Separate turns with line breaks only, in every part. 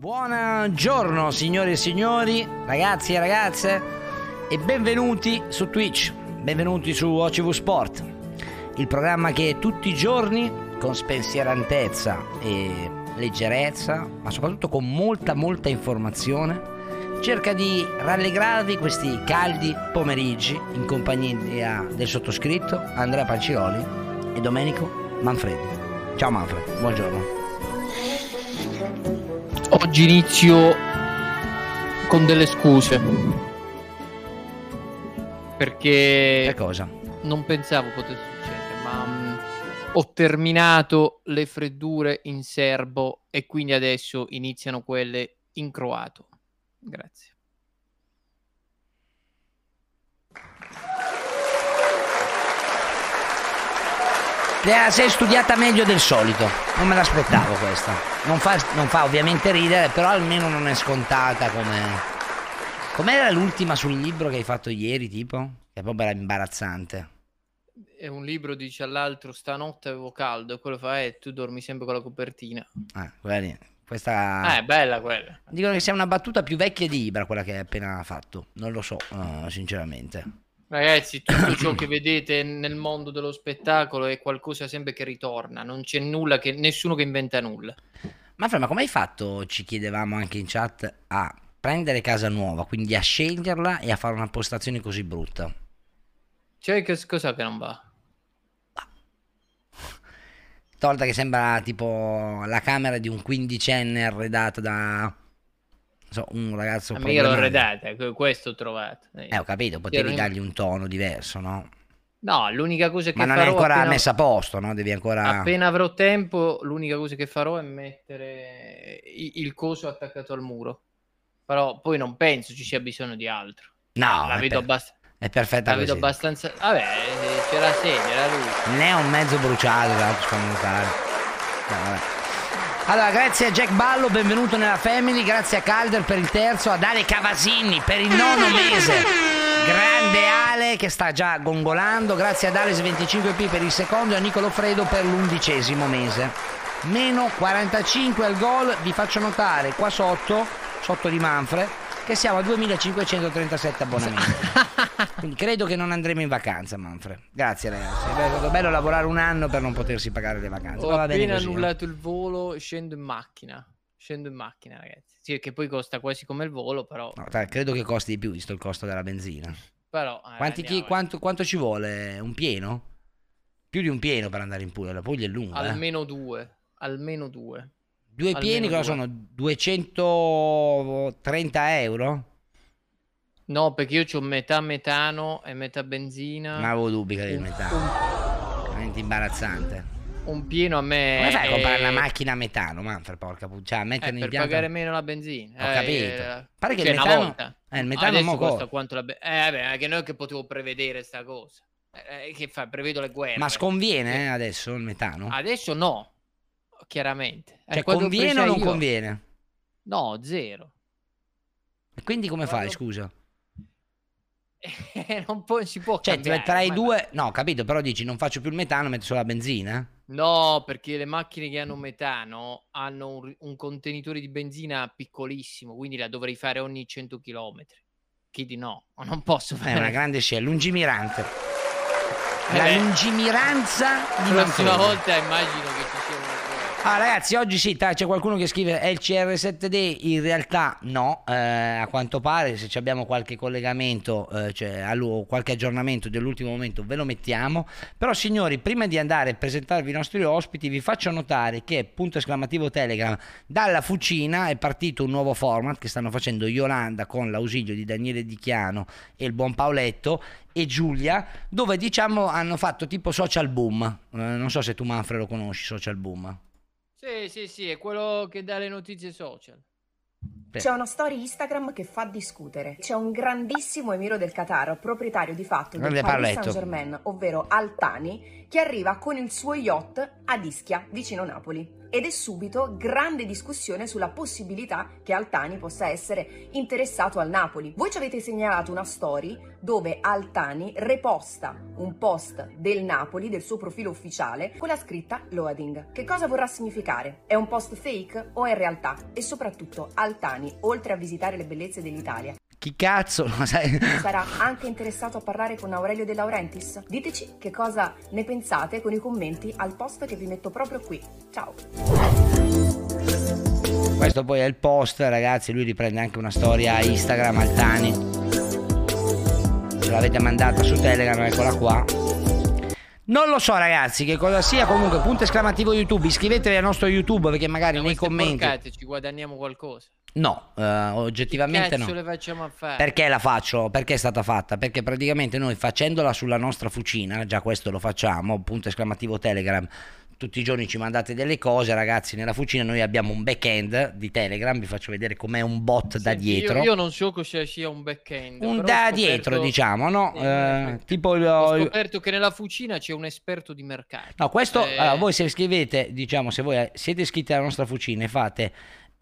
Buongiorno signore e signori, ragazzi e ragazze e benvenuti su Twitch, benvenuti su OCV Sport, il programma che tutti i giorni con spensierantezza e leggerezza, ma soprattutto con molta molta informazione, cerca di rallegrarvi questi caldi pomeriggi in compagnia del sottoscritto Andrea Panciroli e Domenico Manfredi. Ciao Manfred, buongiorno.
Oggi inizio con delle scuse. Perché
Che cosa?
non pensavo potesse succedere, ma mm, ho terminato le freddure in serbo e quindi adesso iniziano quelle in croato. Grazie.
Te la sei studiata meglio del solito, non me l'aspettavo questa. Non fa, non fa ovviamente ridere, però almeno non è scontata come... Com'era l'ultima sul libro che hai fatto ieri, tipo? Che proprio era imbarazzante.
E un libro dice all'altro stanotte avevo caldo e quello fa eh tu dormi sempre con la copertina.
Ah, quella lì. Questa...
Eh, è bella quella.
Dicono che sia una battuta più vecchia di Ibra quella che hai appena fatto. Non lo so, eh, sinceramente.
Ragazzi, tutto ciò che vedete nel mondo dello spettacolo è qualcosa sempre che ritorna, non c'è nulla che nessuno che inventa nulla.
Ma Fra, ma come hai fatto, ci chiedevamo anche in chat, a prendere casa nuova, quindi a sceglierla e a fare una postazione così brutta?
Cioè, che cosa che non va?
Tolta che sembra tipo la camera di un quindicenne arredata da so, un ragazzo
Amica l'ho
problematico.
arredata, que- questo ho trovato. Eh.
Ho capito, potevi dargli un tono diverso, no?
No, l'unica cosa che
Ma non
farò
è ancora
appena...
messa a posto, no? Devi ancora...
appena avrò tempo, l'unica cosa che farò è mettere il coso attaccato al muro. Però poi non penso ci sia bisogno di altro.
No,
la vedo,
per-
abbast-
è perfetta
la vedo
così.
abbastanza... Vabbè, la sedia, la luce.
Ne è un mezzo bruciato, fa notare. No, vabbè. Allora, grazie a Jack Ballo, benvenuto nella Family, grazie a Calder per il terzo, ad Ale Cavasini per il nono mese. Grande Ale che sta già gongolando, grazie ad Ales 25P per il secondo e a Nicolo Fredo per l'undicesimo mese. Meno 45 al gol, vi faccio notare qua sotto, sotto di Manfred, che siamo a 2537 abbonamenti. Quindi credo che non andremo in vacanza, Manfred. Grazie ragazzi, è stato bello lavorare un anno per non potersi pagare le vacanze.
Ho
ma va
appena
così, no?
annullato il volo, scendo in macchina. Scendo in macchina, ragazzi. Sì, che poi costa quasi come il volo, però...
No, dai, credo che costi di più, visto il costo della benzina.
però eh,
Quanti chi- quanto, quanto ci vuole? Un pieno? Più di un pieno per andare in Puglia. La Puglia è lunga. eh.
Almeno due. Almeno due.
Due pieni
almeno
cosa
due.
sono? 230 euro?
No, perché io ho metà metano e metà benzina.
Non avevo dubbi che
un,
metà. Veramente imbarazzante.
un- pieno a me.
Come fai a comprare una macchina a metano, Manfred? Porca puttana.
eh,
mettere in
per
pianta...
pagare meno la benzina.
Ho
Eh,
capito.
eh,
Pare che
cioè,
il
una
metano-
volta.
eh, il metano
Adesso costa quanto la benzina. Eh, vabbè, che non è che potevo prevedere sta cosa. Eh, eh, che fa? Prevedo le guerre.
Ma sconviene eh, adesso il metano?
Adesso no. Chiaramente. Eh,
cioè, conviene o non
io-
conviene?
No, zero.
E quindi come fai,
Quando-
scusa?
non può- si può
Cioè,
cambiare,
tra i
ma-
due... No, ho capito, però dici non faccio più il metano, metto solo la benzina?
No, perché le macchine che hanno metano hanno un, un contenitore di benzina piccolissimo, quindi la dovrei fare ogni 100 km. Chi di no? Ma Non posso
È
fare.
una grande scelta, lungimirante.
Eh
La
beh.
lungimiranza di
La prossima
Manfredi.
volta immagino che ci sia.
Ah, ragazzi, oggi sì, c'è qualcuno che scrive è il CR7D, in realtà no, eh, a quanto pare se abbiamo qualche collegamento, eh, cioè allo- qualche aggiornamento dell'ultimo momento ve lo mettiamo, però signori, prima di andare a presentarvi i nostri ospiti vi faccio notare che, punto esclamativo Telegram, dalla Fucina è partito un nuovo format che stanno facendo Yolanda con l'ausilio di Daniele Di Chiano e il buon Paoletto e Giulia, dove diciamo hanno fatto tipo social boom, Eh, non so se tu Manfred lo conosci, social boom.
Sì, sì, sì, è quello che dà le notizie social.
Beh.
C'è una storia Instagram che fa discutere. C'è un grandissimo emiro del Qatar, proprietario di fatto del
Grande
Paris
Parletto.
Saint-Germain, ovvero Altani, che arriva con il suo yacht ad Ischia, vicino Napoli. Ed è subito grande discussione sulla possibilità che Altani possa essere interessato al Napoli. Voi ci avete segnalato una story dove Altani reposta un post del Napoli, del suo profilo ufficiale, con la scritta loading. Che cosa vorrà significare? È un post fake o è realtà? E soprattutto Altani, oltre a visitare le bellezze dell'Italia,
Chi cazzo? lo sai?
sarà anche interessato a parlare con Aurelio De Laurentiis? Diteci che cosa ne pensate con i commenti al post che vi metto proprio qui. Ciao!
Questo poi è il post, ragazzi. Lui riprende anche una storia Instagram Altani. Ce l'avete mandata su Telegram, eccola qua. Non lo so, ragazzi, che cosa sia. Comunque, punto esclamativo YouTube. Iscrivetevi al nostro YouTube perché magari nei commenti.
porcate ci guadagniamo qualcosa.
No, eh, oggettivamente no.
le facciamo a fare?
Perché la faccio? Perché è stata fatta? Perché praticamente noi facendola sulla nostra fucina, già questo lo facciamo, punto esclamativo Telegram, tutti i giorni ci mandate delle cose, ragazzi, nella fucina noi abbiamo un back-end di Telegram, vi faccio vedere com'è un bot da
Senti,
dietro.
Io, io non so cosa sia un back-end.
un da
scoperto-
dietro, diciamo, no?
Sì,
Eh, tipo.
Ho scoperto che nella fucina c'è un esperto di mercato.
No, questo,
Eh,
allora, voi se scrivete, diciamo, se voi siete iscritti alla nostra fucina e fate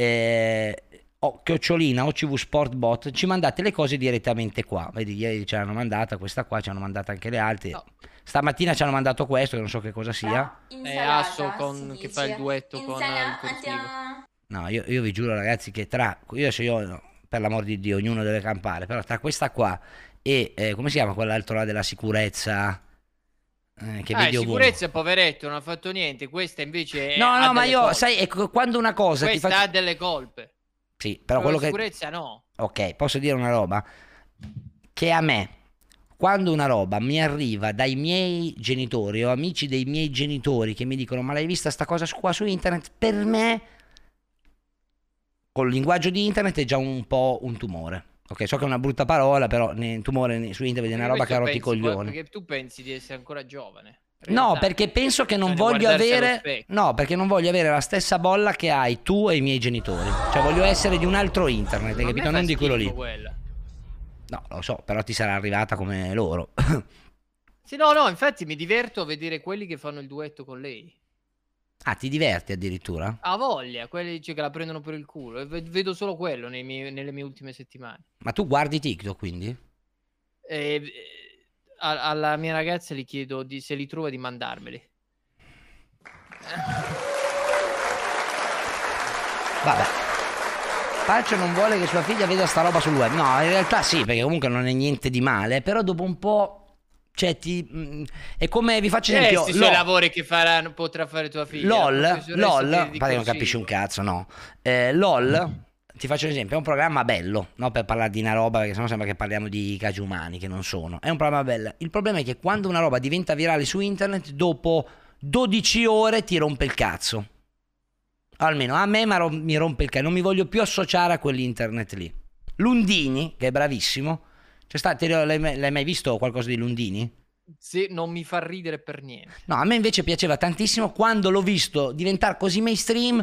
eh, oh, chiocciolina OCV Sport Bot, ci mandate le cose direttamente qua. Vedi, ieri ce l'hanno mandata, questa qua, ci hanno mandata anche le altre.
No.
Stamattina ci hanno mandato questo, che non so che cosa sia.
È Asso con- che fa il duetto con il.
No, io, io vi giuro, ragazzi, che tra. Io se io, per l'amor di Dio, ognuno deve campare, però tra questa qua e eh, come si chiama quell'altro là della sicurezza? Eh, che
Ah, sicurezza, poveretto, non ha fatto niente. Questa invece.
No, no, ma io,
colpe.
sai, ecco, quando una cosa ti
Questa
faccio.
ha delle colpe.
Sì, però quello
la
che.
sicurezza no.
Ok, posso dire una roba? Che a me, quando una roba mi arriva dai miei genitori o amici dei miei genitori che mi dicono ma l'hai vista sta cosa qua su internet, per me, col linguaggio di internet è già un po' un tumore. Ok, so che è una brutta parola, però né- tumore su internet è una roba che ha rotti i coglioni.
Perché tu pensi di essere ancora giovane.
No, perché penso che non voglio avere. No, perché non voglio avere la stessa bolla che hai tu e i miei genitori. Cioè, voglio essere di un altro internet, hai capito? Non di quello lì.
quella.
No, lo so, però ti sarà arrivata come loro.
Sì, no, no, infatti mi diverto a vedere quelli che fanno il duetto con lei.
ah, ti diverti addirittura?
Ha voglia, quelli cioè, che la prendono per il culo. Ve- vedo solo quello nei miei- nelle mie ultime settimane.
Ma tu guardi TikTok quindi?
Eh, a- alla mia ragazza gli chiedo di- se li trova di mandarmeli.
Vabbè. Pancio non vuole che sua figlia veda sta roba sul web. No, in realtà sì, perché comunque non è niente di male. Però dopo un po'. Cioè, ti. mm, È come vi faccio
Eh,
esempio.
questi
LOL.
lavori che faranno, potrà fare tua figlia.
LOL, LOL, infatti non capisci un cazzo, no. Eh, LOL, ti faccio un esempio, è un programma bello, no? Per parlare di una roba, perché sennò sembra che parliamo di cagi umani, che non sono. È un programma bello. Il problema è che quando una roba diventa virale su internet, dopo 12 ore ti rompe il cazzo. Almeno a me mi rompe il cazzo, non mi voglio più associare a quell'internet lì. Lundini, che è bravissimo. C'è sta- te l'hai, l'hai mai visto qualcosa di Lundini?
Sì, non mi fa ridere per niente.
No, a me invece piaceva tantissimo quando l'ho visto diventare così mainstream.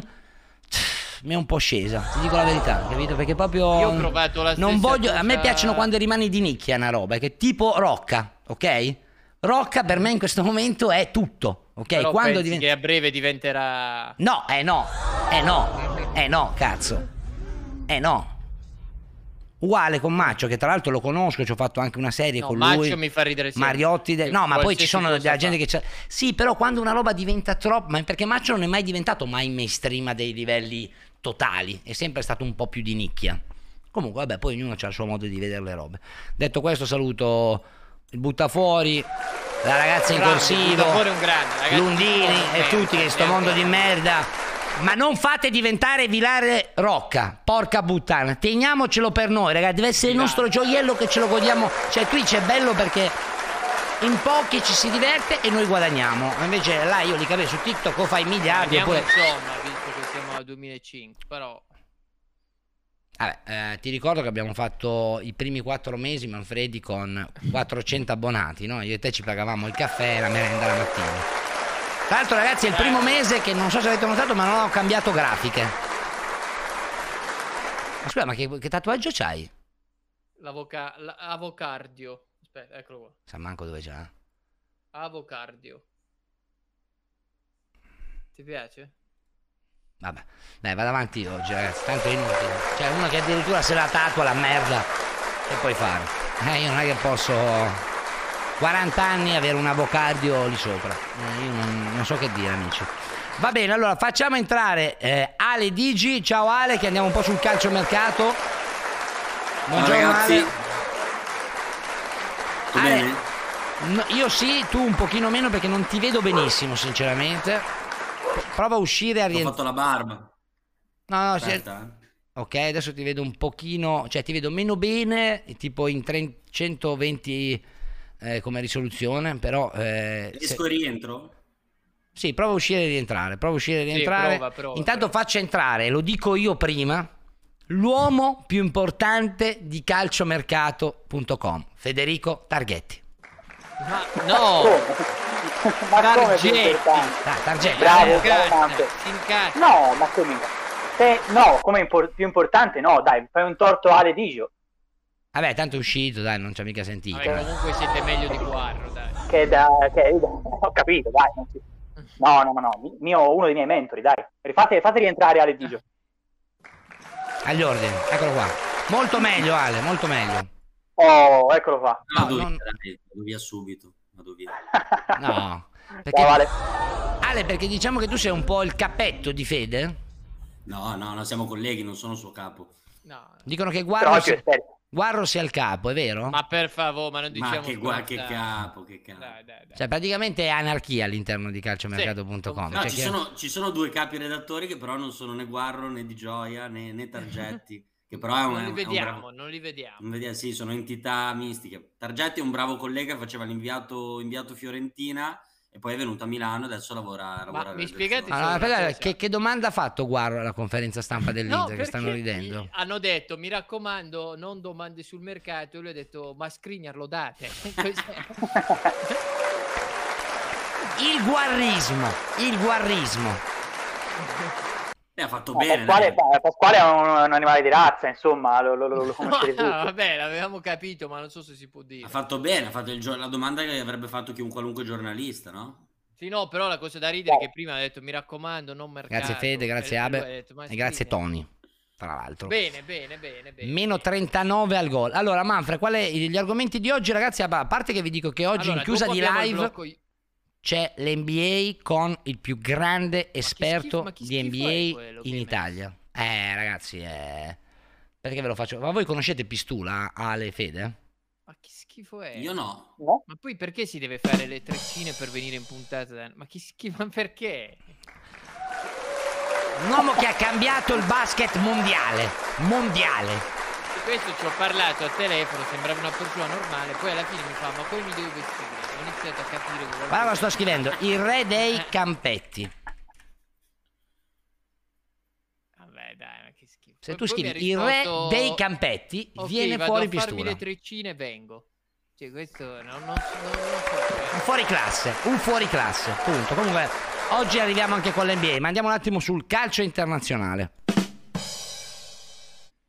Mi è un po' scesa, ti dico la verità, capito? Perché proprio.
Io ho provato la
Non voglio. A me
cosa-
piacciono quando rimani di nicchia una roba, che tipo Rocca, ok? Rocca per me in questo momento è tutto, ok?
Però
quando diventa.
che a breve diventerà...
No, eh no, eh no, eh no, cazzo. Eh no. Uguale con Maccio, che tra l'altro lo conosco, ci ho fatto anche una serie
No,
con
Maccio
lui.
mi fa ridere sempre.
Mariotti. de- No, ma poi ci sono
cosa
della gente che c'è. Sì, però quando una roba diventa troppo. Ma perché Maccio non è mai diventato mai mainstream a dei livelli totali, è sempre stato un po' più di nicchia. Comunque, vabbè, poi ognuno ha il suo modo di vedere le robe. Detto questo, saluto il buttafuori, la ragazza in corsivo. Lundini e tutti che sto
grande.
mondo di merda Ma non fate diventare Vilare Rocca, porca puttana. Teniamocelo per noi, ragazzi. Deve essere il nostro gioiello che ce lo godiamo. Cioè, Twitch è bello perché in pochi ci si diverte e noi guadagniamo. Invece là io li capisco su TikTok o fai miliardi
Vediamo
oppure.
insomma, visto che siamo al 2005, però...
Vabbè, eh, ti ricordo che abbiamo fatto i primi quattro mesi Manfredi con 400 abbonati, no? Io e te ci pagavamo il caffè e la merenda la mattina. Tra l'altro ragazzi è il primo mese che non so se avete notato ma non ho cambiato grafiche. Ma scusa, ma che, che tatuaggio c'hai?
L'avoca... Avocardio. Aspetta, eccolo qua.
Sa manco dove c'ha.
Avocardio. Ti piace?
Vabbè, dai, vado avanti oggi, ragazzi. Tanto è inutile. Cioè, uno che addirittura se la tatua la merda. Che puoi fare? Eh, io non è che posso 40 anni e avere un avocardio lì sopra. Eh, io non, non so che dire, amici. Va bene, allora facciamo entrare eh, Ale Digi. Ciao Ale, che andiamo un po' sul calciomercato. Buongiorno
ragazzi.
Ale.
Tutto
Ale, no, io sì, tu un pochino meno perché non ti vedo benissimo, sinceramente. Prova a uscire e a
Ho
rientrare.
fatto la barba.
No, no, sì,
eh.
Ok, adesso ti vedo un pochino, cioè ti vedo meno bene, tipo in 3- 120 eh, come risoluzione, però eh, se-
Esco e rientro?
sì, prova a uscire e rientrare, prova a uscire e
Sì,
rientrare.
prova, prova,
Intanto
prova.
faccio entrare, lo dico io prima, l'uomo più importante di calciomercato.com, Federico Targhetti.
Ma no!
ma come più
Targetti.
importante?
Dai, Targhetti.
Bravo,
eh,
bravo. No, ma come? Se, no, come impor- più importante no, dai, fai un torto Ale Digio,
Vabbè, tanto è uscito, dai, non ci ha mica sentito.
Vabbè, comunque siete meglio di Guarro, dai.
che, da, che ho capito, dai. non si- No, no, no, no, mi- mio, uno dei miei mentori, dai. Fate, fate rientrare Ale Digio.
Agli ordini, eccolo qua. Molto meglio Ale, molto meglio.
Oh, eccolo qua.
No,
Vado
non-
via subito. Vado via.
No, perché...
Ciao, Ale.
Ale, perché diciamo che tu sei un po' il cappetto di Fede.
No, no, no, siamo colleghi, non sono suo capo.
No.
Dicono che Guarro, sia... Guarro sia il capo, è vero?
Ma per favore, ma non diciamo
Ma che, gua- che capo, che capo.
Dai, dai, dai.
Cioè, praticamente è anarchia all'interno di calciomercato.com.
Sì,
No,
Cioè,
ci,
che-
sono, ci sono due capi redattori che però non sono né Guarro né Di Gioia né, né Targetti, che però è un,
non
è
li
un- è un
vediamo,
bravo-
non li vediamo.
non vediamo, sì, sono entità mistiche. Targetti è un bravo collega, faceva l'inviato inviato Fiorentina e poi è venuto a Milano e adesso lavora, lavora
mi spiegate
Allora, che, che domanda ha fatto Guarro alla conferenza stampa dell'Inter?
No,
che stanno ridendo.
Hanno detto, mi raccomando, non domande sul mercato. E lui ha detto, ma Skriniar lo date.
Il guarrismo, il guarrismo.
Eh, ha fatto
No,
bene.
Pasquale,
dai.
Pasquale è un, un animale di razza, insomma, lo, lo, lo, lo conoscete.
Ah, vabbè, l'avevamo capito, ma non so se si può dire.
Ha fatto bene, ha fatto il la domanda che avrebbe fatto chiun qualunque giornalista, no?
Sì, no, però la cosa da ridere è che prima ha detto, mi raccomando, non mercato.
Grazie Fede, grazie
E lui
Abe
detto, "Ma
e grazie
Skriniar".
Tony, tra l'altro.
Bene, bene, bene, bene.
Meno 39 al gol. Allora, Manfred, qual è gli argomenti di oggi, ragazzi? A parte che vi dico che oggi
Allora,
in chiusa di live
blocco-
c'è l'NBA con il più grande esperto
schifo-
di NBA
quello
in Italia. Eh, ragazzi, eh... perché ve lo faccio? Ma voi conoscete Pistula, Ale Fede?
Ma che schifo è?
Io no.
No?
Ma poi perché si deve fare le treccine per venire in puntata? da- Ma che schifo, ma perché?
Un uomo che ha cambiato il basket mondiale. Mondiale.
Di questo ci ho parlato a telefono, sembrava una persona normale, poi alla fine mi fa, ma come mi devo vestire? Ho iniziato a capire
Guarda cosa sto scrivendo. Il re dei campetti.
Vabbè, dai, ma che schifo.
Se tu scrivi il re dei campetti,
"Ok,
viene fuori
a farmi
Pistula.
le treccine vengo. Cioè, questo non, non, non, so.
Un
eh.
fuori classe, un fuori classe, punto. Comunque, oggi arriviamo anche con l'NBA, ma andiamo un attimo sul calcio internazionale.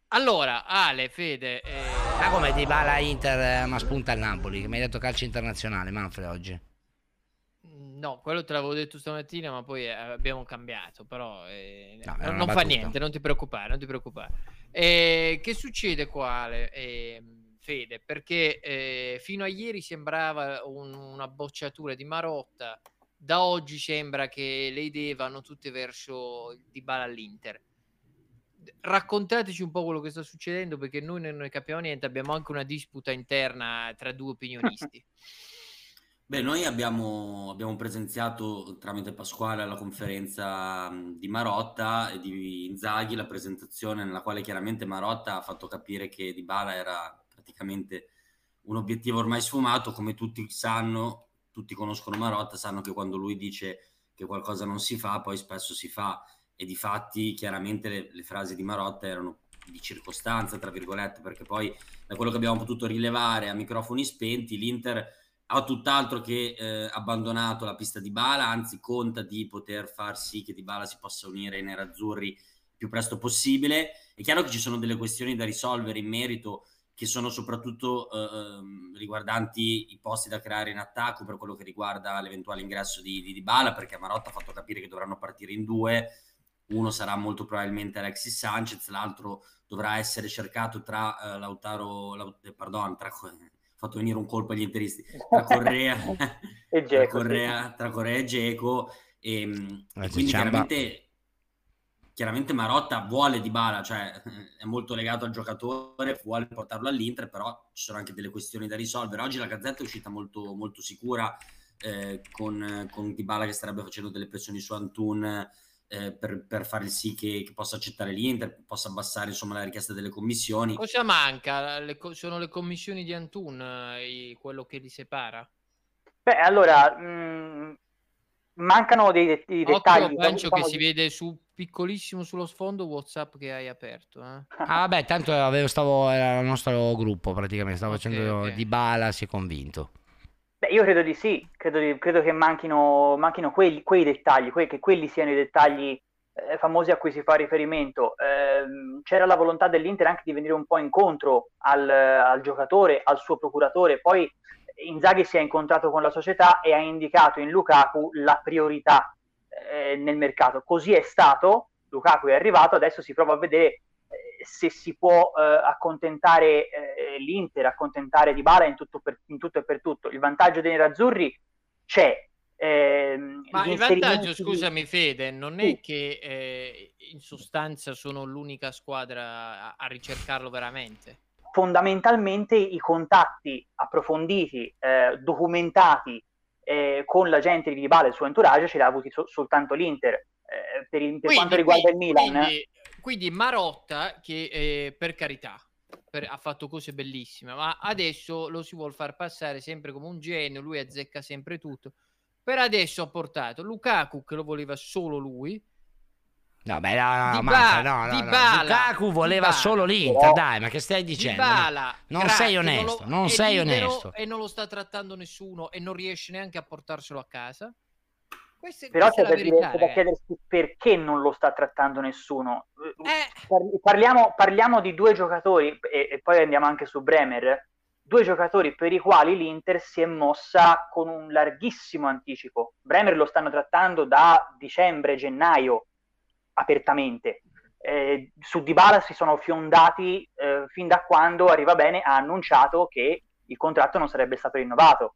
Allora, Ale, Fede, eh,
Ma come di bala Inter, eh, ma spunta il Napoli, che mi hai detto calcio internazionale, Manfred, oggi.
no, quello te l'avevo detto stamattina, ma poi eh, abbiamo cambiato, però eh,
No,
non,
una
non fa niente, non ti preoccupare, non ti preoccupare. Eh, che succede qua, Ale? Eh, Fede, perché eh, fino a ieri sembrava un- una bocciatura di Marotta, da oggi sembra che le idee vanno tutte verso il Dybala all'Inter. Raccontateci un po' quello che sta succedendo perché noi non ne capiamo niente, abbiamo anche una disputa interna tra due opinionisti.
Beh, noi abbiamo, abbiamo presenziato tramite Pasquale alla conferenza di Marotta e di Inzaghi la presentazione nella quale chiaramente Marotta ha fatto capire che Dybala era praticamente un obiettivo ormai sfumato, come tutti sanno, tutti conoscono Marotta, sanno che quando lui dice che qualcosa non si fa, poi spesso si fa e di fatti chiaramente le, le frasi di Marotta erano di circostanza, tra virgolette, perché poi da quello che abbiamo potuto rilevare a microfoni spenti, l'Inter ha tutt'altro che eh, abbandonato la pista di Bala, anzi conta di poter far sì che Di Bala si possa unire ai nerazzurri il più presto possibile. È chiaro che ci sono delle questioni da risolvere in merito che sono soprattutto eh, ehm, riguardanti i posti da creare in attacco per quello che riguarda l'eventuale ingresso di, di Dybala, perché Marotta ha fatto capire che dovranno partire in due, uno sarà molto probabilmente Alexis Sanchez, l'altro dovrà essere cercato tra uh, Lautaro, Laut- eh, pardon, tra fatto venire un colpo agli interisti tra Correa e Geco, tra Correa, tra Correa e Geco e, e quindi chiaramente, chiaramente Marotta vuole Di Bala cioè è molto legato al giocatore vuole portarlo all'Inter però ci sono anche delle questioni da risolvere. Oggi la Gazzetta è uscita molto, molto sicura eh, con, con Di Bala che starebbe facendo delle pressioni su Antun eh, per, per, fare sì che, che, possa accettare l'Inter, possa abbassare insomma, la richiesta delle commissioni.
Cosa manca? Le, sono le commissioni di Antun eh, quello che li separa?
Beh, allora, mh, mm, mancano dei, dei dettagli. Occhio,
penso che si vede su piccolissimo sullo sfondo WhatsApp che hai aperto. Eh?
ah, vabbè, tanto avevo, stavo, era il nostro gruppo praticamente, stavo okay, facendo okay. di bala, si è convinto.
Beh, io credo di sì, credo, di, credo che manchino, manchino quelli, quei dettagli, que, che quelli siano i dettagli eh, famosi a cui si fa riferimento. Eh, c'era la volontà dell'Inter anche di venire un po' incontro al, al, giocatore, al suo procuratore, poi Inzaghi si è incontrato con la società e ha indicato in Lukaku la priorità eh, nel mercato. Così è stato, Lukaku è arrivato, adesso si prova a vedere se si può eh, accontentare eh, l'Inter, accontentare Di Bala in in tutto, e per tutto. Il vantaggio dei nerazzurri c'è.
Ehm, Ma il vantaggio, scusami Fede, non è che eh, in sostanza sono l'unica squadra a, a ricercarlo veramente?
Fondamentalmente i contatti approfonditi, eh, documentati eh, con la gente di Dybala e il suo entourage ce l'ha avuti so- soltanto l'Inter. Eh, per, il, per quindi, quanto riguarda quindi, il Milan,
quindi quindi Marotta, che eh, per carità per, ha fatto cose bellissime, ma adesso lo si vuole far passare sempre come un genio, lui azzecca sempre tutto. Per adesso ha portato Lukaku, che lo voleva solo lui,
No, beh, no, no, Manfred, no, no, no. Lukaku voleva solo l'Inter, dai, ma che stai dicendo?
Dybala,
non grazie, sei onesto, non, lo, non sei onesto.
E non lo sta trattando nessuno e non riesce neanche a portarselo a casa.
Queste, Però c'è da, verità, dire, da chiedersi perché non lo sta trattando nessuno. Eh. Parliamo, parliamo, di due giocatori, e, e, poi andiamo anche su Bremer, due giocatori per i quali l'Inter si è mossa con un larghissimo anticipo. Bremer lo stanno trattando da dicembre-gennaio apertamente. Eh, su Dybala si sono fiondati eh, fin da quando Arriva Bene ha annunciato che il contratto non sarebbe stato rinnovato.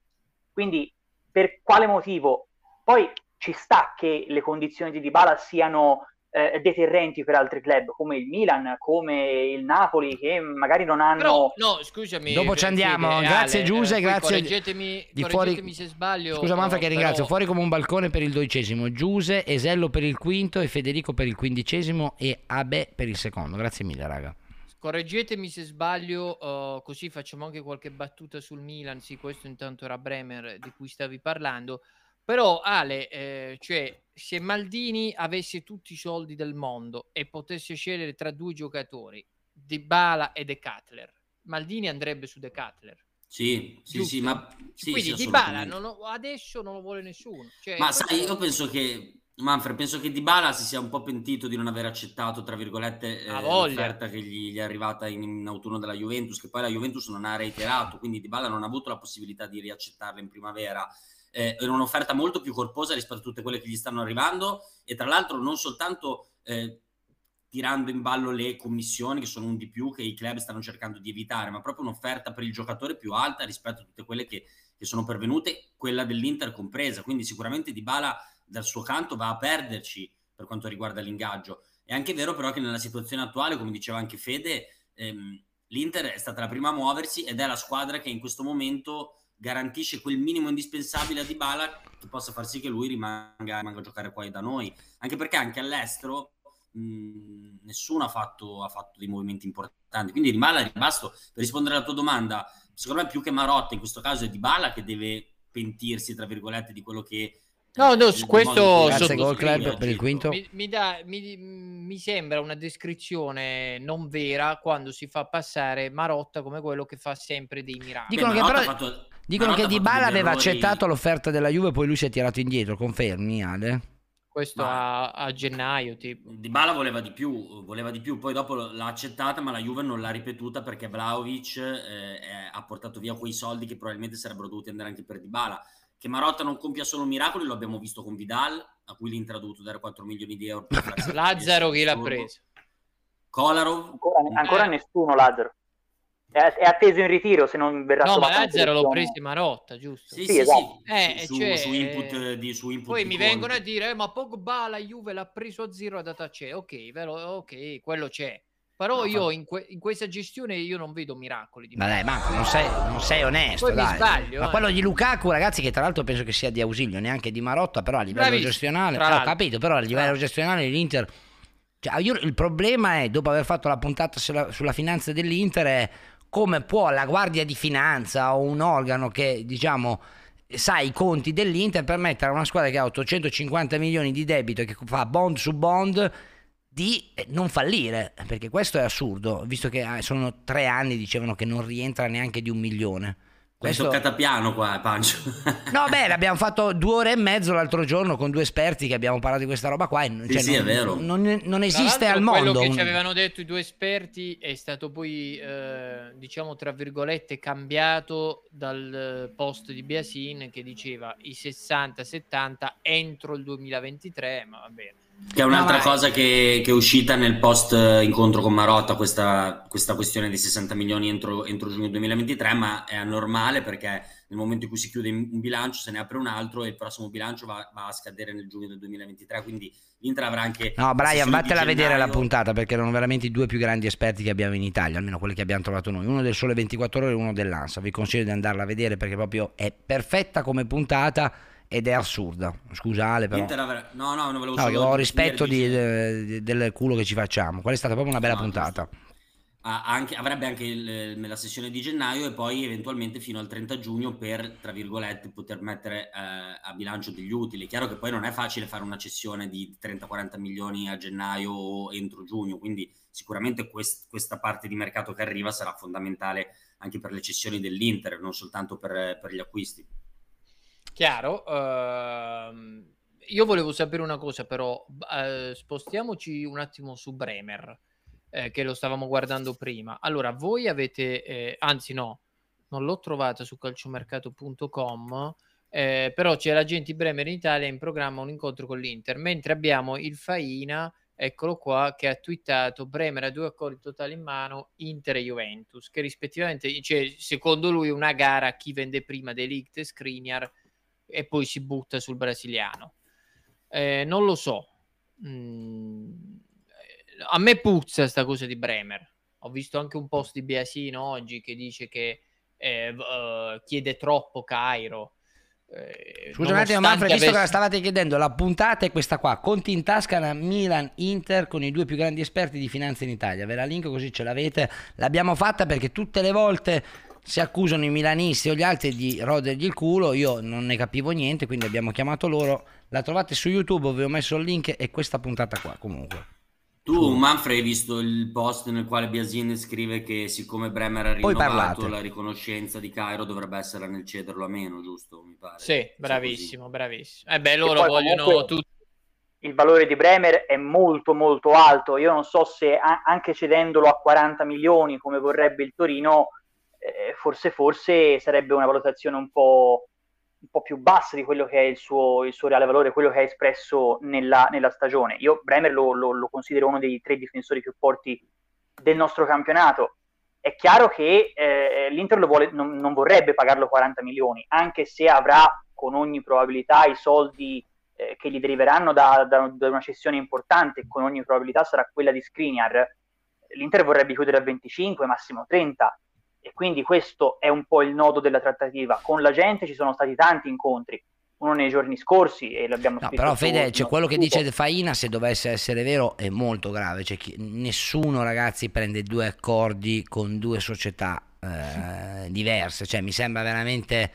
Quindi per quale motivo? Poi ci sta che le condizioni di Dybala siano eh, deterrenti per altri club come il Milan, come il Napoli che magari non hanno Però,
no, scusami.
Dopo ci andiamo. Fede, grazie Giuse, eh, grazie.
Correggetemi, di correggetemi fuori... se sbaglio.
Scusa Manfred che ringrazio. Fuori come un balcone per il dodicesimo, Giuse, Esello per il quinto e Federico per il quindicesimo e Abe per il secondo. Grazie mille, raga.
Correggetemi se sbaglio, uh, così facciamo anche qualche battuta sul Milan. Sì, questo intanto era Bremer di cui stavi parlando. Però Ale, eh, cioè, se Maldini avesse tutti i soldi del mondo e potesse scegliere tra due giocatori, Di Bala e De Cutler, Maldini andrebbe su De Cutler.
Sì, sì, sì, ma sì,
quindi sì, Di Bala non lo, adesso non lo vuole nessuno. Cioè,
ma sai, io penso che Manfred, penso che Di Bala si sia un po' pentito di non aver accettato, tra virgolette, eh, l'offerta che gli, gli, è arrivata in, in, autunno dalla Juventus, che poi la Juventus non ha reiterato, quindi Di Bala non ha avuto la possibilità di riaccettarla in primavera eh, era un'offerta molto più corposa rispetto a tutte quelle che gli stanno arrivando e tra l'altro non soltanto eh, tirando in ballo le commissioni che sono un di più che i club stanno cercando di evitare, ma proprio un'offerta per il giocatore più alta rispetto a tutte quelle che, che sono pervenute, quella dell'Inter compresa, quindi sicuramente Dybala dal suo canto va a perderci per quanto riguarda l'ingaggio. È anche vero però che nella situazione attuale, come diceva anche Fede, ehm, l'Inter è stata la prima a muoversi ed è la squadra che in questo momento garantisce quel minimo indispensabile a Dybala che possa far sì che lui rimanga, rimanga a giocare poi da noi. Anche perché anche all'estero mh, nessuno ha fatto, ha fatto, dei movimenti importanti. Quindi Dybala è rimasto, per rispondere alla tua domanda, secondo me più che Marotta in questo caso è Dybala che deve pentirsi, tra virgolette, di quello che
No, no, su questo
gol club per il quinto.
Mi, mi, da, mi, mi, sembra una descrizione non vera quando si fa passare Marotta come quello che fa sempre dei miracoli.
Dicono Beh, che, però, fatto, dicono che Di Bala aveva errori... accettato l'offerta della Juve, poi lui si è tirato indietro. Confermi, Ale?
Questo a, a, gennaio, tipo.
Di Bala voleva di più, voleva di più, poi dopo l'ha accettata, ma la Juve non l'ha ripetuta perché Vlaovic eh, ha portato via quei soldi che probabilmente sarebbero dovuti andare anche per Di Bala che Marotta non compia solo miracoli, lo abbiamo visto con Vidal, a cui l'Inter ha dovuto dare 4 milioni di euro.
Lazzaro chi l'ha preso?
Kolarov?
Ancora, ancora eh. nessuno Lazzaro. È, atteso in ritiro se non verrà
No, ma Lazzaro l'ho preso Marotta, giusto?
Sì, sì, sì, esatto. sì. Eh, su, cioè, su, input di, su input
Poi mi conto. vengono a dire, eh, ma Pogba la Juve l'ha preso a zero e ha dato a c'è. Ok, vero, ok, quello c'è. Però no, io in, que- in, questa gestione io non vedo miracoli. Di
ma dai, ma non sei, non sei onesto. Poi dai.
Sbaglio,
ma
eh.
quello di Lukaku, ragazzi, che tra l'altro penso che sia di ausilio, neanche di Marotta, però a livello Bravissimo, gestionale, ho capito, però a livello gestionale l'Inter... Cioè, io, il problema è, dopo aver fatto la puntata sulla, sulla finanza dell'Inter, è come può la Guardia di Finanza o un organo che, diciamo sa i conti dell'Inter permettere a una squadra che ha 850 milioni di debito e che fa bond su bond di eh, non fallire, perché questo è assurdo, visto che ah, sono tre anni, dicevano che non rientra neanche di un milione.
Questo... È toccata piano qua, Pancio.
no, beh, l'abbiamo fatto due ore e mezzo l'altro giorno con due esperti che abbiamo parlato di questa roba qua.
Sì, cioè, sì,
non,
è vero.
Non, non esiste al mondo.
Quello che
un...
ci avevano detto i due esperti è stato poi, eh, diciamo, tra virgolette, cambiato dal post di Biasin che diceva i 60-70 entro il 2023, ma va bene
che è un'altra no, cosa che, che, è uscita nel post eh, incontro con Marotta, questa, questa questione di 60 milioni entro, entro, giugno 2023, ma è anormale perché nel momento in cui si chiude un bilancio se ne apre un altro e il prossimo bilancio va, va a scadere nel giugno del 2023, quindi l'Inter avrà anche...
No, Brian, vattela a vedere la puntata perché erano veramente i due più grandi esperti che abbiamo in Italia, almeno quelli che abbiamo trovato noi, uno del Sole 24 Ore e uno dell'ANSA. Vi consiglio di andarla a vedere perché proprio è perfetta come puntata ed è assurda. Scusate, però.
Avrà... No, no, non volevo
no, solo ho rispetto di, di, del culo che ci facciamo. Quella è stata proprio una bella no, puntata.
Anche, avrebbe anche il, la sessione di gennaio e poi eventualmente fino al 30 giugno per, tra virgolette, poter mettere eh, a bilancio degli utili. È chiaro che poi non è facile fare una cessione di 30-40 milioni a gennaio o entro giugno, quindi sicuramente quest, questa parte di mercato che arriva sarà fondamentale anche per le cessioni dell'Inter, non soltanto per, per gli acquisti.
Chiaro. Uh, io volevo sapere una cosa, però, uh, spostiamoci un attimo su Bremer, eh, che lo stavamo guardando prima. Allora, voi avete, eh, anzi no, non l'ho trovata su calciomercato.com, eh, però c'è l'agente Bremer in Italia in programma un incontro con l'Inter, mentre abbiamo il Faina, eccolo qua, che ha twittato Bremer ha due accordi totali in mano, Inter e Juventus, che rispettivamente, cioè, secondo lui una gara chi vende prima Delict e Skriniar, e poi si butta sul brasiliano. Eh, non lo so. Mm, a me puzza sta cosa di Bremer. Ho visto anche un post di Biasino oggi che dice che eh, uh, chiede troppo Cairo.
Eh, Scusa un attimo, Manfred, visto avesse... che la stavate chiedendo, la puntata è questa qua: Conti in tasca Milan Inter con i due più grandi esperti di finanza in Italia. Ve la link così ce l'avete. L'abbiamo fatta perché tutte le volte si accusano i milanisti o gli altri di rodergli il culo, io non ne capivo niente, quindi abbiamo chiamato loro, la trovate su YouTube, vi ho messo il link e questa puntata qua comunque.
Tu, Manfred, hai visto il post nel quale Biasin scrive che siccome Bremer ha rinnovato la riconoscenza di Cairo dovrebbe essere nel cederlo a meno, giusto? Mi pare.
Sì, bravissimo, bravissimo. Eh beh, loro vogliono tutti
il valore di Bremer è molto molto alto. Io non so se a- anche cedendolo a 40 milioni come vorrebbe il Torino eh, forse, forse sarebbe una valutazione un po', un po', più bassa di quello che è il suo, il suo reale valore, quello che ha espresso nella, nella stagione. Io Bremer lo, lo, lo, considero uno dei tre difensori più forti del nostro campionato. È chiaro che eh, l'Inter vuole, non, non, vorrebbe pagarlo 40 milioni, anche se avrà con ogni probabilità i soldi eh, che gli deriveranno da, da, da, una cessione importante, con ogni probabilità sarà quella di Skriniar. L'Inter vorrebbe chiudere a 25, massimo 30 e quindi questo è un po' il nodo della trattativa. Con la gente ci sono stati tanti incontri, uno nei giorni scorsi e l'abbiamo no,
però Fede, cioè, quello che dice Faina se dovesse essere vero è molto grave. Cioè, chi, nessuno ragazzi prende due accordi con due società eh, diverse. Cioè mi sembra veramente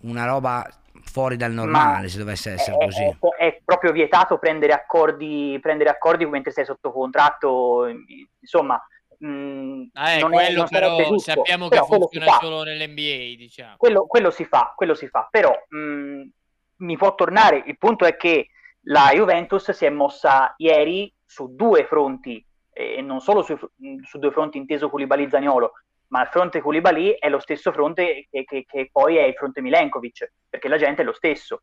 una roba fuori dal normale Ma se dovesse essere
è,
così.
è, è, proprio vietato prendere accordi, prendere accordi mentre sei sotto contratto insomma
Mh, mm, ah, quello è, però giusto, sappiamo però che funziona solo nell'NBA diciamo.
quello, quello, si fa quello si fa però mh, mm, mi può tornare. Il punto è che la Juventus si è mossa ieri su due fronti, e non solo su, su due fronti inteso Koulibaly-Zaniolo, ma il fronte Koulibaly è lo stesso fronte che, che, che poi è il fronte Milenkovic, perché la gente è lo stesso.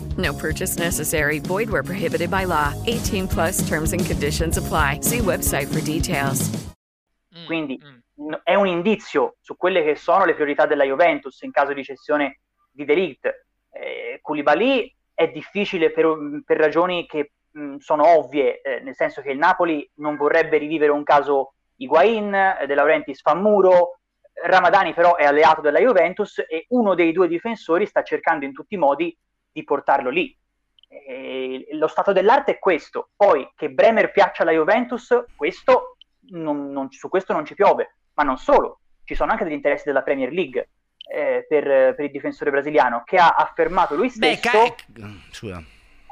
No purchase necessary. Void where prohibited by law. 18 plus terms and conditions apply. See website for details.
Mm, Quindi... Mm. è un indizio su quelle che sono le priorità della Juventus in caso di cessione di Delict. Eh, Koulibaly è difficile per, per ragioni che mh, sono ovvie, eh, nel senso che il Napoli non vorrebbe rivivere un caso Higuain, eh, De Laurentiis fa muro, Ramadani però è alleato della Juventus e uno dei due difensori sta cercando in tutti i modi di portarlo lì. E lo stato dell'arte è questo, poi che Bremer piaccia alla Juventus, questo non, non, su questo non ci piove ma non solo, ci sono anche degli interessi della Premier League eh, per, per, il difensore brasiliano che ha affermato lui stesso Beh, ca-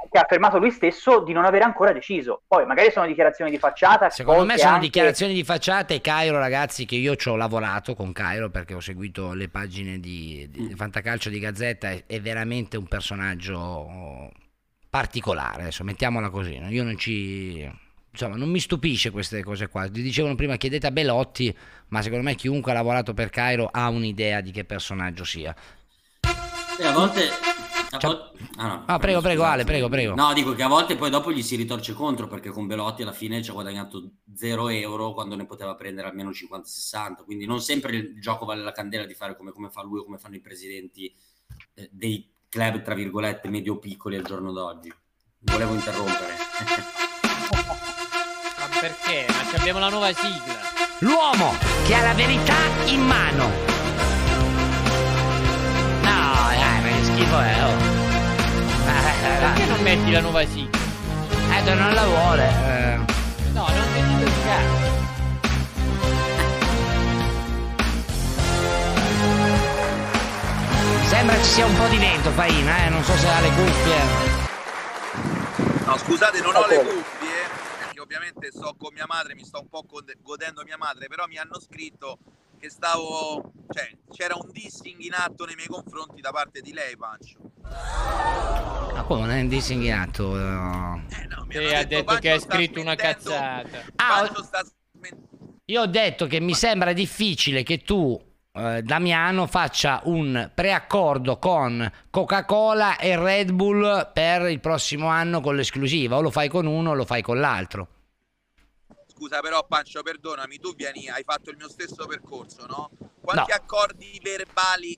che ha affermato lui stesso di non aver ancora deciso. Poi magari sono dichiarazioni di facciata.
Secondo me sono anche... dichiarazioni di facciata e Cairo, ragazzi, che io ci ho lavorato con Cairo perché ho seguito le pagine di, di mm. Fantacalcio di Gazzetta, è, è, veramente un personaggio particolare, adesso mettiamola così, io non ci insomma, non mi stupisce queste cose qua. Ti dicevano prima chiedete a Belotti, ma secondo me chiunque ha lavorato per Cairo ha un'idea di che personaggio sia.
E a volte Vo-
ah, no, ah, prego, prego, Ale, prego, prego.
No, dico che a volte poi dopo gli si ritorce contro perché con Belotti alla fine ci ha guadagnato 0 euro quando ne poteva prendere almeno 50-60. Quindi non sempre il gioco vale la candela di fare come, come fa lui o come fanno i presidenti eh, dei club, tra virgolette, medio-piccoli al giorno d'oggi. Volevo interrompere.
perché? Ma abbiamo la nuova sigla.
L'uomo che ha la verità in mano. Schifo è. Oh.
Perché non metti la nuova sigla?
Eh, non la vuole. Eh.
No, non metti il cazzo.
Sembra ci sia un po' di vento, Faina, eh? non so se ha le cuffie.
No, scusate, non ho le cuffie ovviamente sto con mia madre, mi sto un po' godendo mia madre, però mi hanno scritto che stavo, cioè c'era un dissing in atto nei miei confronti da parte di lei, Pancio.
Ma come non è un dissing in atto?
No. Eh no, mi ha detto, detto che hai scritto una cazzata.
Ah, sta... Io ho detto che mi sembra difficile che tu eh, Damiano faccia un preaccordo con Coca-Cola e Red Bull per il prossimo anno con l'esclusiva, o lo fai con uno o lo fai con l'altro
scusa però Pancio perdonami tu vieni hai fatto il mio stesso percorso no? quanti no. accordi verbali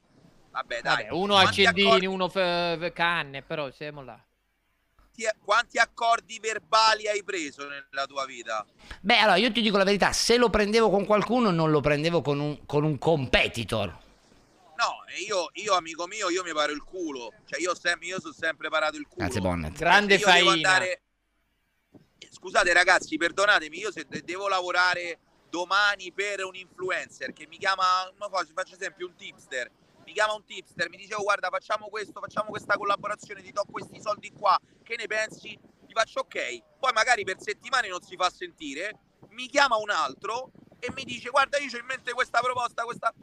vabbè dai
vabbè, uno accendini accordi... uno f- canne però siamo là
quanti accordi verbali hai preso nella tua vita?
Beh, allora io ti dico la verità: se lo prendevo con qualcuno, non lo prendevo con un, con un competitor.
No, io, io, amico mio, io mi paro il culo. Cioè, io, sem- io sono sempre parato il culo.
Grazie, Bonnet.
Grande faina. Andare
scusate ragazzi, perdonatemi, io se devo lavorare domani per un influencer che mi chiama, faccio, faccio esempio un tipster, mi chiama un tipster, mi dice oh, guarda facciamo questo, facciamo questa collaborazione, ti do questi soldi qua, che ne pensi? Gli faccio ok, poi magari per settimane non si fa sentire, mi chiama un altro e mi dice guarda io ho in mente questa proposta, questa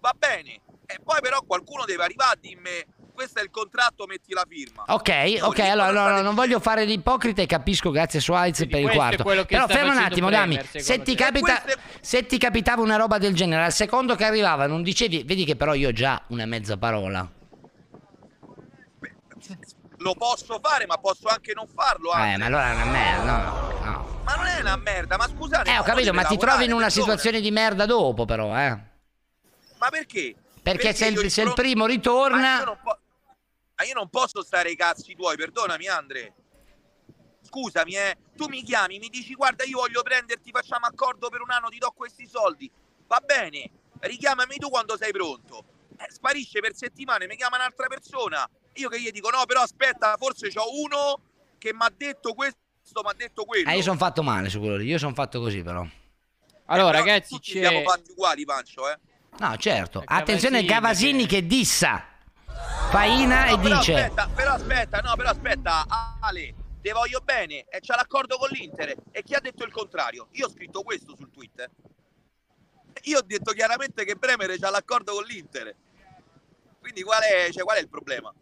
va bene, e poi però qualcuno deve arrivare a dirmi questo è il contratto, metti la firma.
Ok, ok, allora no, no, non voglio fare l'ipocrita e capisco, grazie Suarez per il quarto. Però ferma un attimo, Dami, se ti, capita, se ti capitava una roba del genere, al secondo che arrivava non dicevi, vedi che però io ho già una mezza parola.
Lo posso fare, ma posso anche non farlo.
Anche. Eh, ma allora è una merda, no,
no. Ma non è una merda, ma scusate.
Eh, ho capito, ma ti trovi in una situazione di merda dopo, però, eh.
Ma perché?
Perché, perché se, il, se il primo ritorna...
Io non posso stare ai cazzi tuoi, perdonami Andre. Scusami, eh. Tu mi chiami, mi dici guarda io voglio prenderti, facciamo accordo per un anno, ti do questi soldi. Va bene, richiamami tu quando sei pronto. Eh, sparisce per settimane, mi chiama un'altra persona. Io che gli dico no, però aspetta, forse c'ho uno che mi ha detto questo, mi ha detto quello.
Eh, io sono fatto male su quello lì, io sono fatto così però.
Allora, eh, ragazzi, ci
siamo fatti uguali, Pancio, eh.
No, certo. Attenzione, Cavasini che dissa Faina no, e
però
dice
aspetta, però aspetta, no, però aspetta, Ale, ti voglio bene e c'ha l'accordo con l'Inter e chi ha detto il contrario? Io ho scritto questo sul tweet. Io ho detto chiaramente che Bremer c'ha l'accordo con l'Inter. Quindi qual è, cioè, qual è il problema?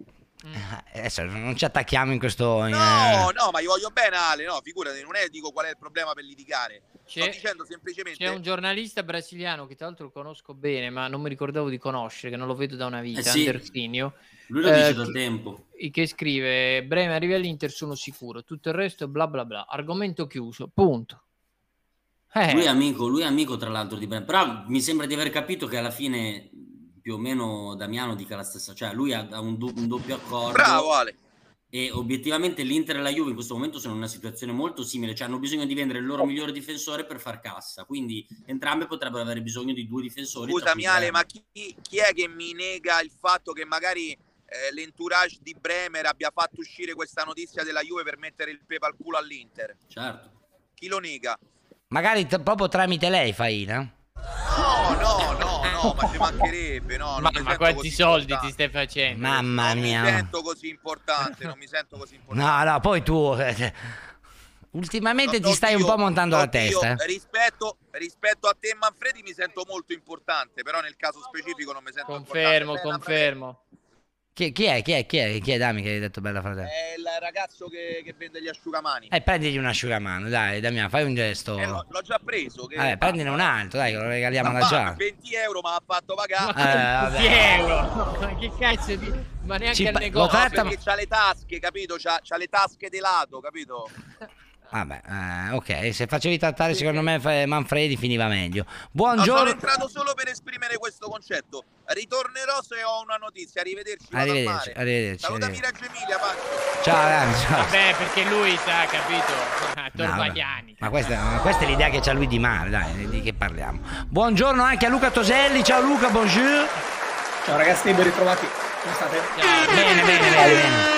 Adesso non ci attacchiamo in questo.
No, eh... no, ma io voglio bene, Ale. No, figurati, non è dico qual è il problema per litigare. Sto dicendo semplicemente.
C'è un giornalista brasiliano che tra l'altro conosco bene, ma non mi ricordavo di conoscere, che non lo vedo da una vita. Eh sì. Andersinio.
Lui lo dice eh, da tempo.
Che scrive: Breme arrivi all'Inter, sono sicuro. Tutto il resto è bla bla bla. Argomento chiuso. Punto.
Eh. Lui è amico, lui è amico tra l'altro di Breme. Però mi sembra di aver capito che alla fine più o meno Damiano dica la stessa, cioè lui ha, un, do, un doppio accordo.
Bravo Ale.
E obiettivamente l'Inter e la Juve in questo momento sono in una situazione molto simile, cioè hanno bisogno di vendere il loro migliore difensore per far cassa, quindi entrambe potrebbero avere bisogno di due difensori.
Scusami Ale, ma chi, chi, è che mi nega il fatto che magari eh, l'entourage di Bremer abbia fatto uscire questa notizia della Juve per mettere il pepe al culo all'Inter?
Certo.
Chi lo nega?
Magari t- proprio tramite lei, Faina?
No, no, no no, ma ci mancherebbe, no.
Ma, ma quanti soldi importante. ti stai facendo?
Mamma mia.
Non mi sento così importante, non mi sento così importante.
No, no, poi tu... Eh, ultimamente no, ti stai un po' montando la testa.
Eh. Rispetto, rispetto, a te, Manfredi, mi sento molto importante, però nel caso specifico non mi sento
confermo, importante. Confermo, confermo.
Chi, chi, è? Chi è? Chi è? Chi è Dami che hai detto bella fratello?
È il ragazzo che, che vende gli asciugamani.
Eh, prendigli un asciugamano, dai, Damiano, fai un gesto.
Eh, l'ho, l'ho già preso.
Che... Vabbè, prendine un altro, dai, lo regaliamo alla già.
20 euro, ma ha fatto pagare.
Eh, 20 euro? Ma che cazzo di... Ma neanche Ci, al negozio.
Tratta... Perché c'ha le tasche, capito? C'ha, c'ha le tasche di lato, capito?
Vabbè, eh, ok, se facevi trattare secondo me Manfredi finiva meglio. Buongiorno. No,
sono entrato solo per esprimere questo concetto. Ritornerò se ho una notizia. Arrivederci.
Arrivederci. arrivederci
Salutami
arrivederci.
Reggio Emilia, Paco.
Ciao, Rami, ciao.
Vabbè, perché lui sa, capito? Torvagliani.
No, ma, questa, questa, è l'idea che c'ha lui di male, dai, di che parliamo. Buongiorno anche a Luca Toselli. Ciao Luca, bonjour.
Ciao ragazzi, ben ritrovati. Come state?
Ciao. Bene, bene, bene, bene.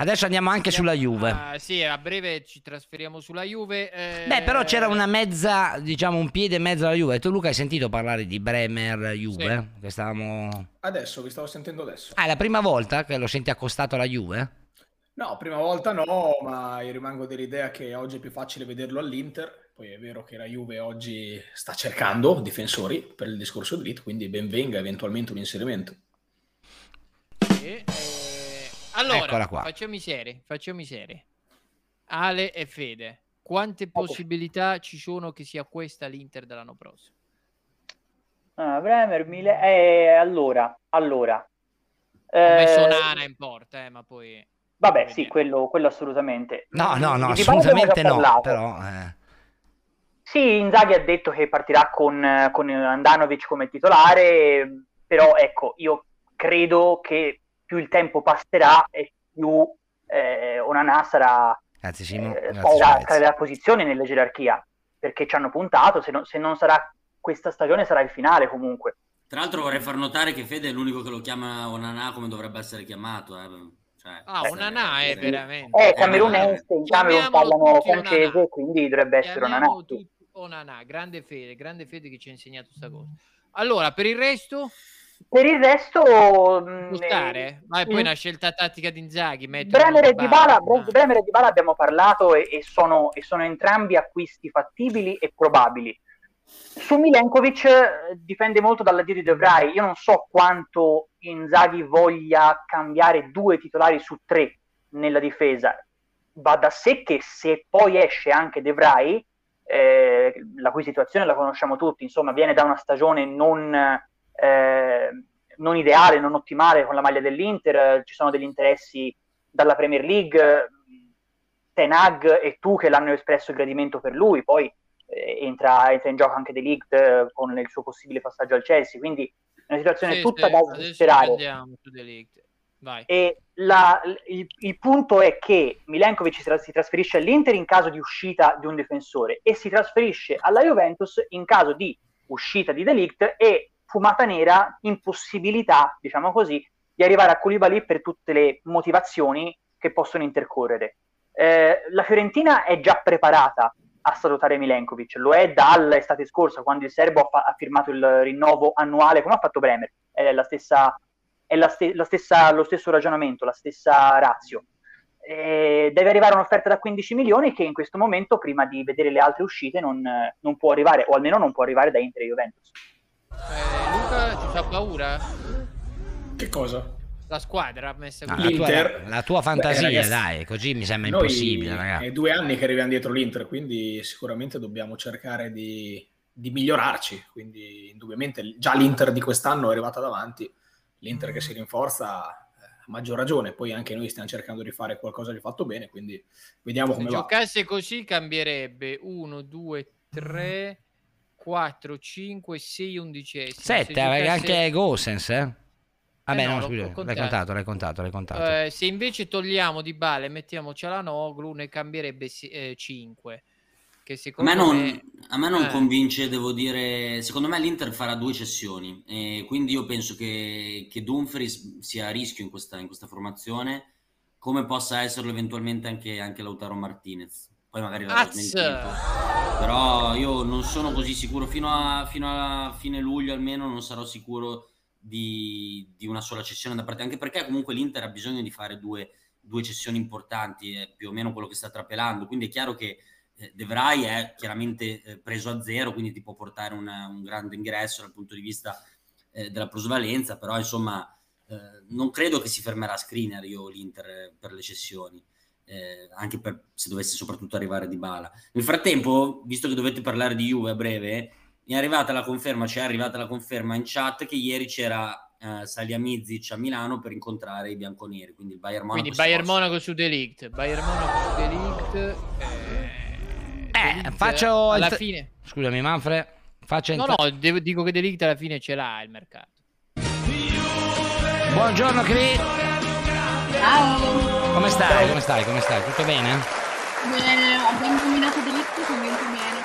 Adesso andiamo anche sulla Juve.
Uh, sì, a breve ci trasferiamo sulla Juve.
Eh... Beh, però c'era una mezza, diciamo, un piede e mezzo alla Juve. Tu, Luca, hai sentito parlare di Bremer Juve? Sì. Che stavamo.
Adesso, vi stavo sentendo adesso.
Ah, è la prima volta che lo senti accostato alla Juve?
No, prima volta no, ma io rimango dell'idea che oggi è più facile vederlo all'Inter. Poi è vero che la Juve oggi sta cercando difensori per il discorso di Lit, quindi ben venga eventualmente un inserimento.
E, eh allora, facciamo i seri, facciamo i seri. Ale e Fede, quante possibilità ci sono che sia questa l'Inter dell'anno prossimo?
Ah, Bremer, Mile... eh, allora, allora.
Eh... Nana in porta, eh, ma poi...
Vabbè, sì, quello, quello, assolutamente.
No, no, no, assolutamente no, però... Eh...
Sì, Inzaghi ha detto che partirà con, con Andanovic come titolare, però ecco, io credo che più il tempo passerà e più eh, Onana sarà
grazie, Simo.
Eh, grazie, la posizione nella gerarchia perché ci hanno puntato se, no, se non sarà questa stagione sarà il finale comunque
tra l'altro vorrei far notare che Fede è l'unico che lo chiama Onana come dovrebbe essere chiamato eh.
Cioè, ah, Onana è veramente
eh, camerunense in Camerun parlano francese quindi dovrebbe essere Onana
Onana, grande fede, grande fede che ci ha insegnato questa cosa allora per il resto
Per il resto...
Stare? Ma è poi una scelta tattica di Inzaghi.
Bremer e, Dybala, Bremer e Dybala abbiamo parlato e, e, sono, e sono entrambi acquisti fattibili e probabili. Su Milenkovic eh, dipende molto dall'addio di De Vrij. Io non so quanto Inzaghi voglia cambiare due titolari su tre nella difesa. Va da sé che se poi esce anche De Vrij, eh, la cui situazione la conosciamo tutti, insomma, viene da una stagione non, eh, non ideale, non ottimale con la maglia dell'Inter, ci sono degli interessi dalla Premier League, Tenag e tu che l'hanno espresso il gradimento per lui, poi eh, entra, entra, in gioco anche De Ligt eh, con il suo possibile passaggio al Chelsea, quindi è una situazione sì, tutta sì, da sperare. E la, il, il, punto è che Milenkovic si, si, trasferisce all'Inter in caso di uscita di un difensore e si trasferisce alla Juventus in caso di uscita di Delict e fumata nera, impossibilità, diciamo così, di arrivare a Koulibaly per tutte le motivazioni che possono intercorrere. Eh, la Fiorentina è già preparata a salutare Milenkovic, lo è dall'estate scorsa quando il serbo ha, fa- ha firmato il rinnovo annuale, come ha fatto Bremer, è la stessa è la ste- la stessa, lo stesso ragionamento, la stessa razio. Eh, deve arrivare un'offerta da 15 milioni che in questo momento, prima di vedere le altre uscite, non, non può arrivare, o almeno non può arrivare da Inter e Juventus.
Eh, Luca, ti fa paura?
Che cosa?
La squadra messa
no, l'Inter, la tua, la tua fantasia, Beh, ragazzi, dai, così mi sembra impossibile. Ragazzi.
È due anni che arriviamo dietro l'Inter, quindi sicuramente dobbiamo cercare di, di migliorarci. Quindi, indubbiamente, già l'Inter di quest'anno è arrivata davanti l'Inter che si rinforza eh, a maggior ragione, poi anche noi stiamo cercando di fare qualcosa di fatto bene, quindi vediamo come
Se va. giocasse così cambierebbe 1, 2, 3, 4, 5, 6 undicesimi.
7, giocasse... anche Gosens, eh? Vabbè, eh no, no scusa, l'hai contato, l'hai contato, l'hai contato.
Eh, se invece togliamo di Bale e mettiamo Cialanoglu, ne cambierebbe eh, 5
a me non, me... A me non eh. convince, devo dire, secondo me l'Inter farà due cessioni, e quindi io penso che, che Dumfries sia a rischio in questa, in questa, formazione, come possa esserlo eventualmente anche, anche Lautaro Martinez. Poi magari la smentito. Però io non sono così sicuro, fino a, fino a fine luglio almeno non sarò sicuro di, di, una sola cessione da parte, anche perché comunque l'Inter ha bisogno di fare due, due cessioni importanti, è più o meno quello che sta trapelando, quindi è chiaro che eh, De Vrij è chiaramente eh, preso a zero, quindi ti può portare una, un grande ingresso dal punto di vista eh, della plusvalenza, però insomma eh, non credo che si fermerà a screener io l'Inter eh, per le cessioni. Eh, anche per, se dovesse soprattutto arrivare di bala. Nel frattempo, visto che dovete parlare di Juve a breve, mi è arrivata la conferma, ci è arrivata la conferma in chat che ieri c'era uh, Saliamidzic a Milano per incontrare i bianconeri, quindi il Bayern Monaco.
Quindi Bayern Monaco su Delict, Bayern Monaco su Delict. Eh
eh, faccio alla il... fine. Scusami, Manfred. Faccio
no, entra... no, devo, dico che Delict alla fine ce l'ha il mercato.
Buongiorno, Cri.
Ciao.
Come stai? Come stai? Come stai? Tutto bene?
Bene, abbiamo combinato Delict convinto
bene.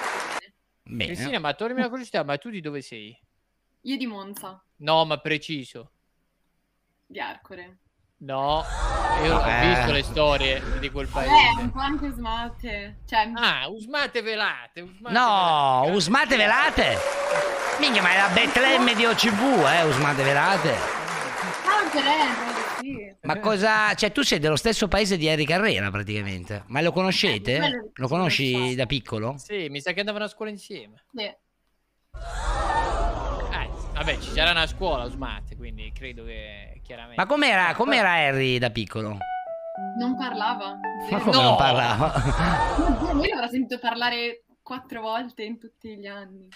Bene. Cristina, ma tornami una curiosità, ma tu di dove sei?
Io di Monza.
No, ma preciso.
Di Arcore.
No, io ho eh. visto le storie di quel paese.
Eh, un po' anche usmate. Cioè...
Ah, usmate velate.
Usmate no, velate. usmate velate. Minchia, ma è la Betlemme di OCV, eh, usmate velate.
Ah, Betlemme, sì.
Ma cosa... Cioè, tu sei dello stesso paese di Harry Carrera, praticamente. Ma lo conoscete? Eh, lo conosci da piccolo?
Sì, mi sa che andavano a scuola insieme.
Sì.
Vabbè, ci sarà una scuola Usmate, quindi credo che chiaramente...
Ma com'era, com'era Harry da piccolo?
Non parlava.
Ma come no! non parlava?
Lui l'avrà sentito parlare quattro volte in tutti gli anni.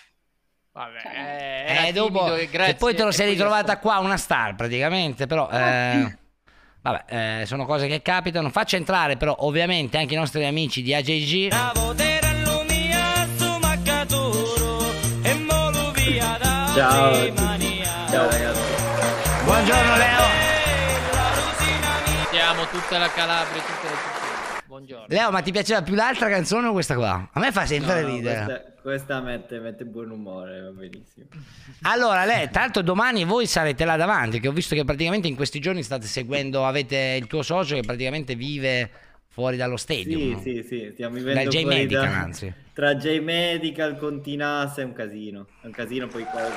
Vabbè, cioè,
eh, dopo, e grazie, poi te lo sei ritrovata qua una star praticamente, però... Eh, vabbè, eh, sono cose che capitano. Faccio entrare però ovviamente anche i nostri amici di AJG.
Ciao Ciao ragazzi.
Buongiorno Leo.
Siamo tutta la Calabria, tutte le città. Buongiorno.
Leo, ma ti piaceva più l'altra canzone o questa qua? A me fa sempre no, ridere.
Questa, questa mette, mette, buon umore, va benissimo.
Allora, Leo, tanto domani voi sarete là davanti, che ho visto che praticamente in questi giorni state seguendo, avete il tuo socio che praticamente vive fuori dallo stadium.
Sì, sì, sì, stiamo vivendo
Dal J
fuori
Medical,
da-
anzi.
Tra J Medical, Continas è un casino. È un casino poi qua-.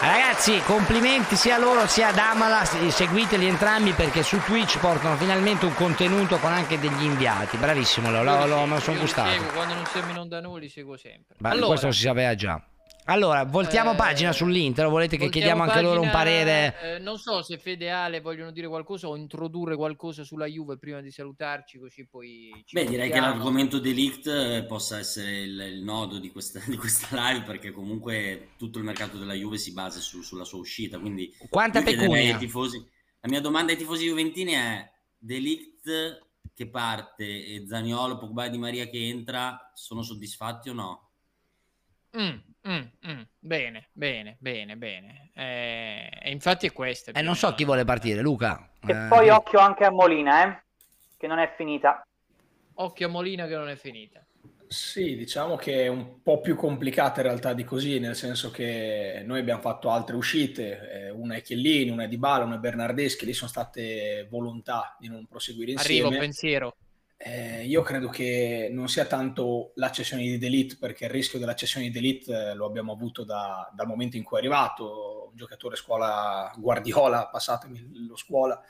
Ragazzi, complimenti sia a loro sia ad Amala, se- seguiteli entrambi perché su Twitch portano finalmente un contenuto con anche degli inviati. Bravissimo, lo, lo- me lo sono gustato.
seguo, quando non semino da noi li seguo sempre.
Ma
allora,
questo lo si sapeva già. Allora, voltiamo
Eh,
pagina sull'Inter, volete che chiediamo anche loro un
pagina,
parere?
eh, non so se Fede e Ale vogliono dire qualcosa o introdurre qualcosa sulla Juve prima di salutarci, così poi ci
Beh, direi che l'argomento delict eh, possa essere il, il nodo di questa, di questa live perché comunque tutto il mercato della Juve si basa su- sulla sua uscita. Quindi
Quanta pecunia?
tifosi. La mia domanda ai tifosi juventini è: delict che parte e Zaniolo, Pogba e Di Maria che entra, sono soddisfatti o no?
Mm, mm, mm. Bene, bene, bene, bene. Eh, e infatti è questa.
Eh, non so chi vuole partire, Luca.
E
Eh,
poi occhio anche a Molina, eh, che non è finita.
Occhio a Molina che non è finita.
Sì, diciamo che è un po' più complicata in realtà di così, nel senso che noi abbiamo fatto altre uscite, eh, una è Chiellini, una è Dybala, una è Bernardeschi, lì sono state volontà di non proseguire insieme.
Arrivo, pensiero.
Eh, io credo che non sia tanto la cessione di Delete, perché il rischio della cessione di Delete eh, lo abbiamo avuto da- dal momento in cui è arrivato, un giocatore scuola Guardiola, passatemi lo scuola,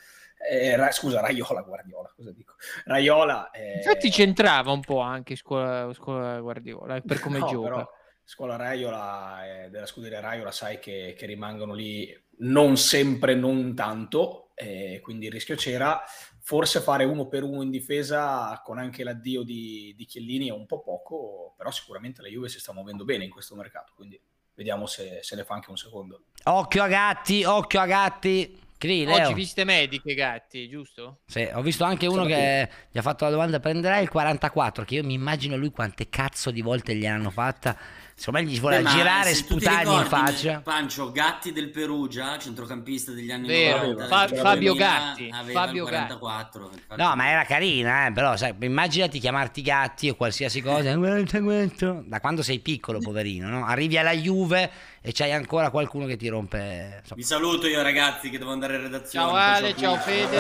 eh, Ra- scusa, Raiola Guardiola, cosa dico? Raiola... eh,
Infatti c'entrava un po' anche scuola, scuola Guardiola, per come
No,
gioca.
però scuola Raiola eh, della scuderia Raiola sai che, che rimangono lì non sempre, non tanto, eh, quindi il rischio c'era. Forse fare uno per uno in difesa con anche l'addio di, di Chiellini è un po' poco, però sicuramente la Juve si sta muovendo bene in questo mercato, quindi vediamo se, se ne fa anche un secondo.
Occhio a gatti, occhio a gatti. Cri.
Oggi viste mediche, gatti, giusto?
Sì, ho visto anche uno che gli ha fatto la domanda: prenderai il 44? Che io mi immagino lui quante cazzo di volte gliel'hanno fatta. Secondo me gli vuole
Beh,
girare e sputargli in faccia.
Pancio Gatti del Perugia, centrocampista degli anni
Vero,
90,
Fa- Fabio
2000,
Gatti,
aveva
Fabio
il 44. infatti.
No, ma era carina, eh, però sai, immaginati chiamarti gatti o qualsiasi cosa. "Guarda questo". Da quando sei piccolo, poverino, no? Arrivi alla Juve e c'hai ancora qualcuno che ti rompe. insomma.
Vi saluto io ragazzi che devo andare in redazione.
Ciao Ale, ciao Fede.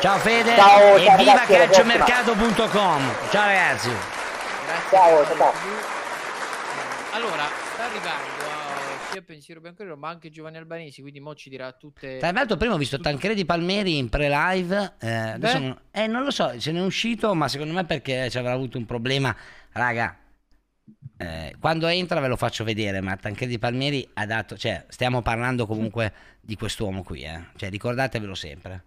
Ciao Fede
Ciao,
e
ciao,
viva calciomercato.com. Ciao ragazzi.
Ciao, ciao, ciao.
Allora, sta arrivando eh, sia Pensiero Bianconero ma anche Giovanni Albanesi, quindi mo ci dirà tutte...
Tra l'altro prima ho visto Tancredi Palmeri in pre-live, eh, non, eh, non lo so, se n'è uscito, ma secondo me perché ci avrà avuto un problema, raga. eh, quando entra ve lo faccio vedere, ma Tancredi Palmieri ha dato, cioè stiamo parlando comunque di quest'uomo qui, eh. cioè ricordatevelo sempre.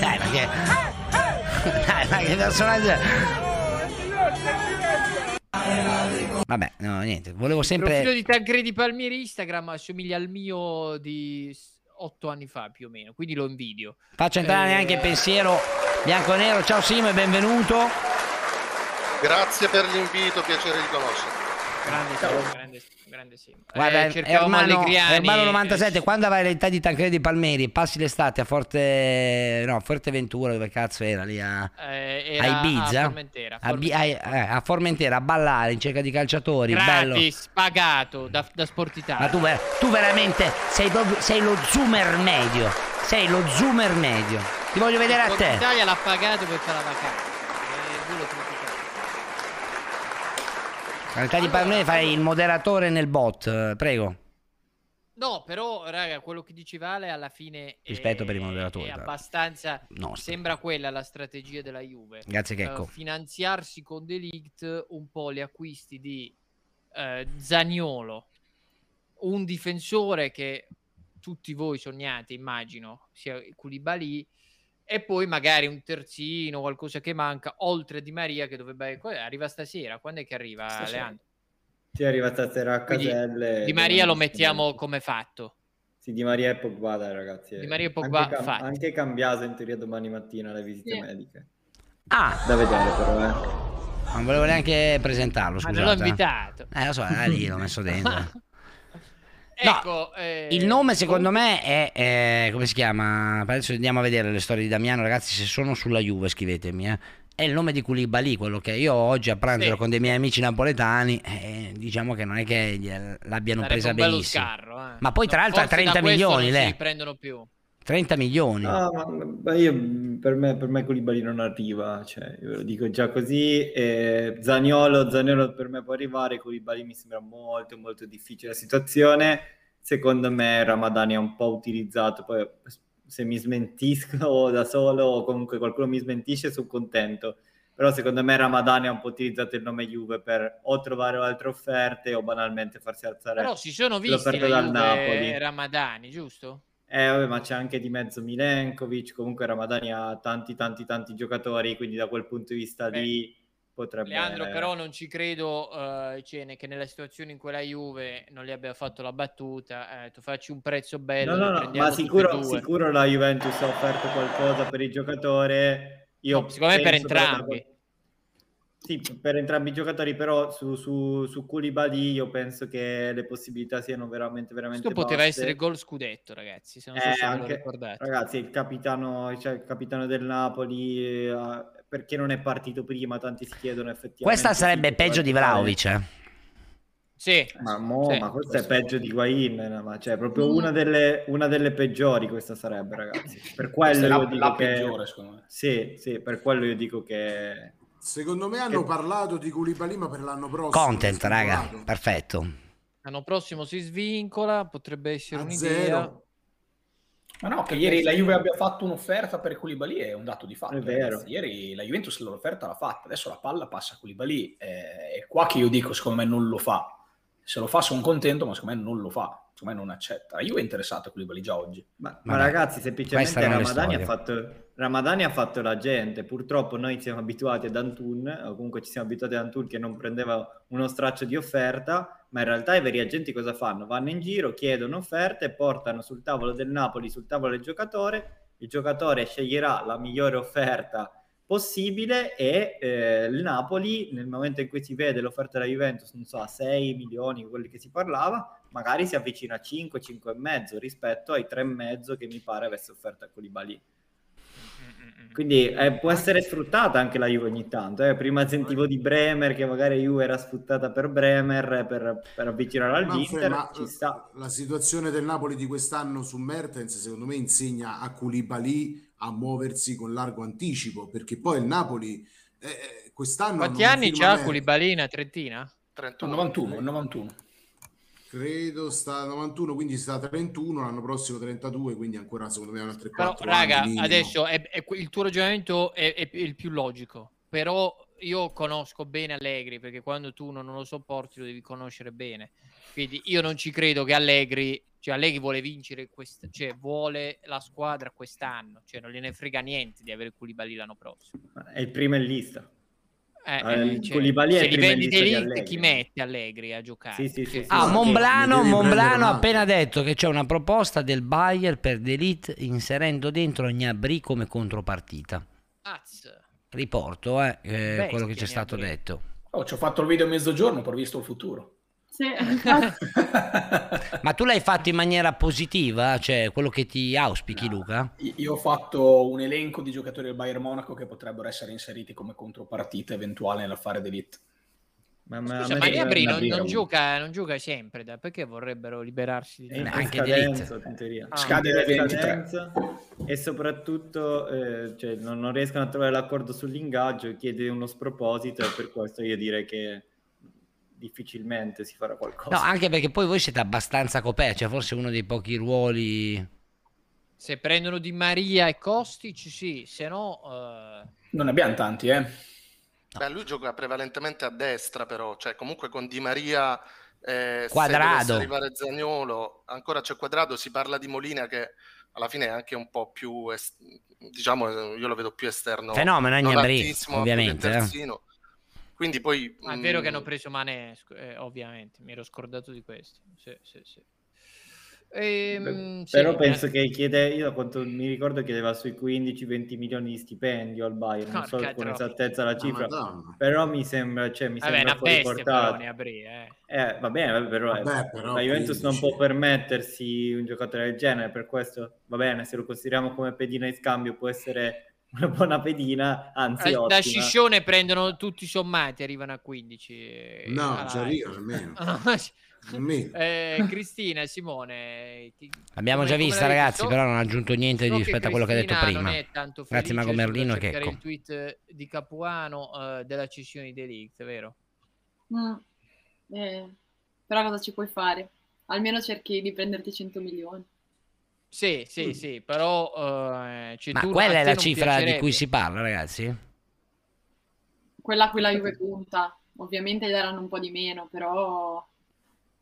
Dai, che... Dai, che personaggio... Vabbè, no, niente, volevo
Il profilo
sempre...
di Tancredi Palmieri Instagram assomiglia al mio di otto anni fa più o meno, quindi lo invidio.
Faccio entrare
Eh,
anche il pensiero bianco-nero. Ciao Simo e benvenuto.
Grazie per l'invito, piacere di conoscerti.
Grande Simo, grande, grande Simo.
Guarda,
Eh, cercavamo
Ermano, Ermano
eh,
97, quando avrai l'età di Tancredi Palmeri, passi l'estate a Forte... no, Forteventura, dove cazzo era lì a...
eh,
a Ibiza?
a Formentera,
A, Bi- a- eh, a Formentera, a ballare in cerca di calciatori, bello.
gratis, pagato da, da Sport Italia.
Ma tu, tu veramente sei, proprio, sei lo zoomer medio. Sei lo zoomer medio. Ti voglio vedere a te.
Italia l'ha pagato per fare la vacanza. Eh, voi lo criticate.
All'età di Palmeri fai il moderatore nel bot, eh, prego.
No, però, raga, quello che diceva Ale alla fine
Rispetto
è,
per i moderatori,
è abbastanza.
Nostro.
Sembra quella la strategia della Juve.
Grazie, Checco.
Eh, finanziarsi con Delict un po' gli acquisti di eh, Zaniolo, un difensore che tutti voi sognate, immagino, sia Koulibaly, e poi magari un terzino, qualcosa che manca, oltre Di Maria che dovrebbe... Arriva stasera, quando è che arriva
Stasera.
Leandro?
Sì, arriva stasera a Caselle.
Di Maria lo mettiamo come fatto.
Sì, Di Maria e Pogba, dai ragazzi.
Di Maria e Pogba
anche,
fatti.
anche Cambiaso in teoria domani mattina alle visite
Sì.
mediche.
Ah,
Da vedere però, eh.
non volevo neanche presentarlo,
Ma
scusate.
non l'ho
eh.
invitato.
Eh, lo so, era lì, l'ho messo dentro.
Ecco, eh,
Il nome secondo me è, eh, come si chiama? Adesso andiamo a vedere le storie di Damiano, ragazzi, se sono sulla Juve scrivetemi, eh. È il nome di Koulibaly, quello che io oggi a pranzo
Sì.
con dei miei amici napoletani, eh, diciamo che non è che l'abbiano presa benissimo.
scarro, eh.
Ma poi tra l'altro
Forse
30
da questo
milioni,
non
lei.
si prendono più.
30 milioni.
No, ma, io, per me, per me Koulibaly non arriva, cioè, io lo dico già così. E Zaniolo, Zaniolo per me può arrivare, Koulibaly mi sembra molto molto difficile la situazione. Secondo me Ramadani è un po' utilizzato, poi se mi smentisco da solo o comunque qualcuno mi smentisce sono contento. Però secondo me Ramadani ha un po' utilizzato il nome Juve per o trovare altre offerte o banalmente farsi alzare
Però si sono visti
l'offerta
la
dal
Juve
Napoli.
Ramadani, giusto?
Eh, vabbè, ma c'è anche di mezzo Milenkovic, comunque Ramadani ha tanti, tanti, tanti giocatori, quindi da quel punto di vista lì potrebbe...
Leandro, però non ci credo eh, cioè, che nella situazione in cui la Juve non gli abbia fatto la battuta, eh, tu facci un prezzo bello.
No, no, no, ma sicuro, sicuro la Juventus ha offerto qualcosa per il giocatore. Io
No, secondo me per
però da-
entrambi.
Sì, per entrambi i giocatori, però su, su, su Koulibaly io penso che le possibilità siano veramente, veramente
Questo poteva
basse.
essere gol scudetto, ragazzi, se non so
Eh,
se ve lo
anche-
ricordate.
ragazzi, il capitano, cioè il capitano del Napoli, eh, perché non è partito prima? Tanti si chiedono effettivamente.
Questa sarebbe peggio di. Vlaovic. eh.
Sì,
Ma, mo,
Sì,
ma questo è peggio di Higuain, ma cioè proprio
Mm.
una delle, una delle peggiori questa sarebbe, ragazzi. Per quello io
la,
dico
la
che...
peggiore, secondo me.
Sì, sì, per quello io dico che...
Secondo me hanno
Che-
parlato di Koulibaly ma per l'anno prossimo.
Content, raga, perfetto.
L'anno prossimo si svincola, potrebbe essere
A
un'idea.
zero.
Ma no, che ieri la Juve abbia fatto un'offerta per Koulibaly è un dato di fatto.
È vero.
ragazzi. Ieri la Juventus l'offerta l'ha fatta, adesso la palla passa a Koulibaly. eh, È qua che io dico, secondo me non lo fa. Se lo fa sono contento, ma secondo me non lo fa. Secondo me non accetta. La Juve è interessata a Koulibaly già oggi.
Ma, ma ragazzi, semplicemente Ramadani ha, fatto, Ramadani ha fatto la gente. Purtroppo noi siamo abituati ad Antun, o comunque ci siamo abituati ad Antun che non prendeva uno straccio di offerta, ma in realtà i veri agenti cosa fanno? Vanno in giro, chiedono offerte, portano sul tavolo del Napoli, sul tavolo del giocatore, il giocatore sceglierà la migliore offerta possibile e eh, il Napoli nel momento in cui si vede l'offerta della Juventus, non so, a 6 milioni, quelli che si parlava, magari si avvicina a 5, 5 e mezzo rispetto ai 3 e mezzo che mi pare avesse offerta a Koulibaly. Quindi eh, può essere sfruttata anche la Juve ogni tanto. eh. Prima sentivo di Bremer che magari Juve era sfruttata per Bremer per, per avvicinare all'Inter.
ma,
sta.
La situazione del Napoli di quest'anno su Mertens secondo me insegna a Koulibaly a muoversi con largo anticipo perché poi il Napoli eh, quest'anno
Quanti anni. Koulibaly una trentina?
31.
91, 91.
credo sta a 91 quindi sta a 31 l'anno prossimo 32 quindi ancora secondo me altre
Però,
4
raga,
minimo.
adesso è- è- il tuo ragionamento è, è il più logico. Però io conosco bene Allegri perché quando tu non lo sopporti lo devi conoscere bene. Quindi io non ci credo che Allegri, cioè Allegri vuole vincere, quest- cioè vuole la squadra quest'anno, cioè non gliene frega niente di avere Koulibaly l'anno prossimo.
È il primo in lista.
Eh,
Eh,
eh, cioè,
Koulibaly è
se
il
li
primo in
vendi
lista di
dei link,
Allegri.
chi mette Allegri a giocare?
Sì, sì, sì,
Cioè,
sì.
Ah,
sì,
Monblano, Monblano ha appena detto che c'è una proposta del Bayer per Delete inserendo dentro Gnabry come contropartita.
Az.
Riporto eh, eh, quello che ci è stato
Gnabry.
detto.
Oh, ci ho fatto il video a mezzogiorno, ho visto il futuro.
Infatti.
Ma tu l'hai fatto in maniera positiva? Cioè quello che ti auspichi, Luca?
Io ho fatto un elenco di giocatori del Bayern Monaco che potrebbero essere inseriti come contropartita eventuale nell'affare d'elite.
Ma, ma-
Scusa, ma Gnabry non, non gioca, non gioca sempre, da- perché vorrebbero liberarsi di lui?
anche
scadenza, in teoria.
Ah.
Scade nel 23.
scadenza e soprattutto eh, cioè, non, non riescono a trovare l'accordo sull'ingaggio chiede uno sproposito e per questo io direi che difficilmente si farà qualcosa.
No, anche perché poi voi siete abbastanza coperti, cioè forse uno dei pochi ruoli...
Se prendono Di Maria e Kostic, sì, se no... eh,
Non ne abbiamo tanti, eh.
Beh, lui gioca prevalentemente a destra, però, cioè comunque con Di Maria, eh,
Quadrado.
arrivare Zaniolo, ancora c'è Quadrado, si parla di Molina che alla fine è anche un po' più, es- diciamo, io lo vedo più esterno.
Fenomeno,
altissimo,
ovviamente, eh.
Quindi poi...
ma è vero che
mm,
hanno preso Mané, scu- eh, ovviamente, mi ero scordato di questo. Sì, sì, sì. Ehm, sì,
Però
eh,
penso che chiede, io quanto mi ricordo chiedeva sui 15-20 milioni di stipendio al Bayern, non so
Porca
con
troia.
esattezza la
Ah,
cifra,
Madonna.
però mi sembra, cioè, mi
Vabbè,
sembra
una
fuori
bestia però
portata.
Eh.
Eh, va bene, vabbè, però, eh,
Vabbè, però
la Juventus non
15.
può permettersi un giocatore del genere, per questo va bene, se lo consideriamo come pedina in scambio può essere una buona pedina, anzi
Eh, Da
ottima.
Sciscione prendono tutti i sommati, arrivano a 15. eh,
no ci arriva almeno
eh, Cristina e Simone.
L'abbiamo già vista, ragazzi, so, però non ha aggiunto niente so rispetto a quello che ha detto prima. Non è tanto Grazie, Mago Merlino. Che ecco.
il tweet di Capuano uh, della cessione di Delict, vero?
Mm. Eh, però cosa ci puoi fare? Almeno cerchi di prenderti 100 milioni.
Sì, sì, mm. sì, però... Uh,
Ma quella è la cifra di cui si parla, ragazzi?
Quella a cui la Juve punta. Ovviamente daranno un po' di meno, però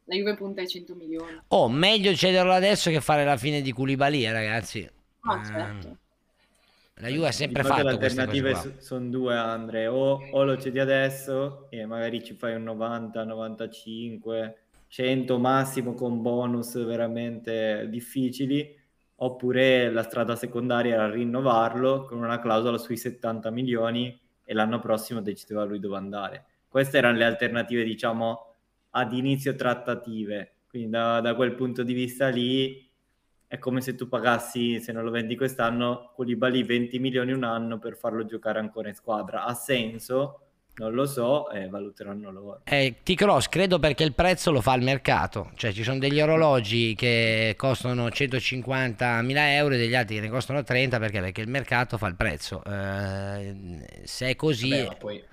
la Juve punta ai 100 milioni.
Oh, meglio cederlo adesso che fare la fine di Koulibaly, eh, ragazzi.
Ah, certo.
Eh, la Juve ha sempre fatto
le alternative sono due, Andre. O, o, lo cedi adesso e magari ci fai un 90, 95, 100 massimo con bonus veramente difficili, oppure la strada secondaria era rinnovarlo con una clausola sui 70 milioni e l'anno prossimo decideva lui dove andare. Queste erano le alternative, diciamo, ad inizio trattative. Quindi da, da quel punto di vista lì è come se tu pagassi, se non lo vendi quest'anno, Koulibaly 20 milioni un anno per farlo giocare ancora in squadra. Ha senso? Non lo so, eh, valuteranno loro.
Eh, T-Cross credo perché il prezzo lo fa il mercato, cioè ci sono degli orologi che costano 150 mila euro e degli altri che ne costano 30 perché? Perché il mercato fa il prezzo. Eh, se è così...
Vabbè, poi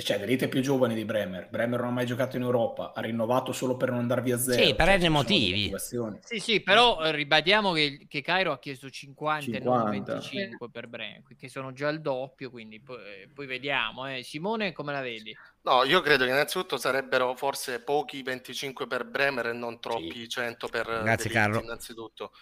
cioè Delite è più giovane di Bremer. Bremer non ha mai giocato in Europa, ha rinnovato solo per non andare via zero.
Sì, per cioè, motivi.
Sì, sì, però eh, ribadiamo che, che Cairo ha chiesto 50, 50. e non 25 per Bremer, che sono già il doppio, quindi poi, eh, poi vediamo. Eh. Simone, come la vedi?
No, io credo che innanzitutto sarebbero forse pochi 25 per Bremer e non troppi sì. 100 per
Grazie, Carlo.
innanzitutto.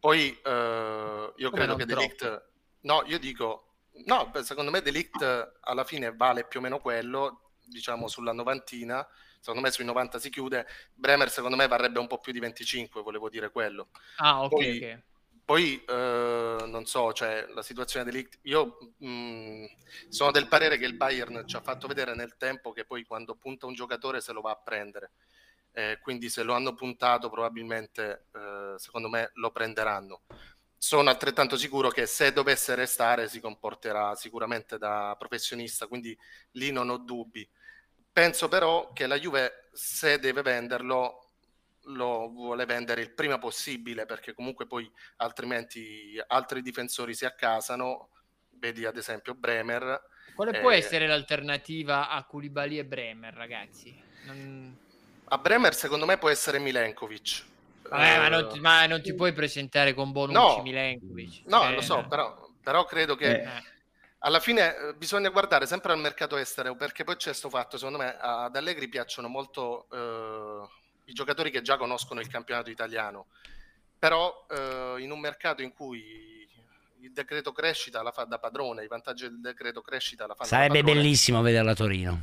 Poi eh, io come credo che Delict... No, io dico No, secondo me Delict alla fine vale più o meno quello, diciamo sulla novantina, secondo me sui 90 si chiude, Bremer secondo me varrebbe un po' più di 25, volevo dire quello.
Ah, ok.
Poi,
okay.
poi eh, non so, cioè la situazione Delict, io mh, mm, sono del parere che il Bayern ci ha fatto vedere nel tempo che poi quando punta un giocatore se lo va a prendere. Eh, quindi se lo hanno puntato probabilmente eh, secondo me lo prenderanno sono altrettanto sicuro che se dovesse restare si comporterà sicuramente da professionista, quindi lì non ho dubbi. Penso però che la Juve, se deve venderlo, lo vuole vendere il prima possibile, perché comunque poi altrimenti altri difensori si accasano, vedi ad esempio Bremer.
Quale eh... può essere l'alternativa a Koulibaly e Bremer, ragazzi? Non...
A Bremer secondo me può essere Milenkovic
Vabbè, ma, non ti, ma, non ti, puoi presentare con Bonucci no, Milenkovic.
No, eh, lo so, però, però credo che eh. alla fine eh, bisogna guardare sempre al mercato estero, perché poi c'è questo fatto, secondo me ad Allegri piacciono molto eh, i giocatori che già conoscono il campionato italiano, però eh, in un mercato in cui il decreto crescita la fa da padrone, i vantaggi del decreto crescita la fa
Sarebbe bellissimo vederla a Torino.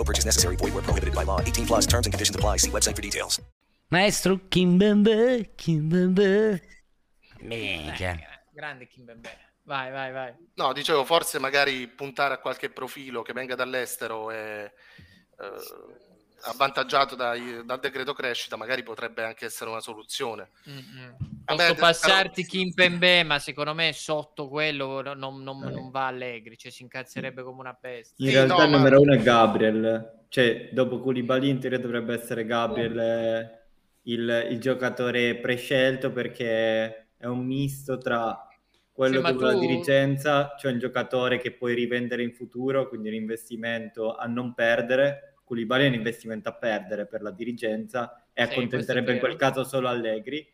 No purchase necessary. Void where prohibited by law. 18 plus terms and conditions apply. See website for details.
Maestro Kimbembe, Kimbembe. Minchia.
Grande Kimbembe. Vai, vai, vai.
No, dicevo, forse magari puntare a qualche profilo che venga dall'estero e... Eh, avvantaggiato dai, dal decreto crescita, magari potrebbe anche essere una soluzione.
Mm-hmm. Posso me, passarti però... Kimpembe, ma secondo me sotto quello non, non, eh. non, va Allegri, cioè si incazzerebbe come una bestia.
In sì, realtà no, il numero ma... uno è Gabriel, cioè dopo Koulibaly in teoria dovrebbe essere Gabriel oh. il, il, giocatore prescelto perché è un misto tra quello sì, che tu... la dirigenza, cioè un giocatore che puoi rivendere in futuro, quindi un investimento a non perdere, Koulibaly è un investimento a perdere per la dirigenza e accontenterebbe in quel caso solo Allegri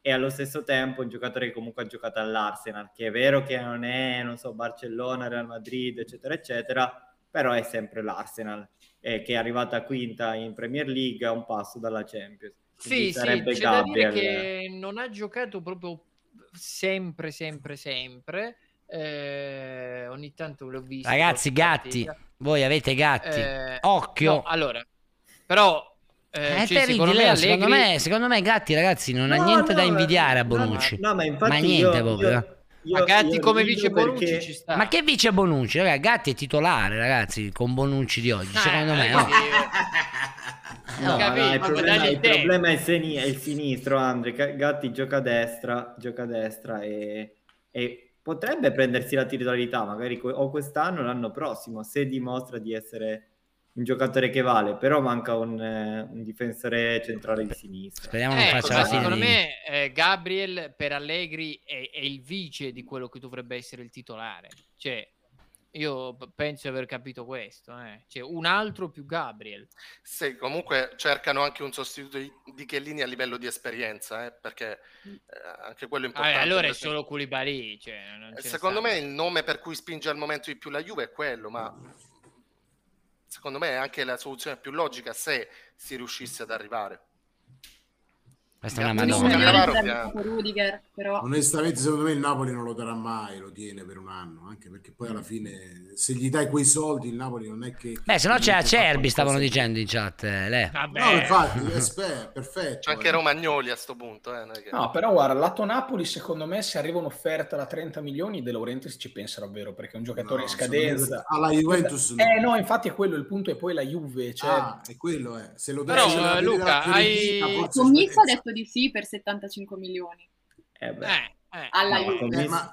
e allo stesso tempo un giocatore che comunque ha giocato all'Arsenal, che è vero che non è, non so, Barcellona, Real Madrid, eccetera, eccetera, però è sempre l'Arsenal, eh, che è arrivata quinta in Premier League a un passo dalla Champions.
Quindi sì, sì, c'è Gabriel... da dire che non ha giocato proprio sempre, sempre, sempre. Eh, ogni tanto l'ho visto.
Ragazzi, gatti, partita. voi avete gatti. Eh, Occhio. No,
allora, però
eh, eh, cioè, secondo, me, Allegri... secondo, me, secondo me Gatti ragazzi non no, ha niente no, da invidiare a Bonucci no, ma, ma, niente
io,
proprio
io,
io, ma Gatti come vice Bonucci perché... ci sta
ma che vice Bonucci ragazzi Gatti è titolare ragazzi con Bonucci di oggi ah, secondo me no.
No, capito, no, il, problema, il problema, è il, seni- è il sinistro Andre Gatti gioca a destra gioca a destra e, e potrebbe prendersi la titolarità magari o quest'anno o l'anno prossimo se dimostra di essere un giocatore che vale, però manca un, eh, un difensore centrale di sinistra.
Speriamo non eh, faccia la
Secondo me eh, Gabriel per Allegri è, è, il vice di quello che dovrebbe essere il titolare. Cioè, io penso di aver capito questo. Eh. Cioè, un altro più Gabriel.
Sì, comunque cercano anche un sostituto di, Chiellini a livello di esperienza, eh, perché mm. eh, anche quello è importante.
Ah, allora è solo Koulibaly. Cioè,
secondo me il nome per cui spinge al momento di più la Juve è quello, ma secondo me è anche la soluzione più logica se si riuscisse ad arrivare.
Questa è una manovra.
Onestamente, secondo me il Napoli non lo darà mai, lo tiene per un anno, anche perché poi alla fine, se gli dai quei soldi, il Napoli non è che.
Beh, se no c'è Acerbi, stavano dicendo in chat. Eh.
Vabbè. No, infatti, è perfetto.
C'è anche
eh.
Romagnoli a sto punto. Eh,
che... No, però guarda, lato Napoli, secondo me, se arriva un'offerta da 30 milioni, De Laurentiis ci pensa davvero perché è un giocatore no, in scadenza.
Alla Juventus.
No. Eh, no, infatti è quello il punto, e poi la Juve. Cioè...
Ah, è quello, eh. Se lo dai,
però, se Luca, hai.
Ha detto di sì per 70 75 milioni.
Eh beh. Eh, eh. Alla no, Juve. Ma...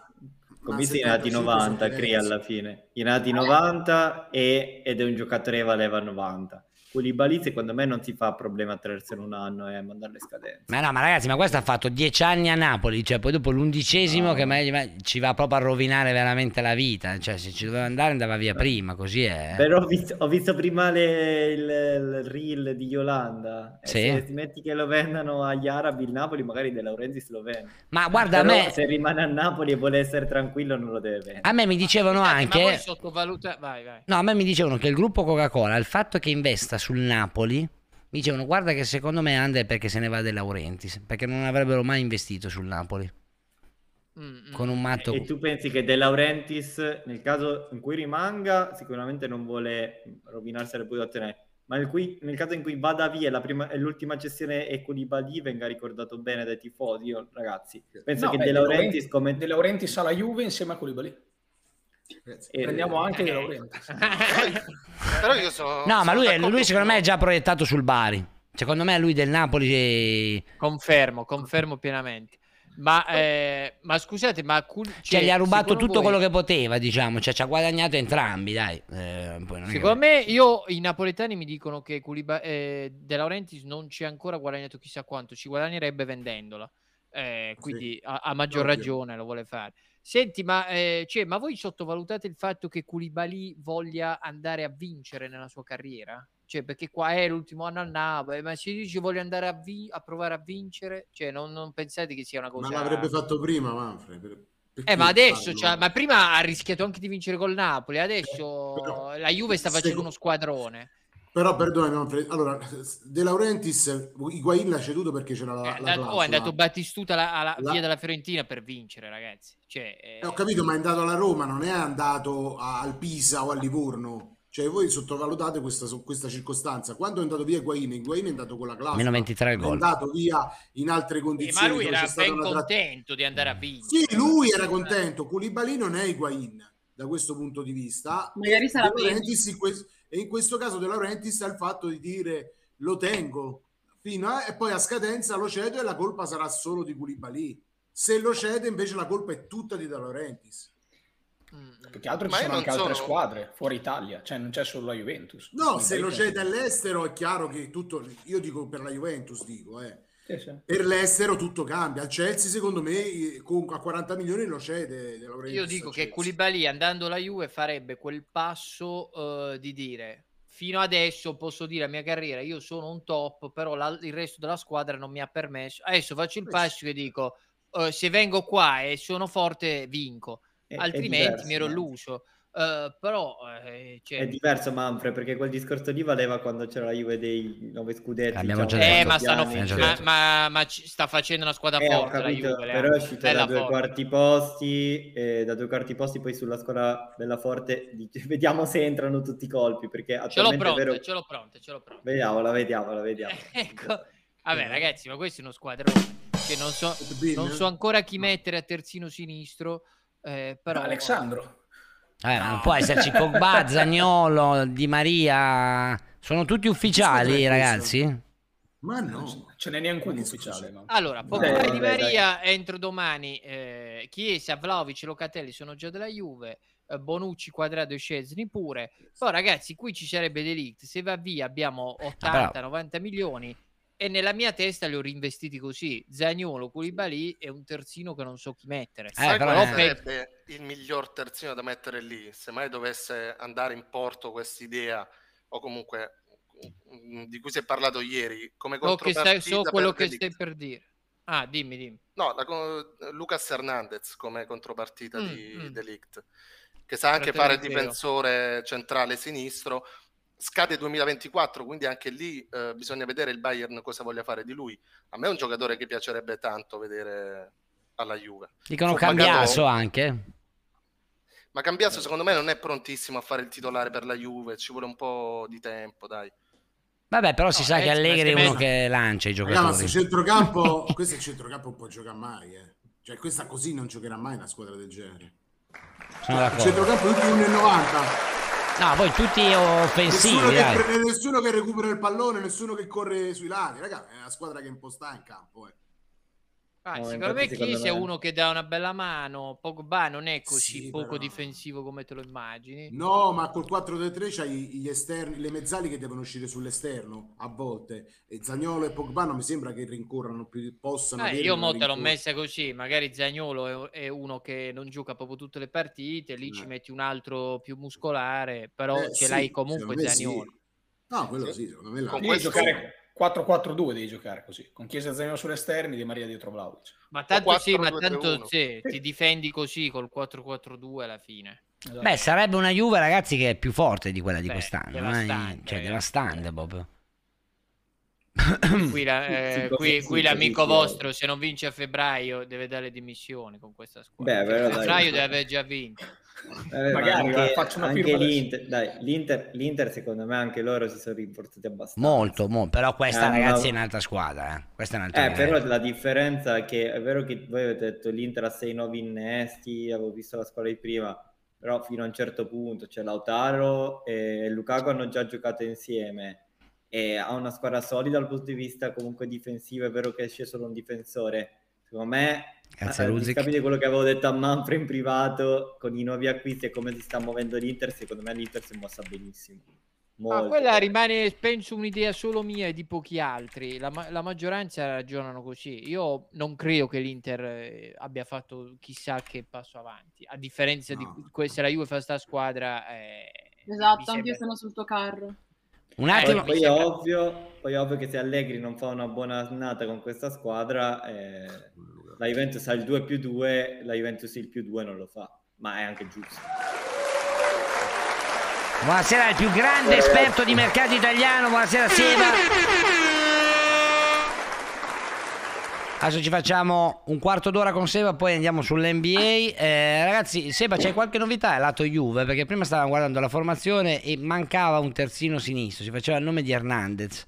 Commessi in anni 90, Cri alla fine. In anni 90 e, ed è un giocatore che valeva 90. Koulibaly secondo me non si fa problema a tenersene un anno e eh, mandare le scadenze.
Ma no, ma ragazzi, ma questo ha fatto dieci anni a Napoli, cioè poi dopo l'undicesimo no. che me, ci va proprio a rovinare veramente la vita, cioè se ci doveva andare andava via prima, così è.
Però ho visto, ho visto prima le, il, il, reel di Yolanda, sì. se metti che lo vendano agli arabi il Napoli, magari De Laurentiis lo vende.
Ma guarda, Però a me...
se rimane a Napoli e vuole essere tranquillo non lo deve vendere.
A me mi dicevano
ma,
anche...
Ma sottovaluta... vai, vai.
No, a me mi dicevano che il gruppo Coca-Cola, il fatto che investa sul Napoli, mi dicevano guarda che secondo me Ande è perché se ne va De Laurentiis, perché non avrebbero mai investito sul Napoli. Con un matto...
E tu pensi che De Laurentiis, nel caso in cui rimanga, sicuramente non vuole rovinarsi le ottenere, ma nel, cui, nel, caso in cui vada via la prima, e l'ultima gestione e Koulibaly venga ricordato bene dai tifosi, io ragazzi, penso no, che beh, De Laurentiis, come...
De Laurentiis alla Juve insieme a Koulibaly. E prendiamo anche De Laurentiis.
Però io sono.
No, ma lui, lui secondo me è già proiettato sul Bari. Secondo me lui del Napoli.
Confermo, confermo pienamente. Ma, eh, ma scusate, ma
cul- cioè, cioè, gli ha rubato tutto voi... quello che poteva, diciamo, cioè ci ha guadagnato entrambi, dai.
Eh, secondo me, io i napoletani mi dicono che Culiba- eh, De Laurentiis non ci ha ancora guadagnato chissà quanto, ci guadagnerebbe vendendola. Eh, quindi sì. a, a, maggior Ovvio. ragione lo vuole fare. Senti, ma, eh, cioè, ma voi sottovalutate il fatto che Koulibaly voglia andare a vincere nella sua carriera? Cioè, perché qua è l'ultimo anno al Napoli, ma se dici voglio andare a, vi- a provare a vincere, cioè, non, non, pensate che sia una cosa...
Ma l'avrebbe fatto prima, Manfred.
Per... Eh, ma adesso, cioè, ma prima ha rischiato anche di vincere col Napoli, adesso eh, però, la Juve sta facendo se... uno squadrone.
Però perdonami, allora De Laurentiis Higuain l'ha ceduto perché c'era la,
è andato, la oh, è andato Battistuta alla, alla la... via della Fiorentina per vincere, ragazzi. Cioè,
eh... Eh, ho capito, ma è andato alla Roma, non è andato al Pisa o al Livorno. Cioè, voi sottovalutate questa, questa circostanza. Quando è andato via Higuain, Higuain è andato con la clausola.
Meno 23
gol. È andato via in altre condizioni.
Eh, ma lui era ben contento di andare a vincere.
Sì, lui era contento. Koulibaly non è Higuain da questo punto di vista.
Magari sarà
e in questo caso De Laurentiis ha il fatto di dire lo tengo fino a, e poi a scadenza lo cedo e la colpa sarà solo di Koulibaly. Se lo cede invece la colpa è tutta di De Laurentiis.
Mm. Più che altro ci sono anche sono... altre squadre fuori Italia, cioè non c'è solo la Juventus.
No, se lo cede all'estero è chiaro che tutto, io dico per la Juventus, dico, eh. Sì, sì. Per l'estero tutto cambia. Al Chelsea, secondo me, comunque a 40 milioni lo cede.
Io dico che Koulibaly andando alla Juve farebbe quel passo uh, di dire fino adesso posso dire la mia carriera, io sono un top, però la, il resto della squadra non mi ha permesso. Adesso faccio il passo e dico, uh, se vengo qua e sono forte, vinco. È, Altrimenti è diverso, mi ero illuso. Uh, però eh,
cioè... è diverso Manfred perché quel discorso lì valeva quando c'era la Juve dei nove scudetti
abbiamo
già
eh,
ma, stanno, ma, ma, ma, sta facendo una squadra eh, forte capito, Juve,
però è uscita da due forte. quarti posti e da due quarti posti poi sulla squadra bella forte vediamo se entrano tutti i colpi perché
ce l'ho pronte,
vero...
ce l'ho pronte, ce l'ho pronte.
Vediamola vediamola vediamo
ecco vabbè ragazzi ma questo è uno squadrone che non so, non so ancora chi mettere a terzino sinistro eh, però
Alessandro
eh, no. Non può esserci Pogba, Zagnolo, Di Maria. Sono tutti ufficiali, ragazzi?
Ma no, ce n'è neanche uno ufficiale.
No. Allora, Pogba e Di Maria dai. entro domani. Eh, Chiesa, Vlaovic e Locatelli sono già della Juve. Eh, Bonucci, Quadrado e Scesni pure. Poi ragazzi, qui ci sarebbe Delict. Se va via abbiamo 80-90 ah, milioni e nella mia testa li ho reinvestiti così. Zagnolo, Koulibaly e un terzino che non so chi mettere.
Eh, però sarebbe il miglior terzino da mettere lì? Se mai dovesse andare in porto questa idea o comunque mm, di cui si è parlato ieri come contropartita
so, so quello che stai per dire. Ah dimmi dimmi.
No la, Lucas Hernandez come contropartita mm, di mm. Delict che sa anche fare il difensore centrale sinistro scade 2024, quindi anche lì eh, bisogna vedere il Bayern cosa voglia fare di lui. A me è un giocatore che piacerebbe tanto vedere alla Juve.
Dicono Fu Cambiaso pagato... anche.
Ma Cambiaso secondo me non è prontissimo a fare il titolare per la Juve, ci vuole un po' di tempo, dai.
Vabbè, però si sa che Allegri è uno che lancia i giocatori.
Ragazzi, centrocampo, questo centrocampo non può giocare mai, eh. Cioè, questa così non giocherà mai una squadra del genere.
Sono cioè,
il centrocampo tutti 1,90
No, poi tutti offensivi.
Nessuno che, nessuno che, recupera il pallone, nessuno che corre sui lati. Raga, è una squadra che imposta in campo. Eh.
Ah, no, secondo me Chiesa è uno che dà una bella mano. Pogba non è così sì, poco però... difensivo come te lo immagini.
No, ma col 4-3 c'hai gli esterni, le mezzali che devono uscire sull'esterno a volte. E Zagnolo e Pogba non mi sembra che rincorrano più, possano.
Eh, io mo te l'ho messa così. Magari Zagnolo è, è, uno che non gioca proprio tutte le partite. Lì eh. ci metti un altro più muscolare, però eh, ce sì, l'hai comunque Zagnolo. Sì.
No, quello sì, secondo me.
Con questo... giocare 4-4-2 devi giocare così, con Chiesa Zagnolo sull'esterno Di Maria dietro Vlaovic.
Ma tanto sì, ma tanto sì, ti difendi così col 4-4-2 alla fine.
Esatto. Beh, sarebbe una Juve, ragazzi, che è più forte di quella di Beh, quest'anno. Devastante, cioè, devastante proprio.
Qui, la, eh, qui, qui l'amico vostro, se non vince a febbraio, deve dare dimissioni con questa squadra. Beh, a febbraio deve aver già vinto.
Eh, Magari anche, faccio una anche l'Inter, dai, l'Inter, l'Inter, secondo me anche loro si sono rinforzati abbastanza.
Molto, molto. però questa eh, ragazzi ma... è un'altra squadra. Eh. Questa è un'altra
eh, però la differenza è che è vero che voi avete detto l'Inter ha 6-9 innesti, avevo visto la squadra di prima, però fino a un certo punto, cioè Lautaro e Lukaku hanno già giocato insieme e ha una squadra solida dal punto di vista comunque difensivo, è vero che esce solo un difensore. Secondo me Grazie, eh, capite quello che avevo detto a Manfred in privato con i nuovi acquisti e come si sta muovendo l'Inter, secondo me l'Inter si è mossa benissimo.
Ma quella rimane, penso, un'idea solo mia e di pochi altri. La, la, maggioranza ragionano così. Io non credo che l'Inter eh, abbia fatto chissà che passo avanti. A differenza no. di questa, la Juve fa sta squadra. Eh,
esatto, anche io sono sul tuo carro.
Un attimo. Poi, poi, è ovvio, poi è ovvio che se Allegri non fa una buona annata con questa squadra, eh, la Juventus ha il 2 più 2, la Juventus il più 2 non lo fa, ma è anche giusto.
Buonasera al più grande esperto di mercato italiano, buonasera Seba. Adesso ci facciamo un quarto d'ora con Seba, poi andiamo sull'NBA. Eh, ragazzi, Seba, c'è qualche novità lato Juve? Perché prima stavamo guardando la formazione e mancava un terzino sinistro, si faceva il nome di Hernandez.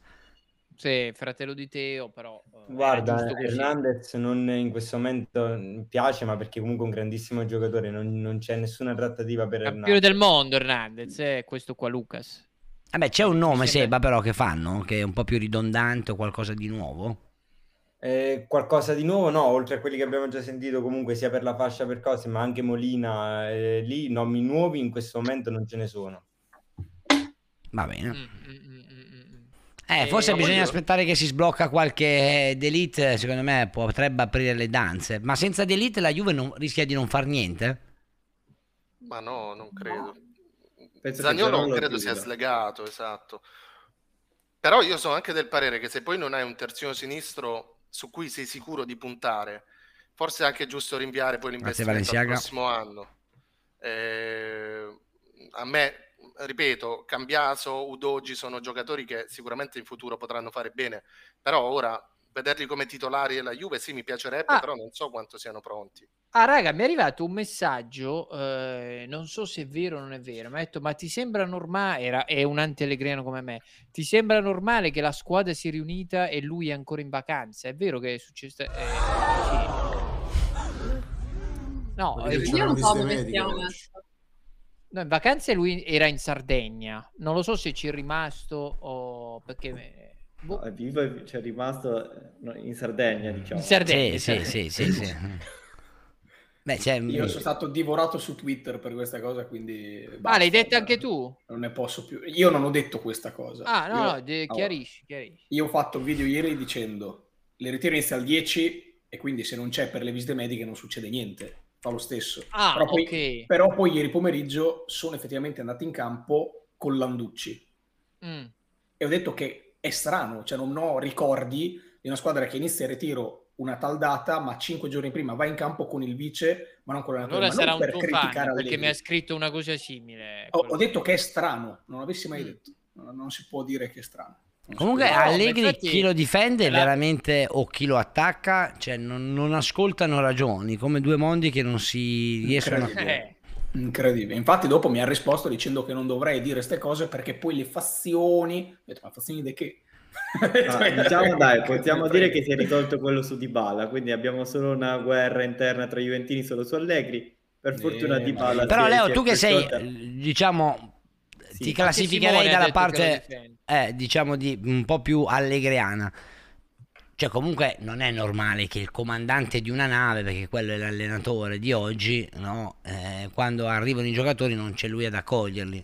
Sì, fratello di Teo, però.
Eh, Guarda, Hernandez non in questo momento piace, ma perché comunque è un grandissimo giocatore, non, non c'è nessuna trattativa per
Campione Hernandez. del mondo Hernandez, è questo qua Lucas.
Vabbè, c'è un nome, Seba, però, che fanno, che è un po' più ridondante o qualcosa di nuovo?
Eh, qualcosa di nuovo? No, oltre a quelli che abbiamo già sentito comunque sia per la fascia per cose, ma anche Molina, eh, lì nomi nuovi in questo momento non ce ne sono.
Va bene. Mm, mm, mm, mm, mm. Eh, forse bisogna voglio... aspettare che si sblocca qualche Delete, secondo me potrebbe aprire le danze, ma senza Delete la Juve non, rischia di non far niente?
Ma no, non credo.
Penso
Zagnolo
che
credo sia slegato, esatto. Però io sono anche del parere che se poi non hai un terzino sinistro su cui sei sicuro di puntare, forse è anche giusto rinviare poi l'investimento al prossimo anno. Eh, a me, ripeto, Cambiaso, Udogi sono giocatori che sicuramente in futuro potranno fare bene, però ora vederli come titolari della Juve sì mi piacerebbe, ah. però non so quanto siano pronti.
Ah, raga, mi è arrivato un messaggio, eh, non so se è vero o non è vero, mi ha detto, ma ti sembra normale, era, è un anti-allegrino come me, ti sembra normale che la squadra sia riunita e lui è ancora in vacanza? È vero che è successo? Eh, sì. No,
eh, io non so dove stiamo
No, in vacanza lui era in Sardegna. Non lo so se ci è rimasto o perché.
Boh. No, è vivo e c'è rimasto eh, in Sardegna, diciamo.
In Sardegna, sì, sì, sì, sì,
Beh, Io sono stato divorato su Twitter per questa cosa, quindi...
Basta, ah, l'hai detto anche tu?
Non ne posso più. Io non ho detto questa cosa.
Ah, no,
io...
no, de- chiarisci, chiarisci.
Io ho fatto un video ieri dicendo le ritiro inizia al 10 e quindi se non c'è per le visite mediche non succede niente fa lo stesso.
Ah,
però, poi,
okay.
però poi ieri pomeriggio sono effettivamente andati in campo con Landucci. Mm. E ho detto che è strano, cioè non ho ricordi di una squadra che inizia il ritiro una tal data, ma cinque giorni prima va in campo con il vice, ma non con l'allenatore.
Allora sarà
un per
tuo fan, perché mi ha scritto una cosa simile.
Ho, ho, detto che è strano, non l'avessi mai mm. detto. Non, non si può dire che è strano.
Comunque Allegri infatti, chi lo difende la... veramente o chi lo attacca, cioè non, non, ascoltano ragioni, come due mondi che non si riescono a...
Incredibile. Infatti dopo mi ha risposto dicendo che non dovrei dire queste cose perché poi le fazioni... Ho detto, ma fazioni di che?
Ah, diciamo dai, possiamo dire che si è risolto quello su Dybala, quindi abbiamo solo una guerra interna tra Juventini solo su Allegri. Per fortuna eh, Dybala
Però Leo, tu che sei, diciamo, sì. ti classificherei dalla parte, eh, diciamo, di un po' più allegriana. Cioè, comunque non è normale che il comandante di una nave, perché quello è l'allenatore di oggi, no? eh, quando arrivano i giocatori non c'è lui ad accoglierli.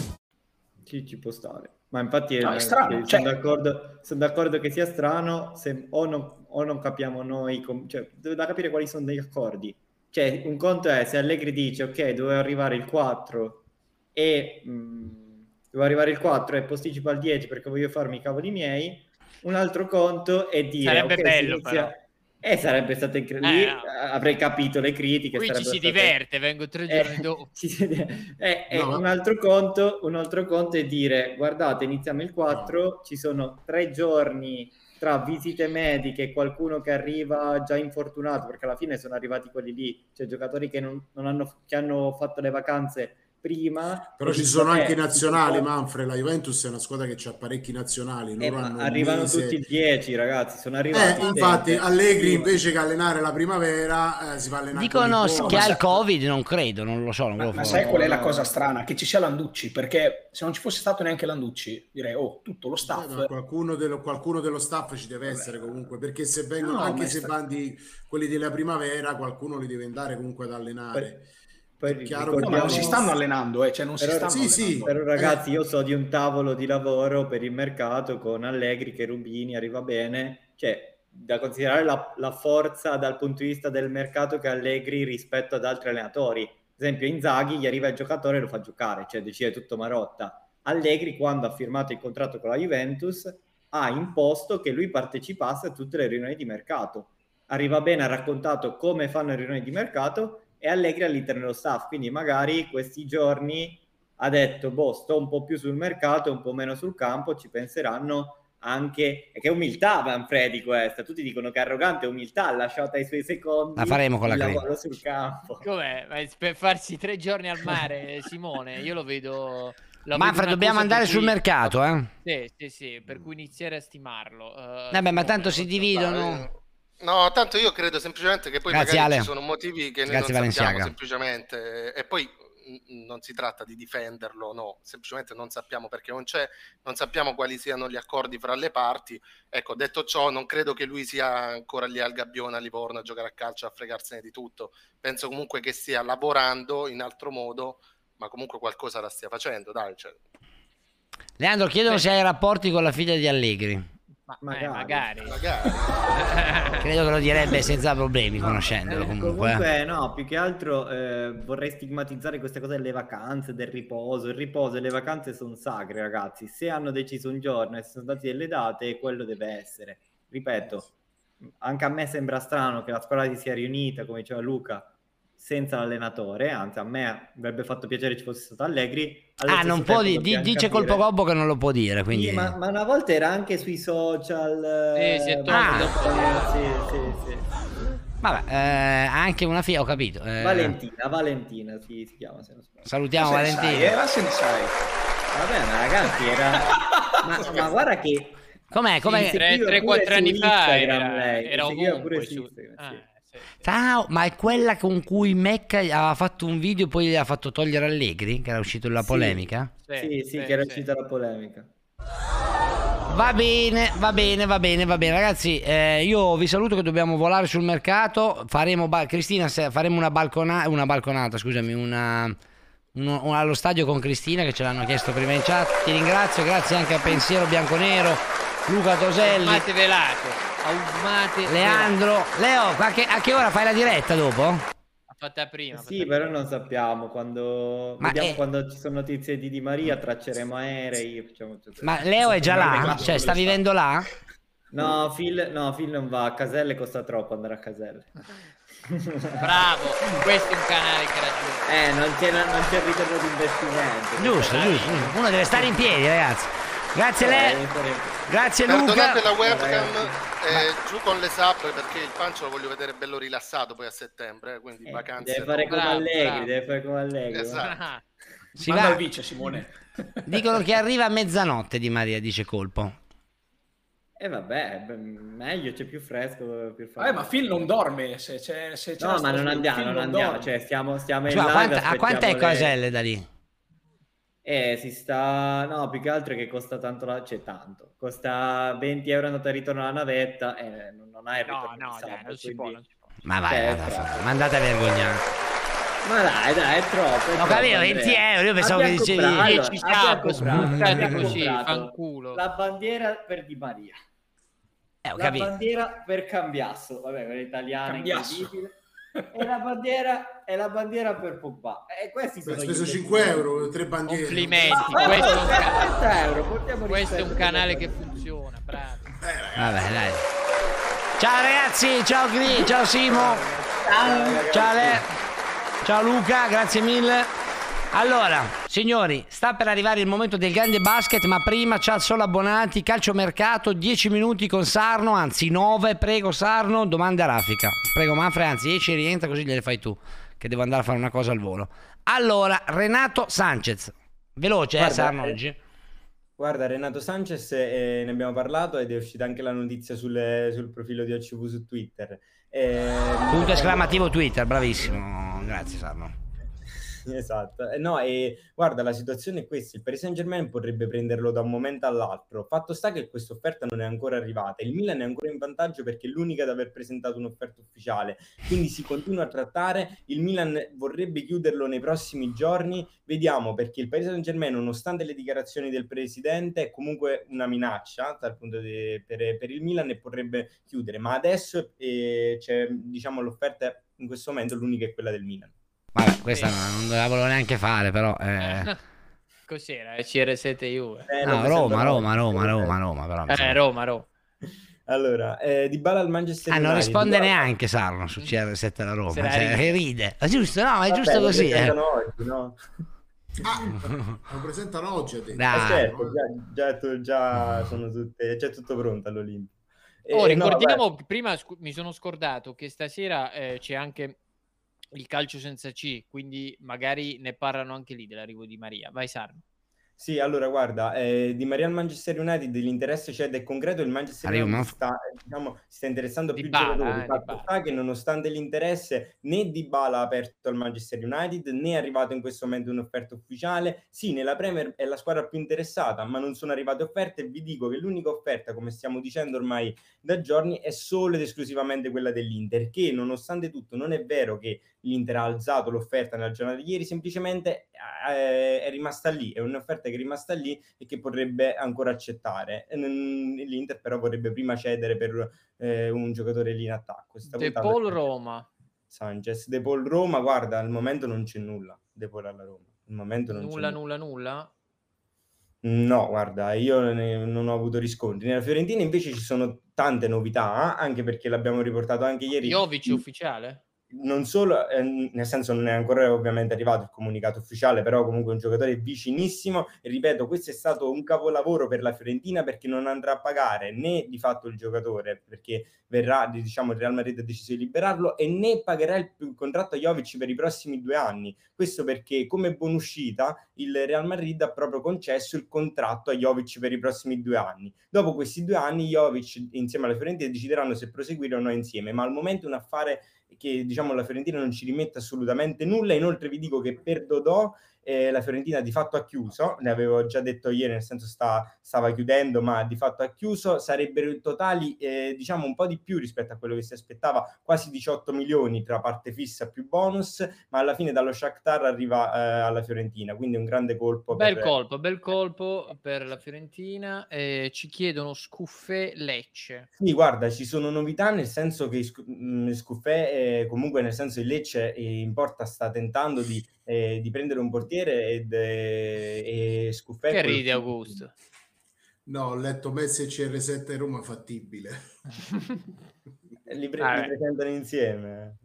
Ci, ci può stare. Ma infatti no, è, è strano. Cioè... Sono, d'accordo, sono, d'accordo, che sia strano se o non o non capiamo noi, com- cioè, da capire quali sono degli accordi. Cioè, un conto è se Allegri dice, ok, doveva arrivare il 4 e mh, mm, doveva arrivare il 4 e posticipa al 10 perché voglio farmi i cavoli miei, un altro conto è dire...
Sarebbe okay, bello inizia...
Eh, sarebbe stato incredibile. Eh, avrei capito le critiche.
Qui ci si
state...
diverte, vengo tre giorni
eh,
dopo.
eh, eh, no. un, altro conto, un altro conto è dire, guardate, iniziamo il 4, no. ci sono tre giorni tra visite mediche e qualcuno che arriva già infortunato, perché alla fine sono arrivati quelli lì, cioè giocatori che, non, non hanno, che hanno fatto le vacanze prima.
Però ci sono anche i nazionali, può... Manfred. La Juventus è una squadra che ha parecchi nazionali.
Eh, arrivano mese... tutti i 10, ragazzi. Sono arrivati.
Eh, infatti, Allegri invece che allenare la primavera, eh, si va a allenare.
Dicono che ha il Covid, non credo, non lo so. Non
ma,
lo
ma sai qual è la cosa strana? Che ci sia Landucci, perché se non ci fosse stato neanche Landucci, direi, oh, tutto lo staff.
Eh, qualcuno, dello, qualcuno, dello, staff ci deve essere Vabbè. comunque, perché se vengono, no, anche se vanno quelli della primavera, qualcuno li deve andare comunque ad allenare. Poi
poi chiaro che non si stanno allenando, eh, cioè non
però,
si stanno
sì, allenando. Sì, però ragazzi, io so di un tavolo di lavoro per il mercato con Allegri che Rubini arriva bene, cioè da considerare la, la, forza dal punto di vista del mercato che Allegri rispetto ad altri allenatori. Ad esempio Inzaghi gli arriva il giocatore e lo fa giocare, cioè decide tutto Marotta. Allegri quando ha firmato il contratto con la Juventus ha imposto che lui partecipasse a tutte le riunioni di mercato. Arriva bene, ha raccontato come fanno le riunioni di mercato e Allegri all'interno dello staff, quindi magari questi giorni ha detto, boh, sto un po' più sul mercato, un po' meno sul campo, ci penseranno anche... Che umiltà Manfredi questa, tutti dicono che arrogante, umiltà, ha lasciato ai suoi secondi
La faremo con la
lavoro sul campo.
Com'è? Ma Per farsi tre giorni al mare, Simone, io lo vedo... lo
Manfred, dobbiamo andare sul mercato, eh?
Sì, sì, sì, per cui iniziare a stimarlo. eh,
Vabbè, ma tanto si dividono.
No, tanto io credo semplicemente che poi
Grazie,
magari
Ale.
ci sono motivi che noi
Grazie,
non sappiamo
Valenciaga.
semplicemente e poi non si tratta di difenderlo, no, semplicemente non sappiamo perché non c'è, non sappiamo quali siano gli accordi fra le parti. Ecco, detto ciò, non credo che lui sia ancora lì al Gabbione a Livorno a giocare a calcio, a fregarsene di tutto. Penso comunque che stia lavorando in altro modo, ma comunque qualcosa la stia facendo, dai, cioè,
Leandro, chiedono se hai rapporti con la figlia di Allegri.
Ma, eh, magari.
Credo che lo direbbe senza problemi, conoscendolo
Eh,
comunque. eh.
Comunque, no, più che altro eh, vorrei stigmatizzare queste cose delle vacanze, del riposo. Il riposo e le vacanze sono sacre, ragazzi. Se hanno deciso un giorno e si sono dati delle date, quello deve essere. Ripeto, anche a me sembra strano che la squadra si sia riunita, come diceva Luca, senza l'allenatore. Anzi, a me avrebbe fatto piacere ci fosse stato Allegri.
Ah, non può di- di- dice Colpo Gobbo che non lo può dire, quindi...
Sì, ma, ma una volta era anche sui social.
Sì, si è
eh,
tolto
sì, sì, sì.
Vabbè, eh, anche una figlia, ho capito. eh.
Valentina, Valentina si, si chiama se non sbaglio.
Salutiamo
La sensai,
Valentina.
eh, la sensai. Vabbè, ma ragazzi, era... ma, ma guarda che...
Com'è? Com'è?
seguiva
Tre- tre,
pure
quattro
su
anni fa
Instagram
era-
lei,
era ovunque
su- Instagram,
Ah,
sì.
Ciao, ma è quella con cui Mecca aveva fatto un video e poi gli ha fatto togliere Allegri, che era uscito la
Sì.
polemica?
Sì, sì, che era uscita la polemica.
Va bene, va bene, va bene, va bene. Ragazzi, eh, io vi saluto che dobbiamo volare sul mercato. Faremo, ba- Cristina, se- faremo una, balcona- una balconata, scusami, una, uno- un- allo stadio con Cristina che ce l'hanno chiesto prima in chat. Ti ringrazio, grazie anche a Pensiero Bianconero, Luca Toselli,
Aumate velato. Aumate
Leandro. Leo, a che, a che ora fai la diretta dopo?
Fatta prima. ha
Sì,
fatta
però non sappiamo quando...
Ma
Vediamo
è-
quando ci sono notizie di Di Maria, tracceremo aerei, facciamo tutto.
Ma Leo è già là? Cioè, sta vivendo là?
No, Phil, no, Phil non va a Caselle, costa troppo andare a Caselle.
Bravo, questo è un canale che ragiona.
Eh, non c'è, non c'è il ritorno di investimento.
Giusto, giusto. Uno deve stare in piedi, ragazzi. Grazie
Eh,
Leo. Grazie Luca.
Perdonate la webcam eh, giù con le sub perché il pancio lo voglio vedere bello rilassato poi a settembre, eh, quindi vacanze.
Deve fare come Allegri,
bravo.
deve fare come Allegri.
Esatto.
Si
Manda
va-
al vice, Simone.
Dicono che arriva a mezzanotte di Maria, dice Colpo.
E vabbè, beh, meglio, c'è più fresco, più
Eh, ma Phil non dorme. Se c'è, se c'è
No, ma non andiamo, non
non
andiamo, cioè stiamo, stiamo in live,
quanta- a quant'è
aspettiamo le-
Caselle da lì?
Eh, si sta... No, più che altro è che costa tanto, la... c'è tanto. Costa 20 euro andata e ritorno alla navetta e non non hai il ritorno
no,
di
dai,
sabato,
non si può, non si può.
Ma vai,
Cioè, troppo.
Ma andate a vergognare.
Ma dai, dai, è troppo. è
Ho
troppo,
capito,
Andrea.
20 euro, io pensavo che
Abbiamo
dicevi
comprato-
10
abbiamo
sciacco,
comprato-
sputate
abbiamo
così, fanculo.
La bandiera per Di Maria.
Eh, ho
la
capito.
bandiera per Cambiasso, vabbè, quella italiana
Cambiasso.
incredibile. E la bandiera, e la bandiera per Pogba. E questi
Hai
sono
speso
gli
5 euro, tre bandiere.
Complimenti,
Ah,
questo è ca-
30 euro, portiamo
questo è un canale che funziona, bravo.
Vabbè, dai. Ciao ragazzi, ciao Gri, ciao Simo. Ciao Le. Ciao Luca, grazie mille. Allora, signori, sta per arrivare il momento del grande basket, ma prima ciao solo abbonati, calciomercato, 10 minuti con Sarno, anzi 9, prego Sarno, domande a raffica. Prego Manfred, anzi 10 rientra così gliele fai tu, che devo andare a fare una cosa al volo. Allora, Renato Sanchez. Veloce, eh,
Guarda,
Sarno
eh,
oggi.
Guarda, Renato Sanchez, eh, ne abbiamo parlato ed è uscita anche la notizia sulle- sul profilo di OCV su Twitter. Eh,
Punto esclamativo Twitter, bravissimo. Grazie Sarno.
Esatto, Eh, no, e guarda, la situazione è questa: il Paris Saint Germain potrebbe prenderlo da un momento all'altro. Fatto sta che questa offerta non è ancora arrivata. Il Milan è ancora in vantaggio perché è l'unica ad aver presentato un'offerta ufficiale. Quindi si continua a trattare. Il Milan vorrebbe chiuderlo nei prossimi giorni. Vediamo perché il Paris Saint Germain, nonostante le dichiarazioni del presidente, è comunque una minaccia dal punto di- per, per il Milan e potrebbe chiudere. Ma adesso eh, c'è, diciamo, l'offerta in questo momento l'unica è quella del Milan.
Vabbè, questa non la volevo neanche fare, però. eh.
Cos'era? CR7 Juve.
Eh,
No,
lo
Roma, Roma. Roma, Roma, Roma, però.
Eh, Roma, Roma.
Allora, eh, Di Bala al Manchester
Ah, non
United.
risponde
Guarda-
neanche Sarno su CR7 alla Roma. Cioè,
ride.
ride. È giusto, no, è
Vabbè,
giusto
lo
così. eh.
presentano oggi, no?
Ah, lo presentano oggi.
Eh, certo, già, già, già sono tutte, c'è tutto pronto all'Olimpio.
Oh, ricordiamo, no, prima scu- mi sono scordato che stasera eh, c'è anche il calcio senza C, quindi magari ne parlano anche lì dell'arrivo di Maria. Vai Sarno.
Sì, allora guarda, eh, di Maria al Manchester United l'interesse c'è ed è concreto, il Manchester
Arrivo,
United
ma-
sta, diciamo, sta interessando
Di
più
Bala,
giocatori,
eh,
fatto sta che nonostante l'interesse né Di Bala ha aperto al Manchester United né è arrivato in questo momento un'offerta ufficiale, sì nella Premier è la squadra più interessata ma non sono arrivate offerte. E vi dico che l'unica offerta come stiamo dicendo ormai da giorni è solo ed esclusivamente quella dell'Inter che nonostante tutto non è vero che l'Inter ha alzato l'offerta nella giornata di ieri, semplicemente eh, è rimasta lì, è un'offerta che è rimasta lì e che potrebbe ancora accettare. L'Inter però vorrebbe prima cedere per eh, un giocatore lì in attacco.
De Paul Roma.
Sanchez, De Paul Roma, guarda, al momento non c'è nulla, De Paul alla Roma. Al momento non
Nulla,
c'è
nulla, nulla.
No, guarda, io ne- non ho avuto riscontri. Nella Fiorentina invece ci sono tante novità, anche perché l'abbiamo riportato anche ieri.
Jovic ufficiale?
Non solo, eh, nel senso non è ancora ovviamente arrivato il comunicato ufficiale, però comunque un giocatore vicinissimo e ripeto, questo è stato un capolavoro per la Fiorentina perché non andrà a pagare né di fatto il giocatore perché verrà, diciamo, il Real Madrid ha deciso di liberarlo e né pagherà il, il contratto a Jovic per i prossimi due anni. Questo perché come buonuscita il Real Madrid ha proprio concesso il contratto a Jovic per i prossimi due anni. Dopo questi due anni Jovic insieme alla Fiorentina decideranno se proseguire o no insieme, ma al momento un affare che diciamo la Fiorentina non ci rimette assolutamente nulla. Inoltre vi dico che per Dodò eh, la Fiorentina di fatto ha chiuso, ne avevo già detto ieri, nel senso sta, stava chiudendo, ma di fatto ha chiuso, sarebbero totali eh, diciamo un po' di più rispetto a quello che si aspettava, quasi 18 milioni tra parte fissa più bonus, ma alla fine dallo Shakhtar arriva eh, alla Fiorentina, quindi un grande colpo.
Bel
per...
colpo, bel colpo per la Fiorentina. Ci chiedono Scuffè Lecce.
Sì, guarda, ci sono novità nel senso che Scu- mh, Scuffè, eh, comunque nel senso il Lecce eh, in porta sta tentando di, eh, di prendere un portiere ed, eh, e Scuffè...
Che ride Augusto?
No, ho letto Messi e CR7 Roma fattibile.
Li, pre-
Ah,
li presentano insieme.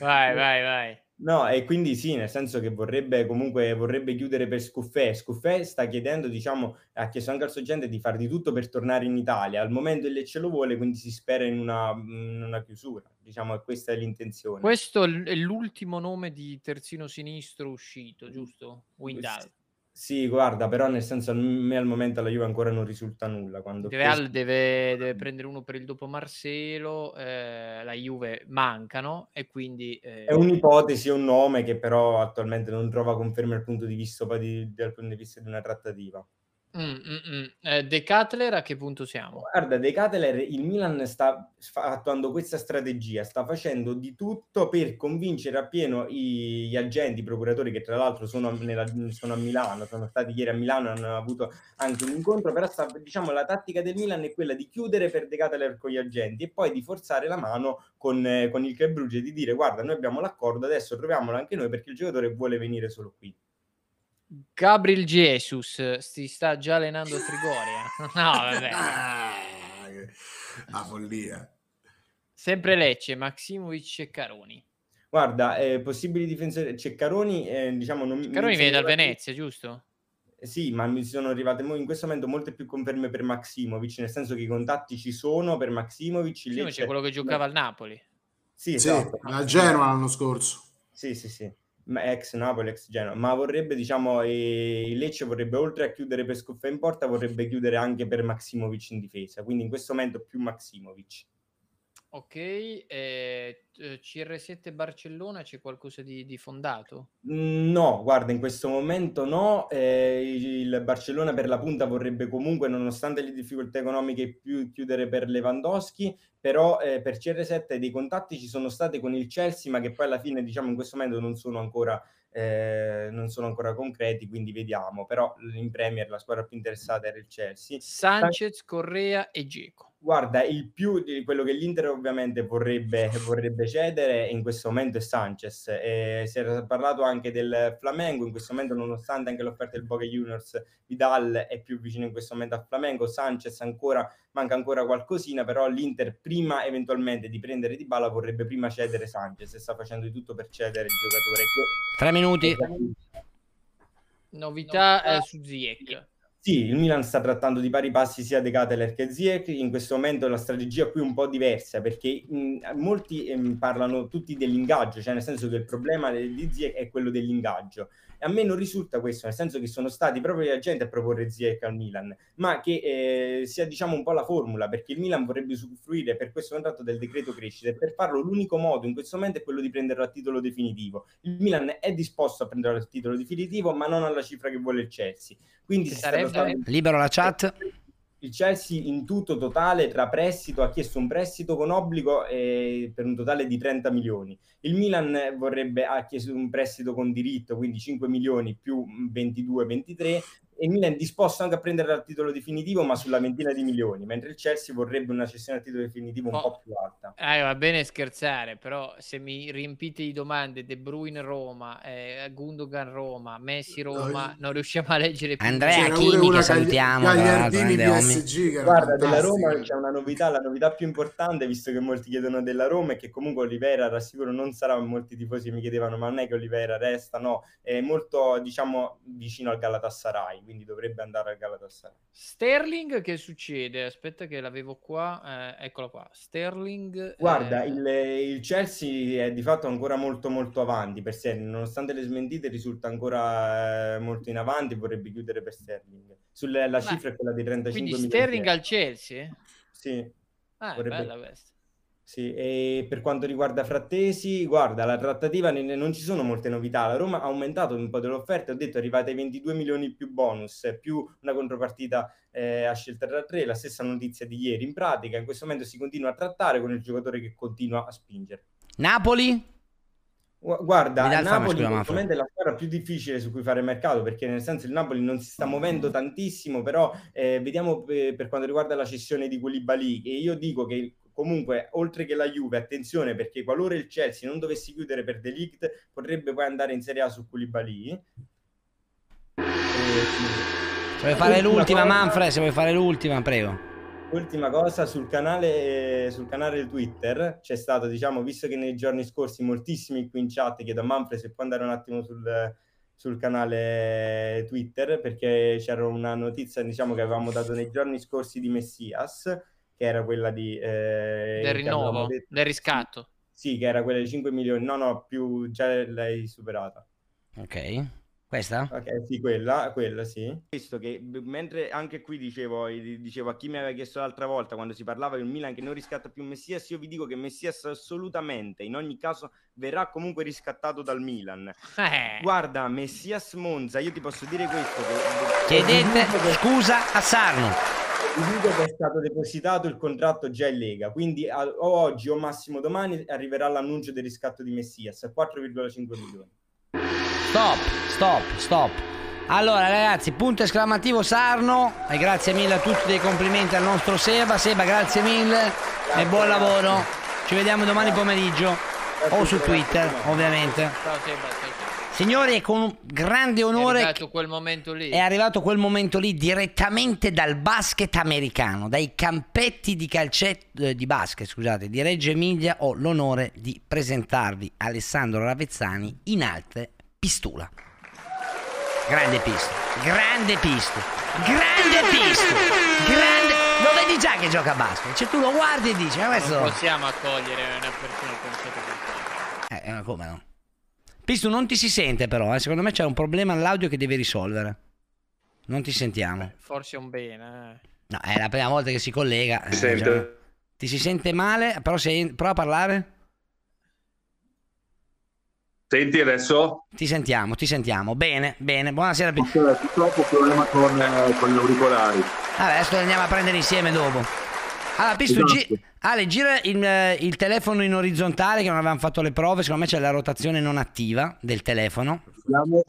Vai, vai, vai.
No, e quindi sì, nel senso che vorrebbe comunque vorrebbe chiudere per Scuffè. Scuffè sta chiedendo, diciamo, ha chiesto anche al suo agente di fare di tutto per tornare in Italia. Al momento il Lecce lo vuole, quindi si spera in una, in una chiusura. Diciamo che questa è l'intenzione.
Questo è è l'ultimo nome di terzino sinistro uscito, giusto? Windal.
Sì, guarda, però nel senso a me al momento alla Juve ancora non risulta nulla. Quando
Real deve, deve prendere uno per il dopo Marcelo, eh, la Juve mancano e quindi... eh,
È un'ipotesi, è un nome che però attualmente non trova conferma dal punto di vista, di- dal punto di vista di una trattativa.
Mm, mm, mm. Eh, De Catler a che punto siamo?
Guarda, De Catler, il Milan sta attuando questa strategia, sta facendo di tutto per convincere appieno i- gli agenti, i procuratori che tra l'altro sono, nella- sono a Milano, sono stati ieri a Milano, hanno avuto anche un incontro, però sta- diciamo la tattica del Milan è quella di chiudere per De Catler con gli agenti e poi di forzare la mano con, eh, con il Club Brugge, di dire guarda noi abbiamo l'accordo, adesso troviamolo anche noi perché il giocatore vuole venire solo qui.
Gabriel Jesus si sta già allenando a Trigoria. No, vabbè.
La follia.
Sempre Lecce, Maximovic e Caroni.
Guarda, eh, possibili difensori, Ceccaroni, eh, diciamo non mi-
Caroni
mi
viene dal Venezia, giusto?
Eh, Sì, ma mi sono arrivate in questo momento molte più conferme per Maximovic, nel senso che i contatti ci sono per Maximovic. il
Sì, ma
Lecce-
c'è quello che giocava al Napoli.
Sì,
Sì,
esatto.
a Genoa l'anno scorso.
Sì, sì, sì. Ex Napoli, ex Genoa, ma vorrebbe, diciamo, il Lecce vorrebbe oltre a chiudere per Scuffà in porta, vorrebbe chiudere anche per Maximovic in difesa, quindi in questo momento più Maximovic.
Ok, eh, eh, CR7 Barcellona c'è qualcosa di, di fondato?
Mm, No, guarda, in questo momento no. eh, il Barcellona per la punta vorrebbe comunque, nonostante le difficoltà economiche, più chiudere per Lewandowski, però eh, per CR7 dei contatti ci sono stati con il Chelsea, ma che poi alla fine, diciamo, in questo momento non sono ancora, eh, non sono ancora concreti, quindi vediamo. Però in Premier la squadra più interessata era il Chelsea.
Sanchez, Correa e Geco.
Guarda, il più di quello che l'Inter ovviamente vorrebbe, vorrebbe cedere in questo momento è Sanchez. Eh, si era parlato anche del Flamengo, in questo momento nonostante anche l'offerta del Boca Juniors, Vidal è più vicino in questo momento al Flamengo, Sanchez ancora, manca ancora qualcosina, però l'Inter prima eventualmente di prendere Di Bala vorrebbe prima cedere Sanchez e sta facendo di tutto per cedere il giocatore.
Tre minuti.
Novità eh, su Ziyech.
Sì, il Milan sta trattando di pari passi sia De Keteler che Ziyech, in questo momento la strategia qui è un po' diversa perché mh, molti ehm, parlano tutti dell'ingaggio, cioè nel senso che il problema di Ziyech è quello dell'ingaggio a me non risulta questo, nel senso che sono stati proprio gli agenti a proporre Ziyech al Milan, ma che eh, sia diciamo un po' la formula, perché il Milan vorrebbe usufruire per questo contratto del decreto crescita e per farlo l'unico modo in questo momento è quello di prenderlo a titolo definitivo. Il Milan è disposto a prenderlo a titolo definitivo, ma non alla cifra che vuole il Chelsea. Quindi
sarebbe... Stando... Libero la chat
il Chelsea in tutto totale tra prestito ha chiesto un prestito con obbligo eh, per un totale di 30 milioni. Il Milan vorrebbe ha chiesto un prestito con diritto, quindi 5 milioni più 22-23 e Milan è disposto anche a prendere il titolo definitivo ma sulla ventina di milioni mentre il Chelsea vorrebbe una cessione a titolo definitivo un oh. po' più alta.
Eh, va bene scherzare però se mi riempite di domande De Bruyne Roma eh, Gundogan Roma Messi Roma non riusciamo a leggere più
Andrea Chini che salutiamo
PSG, guarda della Roma c'è una novità la novità più importante visto che molti chiedono della Roma è che comunque Oliveira rassicuro non sarà molti tifosi mi chiedevano ma non è che Oliveira resta? No è molto diciamo vicino al Galatasaray quindi dovrebbe andare al Galatasaray.
Sterling che succede? Aspetta che l'avevo qua, eh, eccolo qua. Sterling
Guarda, eh... il, il, Chelsea è di fatto ancora molto molto avanti per Sterling, nonostante le smentite risulta ancora eh, molto in avanti, vorrebbe chiudere per Sterling. Sulle, la cifra è quella di 35
quindi
milioni.
Quindi Sterling al Chelsea?
Sì.
Ah, vorrebbe... bella questa.
Sì, e per quanto riguarda Frattesi, guarda, la trattativa ne, non ci sono molte novità. La Roma ha aumentato un po' dell'offerta, ho detto arrivate ai 22 milioni più bonus, più una contropartita eh, a scelta tra tre, la stessa notizia di ieri. In pratica, in questo momento si continua a trattare con il giocatore che continua a spingere.
Napoli?
Guarda, il Napoli sicuramente è la squadra più difficile su cui fare mercato perché nel senso il Napoli non si sta muovendo tantissimo, però eh, vediamo eh, per quanto riguarda la cessione di Koulibaly e io dico che comunque oltre che la Juve, attenzione perché qualora il Chelsea non dovesse chiudere per Delict potrebbe poi andare in Serie A su Koulibaly.
Se vuoi fare l'ultima cosa... Manfred, se vuoi fare l'ultima, prego.
Ultima cosa, sul canale, sul canale Twitter c'è stato, diciamo, visto che nei giorni scorsi moltissimi qui in chat chiedo a Manfred se può andare un attimo sul, sul canale Twitter perché c'era una notizia diciamo che avevamo dato nei giorni scorsi di Messias che era quella di... Eh,
del rinnovo, detto, del riscatto.
Sì, che era quella di 5 milioni, no, no, più già l'hai superata.
Ok. Questa?
Ok, sì, quella, quella sì. Visto che mentre anche qui dicevo, dicevo a chi mi aveva chiesto l'altra volta quando si parlava di un Milan che non riscatta più Messias, io vi dico che Messias assolutamente, in ogni caso, verrà comunque riscattato dal Milan. Eh. Guarda, Messias Monza, io ti posso dire questo. Che...
Chiedete scusa a Sarno
vi dico che è stato depositato il contratto già in Lega, quindi a, o oggi o massimo domani arriverà l'annuncio del riscatto di Messias a 4,5 milioni.
Stop, stop, stop. Allora ragazzi, punto esclamativo Sarno e grazie mille a tutti dei complimenti al nostro Seba. Seba, grazie mille grazie, e buon lavoro. Ci vediamo domani pomeriggio o su Twitter, ovviamente. Ciao Seba. Signori, con un grande onore.
È arrivato quel momento lì.
È arrivato quel momento lì direttamente dal basket americano, dai campetti di calcetto eh, di basket, scusate, di Reggio Emilia. Ho l'onore di presentarvi Alessandro Ravezzani in alte pistola. Grande pisto, grande pisto, grande pisto, grande. Lo vedi già che gioca a basket? Cioè tu lo guardi e dici, ma questo.
Non possiamo accogliere una persona con questo
Eh, come no? Pistu, non ti si sente però, eh. secondo me c'è un problema all'audio che devi risolvere. Non ti sentiamo. Beh,
forse è un bene. Eh.
No, è la prima volta che si collega.
Si eh, già...
Ti si sente male, però sei... prova a parlare.
Senti adesso?
Ti sentiamo, ti sentiamo. Bene, bene. Buonasera.
Purtroppo problema con, eh, con gli auricolari.
Vabbè, adesso andiamo a prendere insieme dopo. Allora, Pisto, esatto. gi- Ale, gira il, eh, il, telefono in orizzontale che non avevamo fatto le prove, secondo me c'è la rotazione non attiva del telefono. Siamo...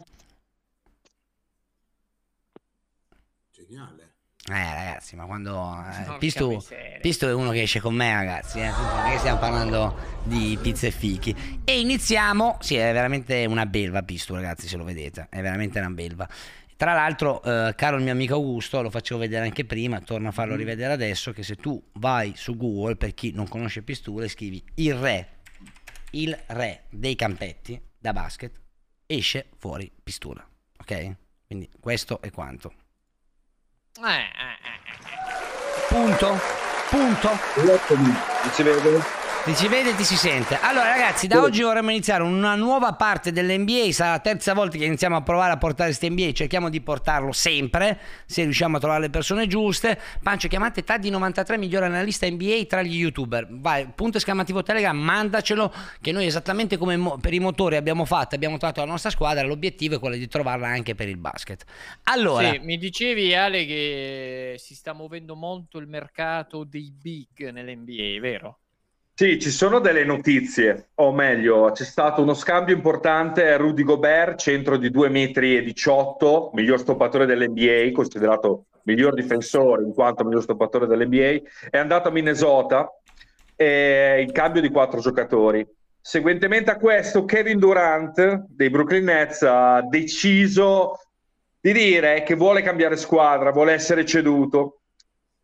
Geniale.
Eh ragazzi, ma quando... Eh, Pisto, Pisto, è uno che esce con me ragazzi, eh. non è che stiamo parlando di pizze e fichi. E iniziamo, sì è veramente una belva Pisto ragazzi se lo vedete, è veramente una belva. Tra l'altro, eh, caro il mio amico Augusto, lo facevo vedere anche prima, torno a farlo mm. rivedere adesso, che se tu vai su Google, per chi non conosce Pisture, scrivi il re, il re dei campetti da basket, esce fuori Pistura, ok? Quindi questo è quanto.
Eh, eh,
Punto. Punto.
Si vede?
Ti si vede e ti si sente. Allora, ragazzi, da oggi vorremmo iniziare una nuova parte dell'NBA. Sarà la terza volta che iniziamo a provare a portare questo NBA. Cerchiamo di portarlo sempre, se riusciamo a trovare le persone giuste. Pancio, chiamate Taddi93, migliore analista NBA tra gli youtuber. Vai, punto esclamativo Telegram, mandacelo. Che noi, esattamente come mo- per i motori abbiamo fatto, abbiamo trovato la nostra squadra. L'obiettivo è quello di trovarla anche per il basket. Allora,
Sì, mi dicevi Ale che si sta muovendo molto il mercato dei big nell'NBA, vero?
Sì, ci sono delle notizie, o meglio, c'è stato uno scambio importante, Rudy Gobert, centro di 2,18 metri, 18, miglior stoppatore dell'NBA, considerato miglior difensore in quanto miglior stoppatore dell'NBA, è andato a Minnesota eh, in cambio di quattro giocatori. Seguentemente a questo, Kevin Durant dei Brooklyn Nets ha deciso di dire che vuole cambiare squadra, vuole essere ceduto.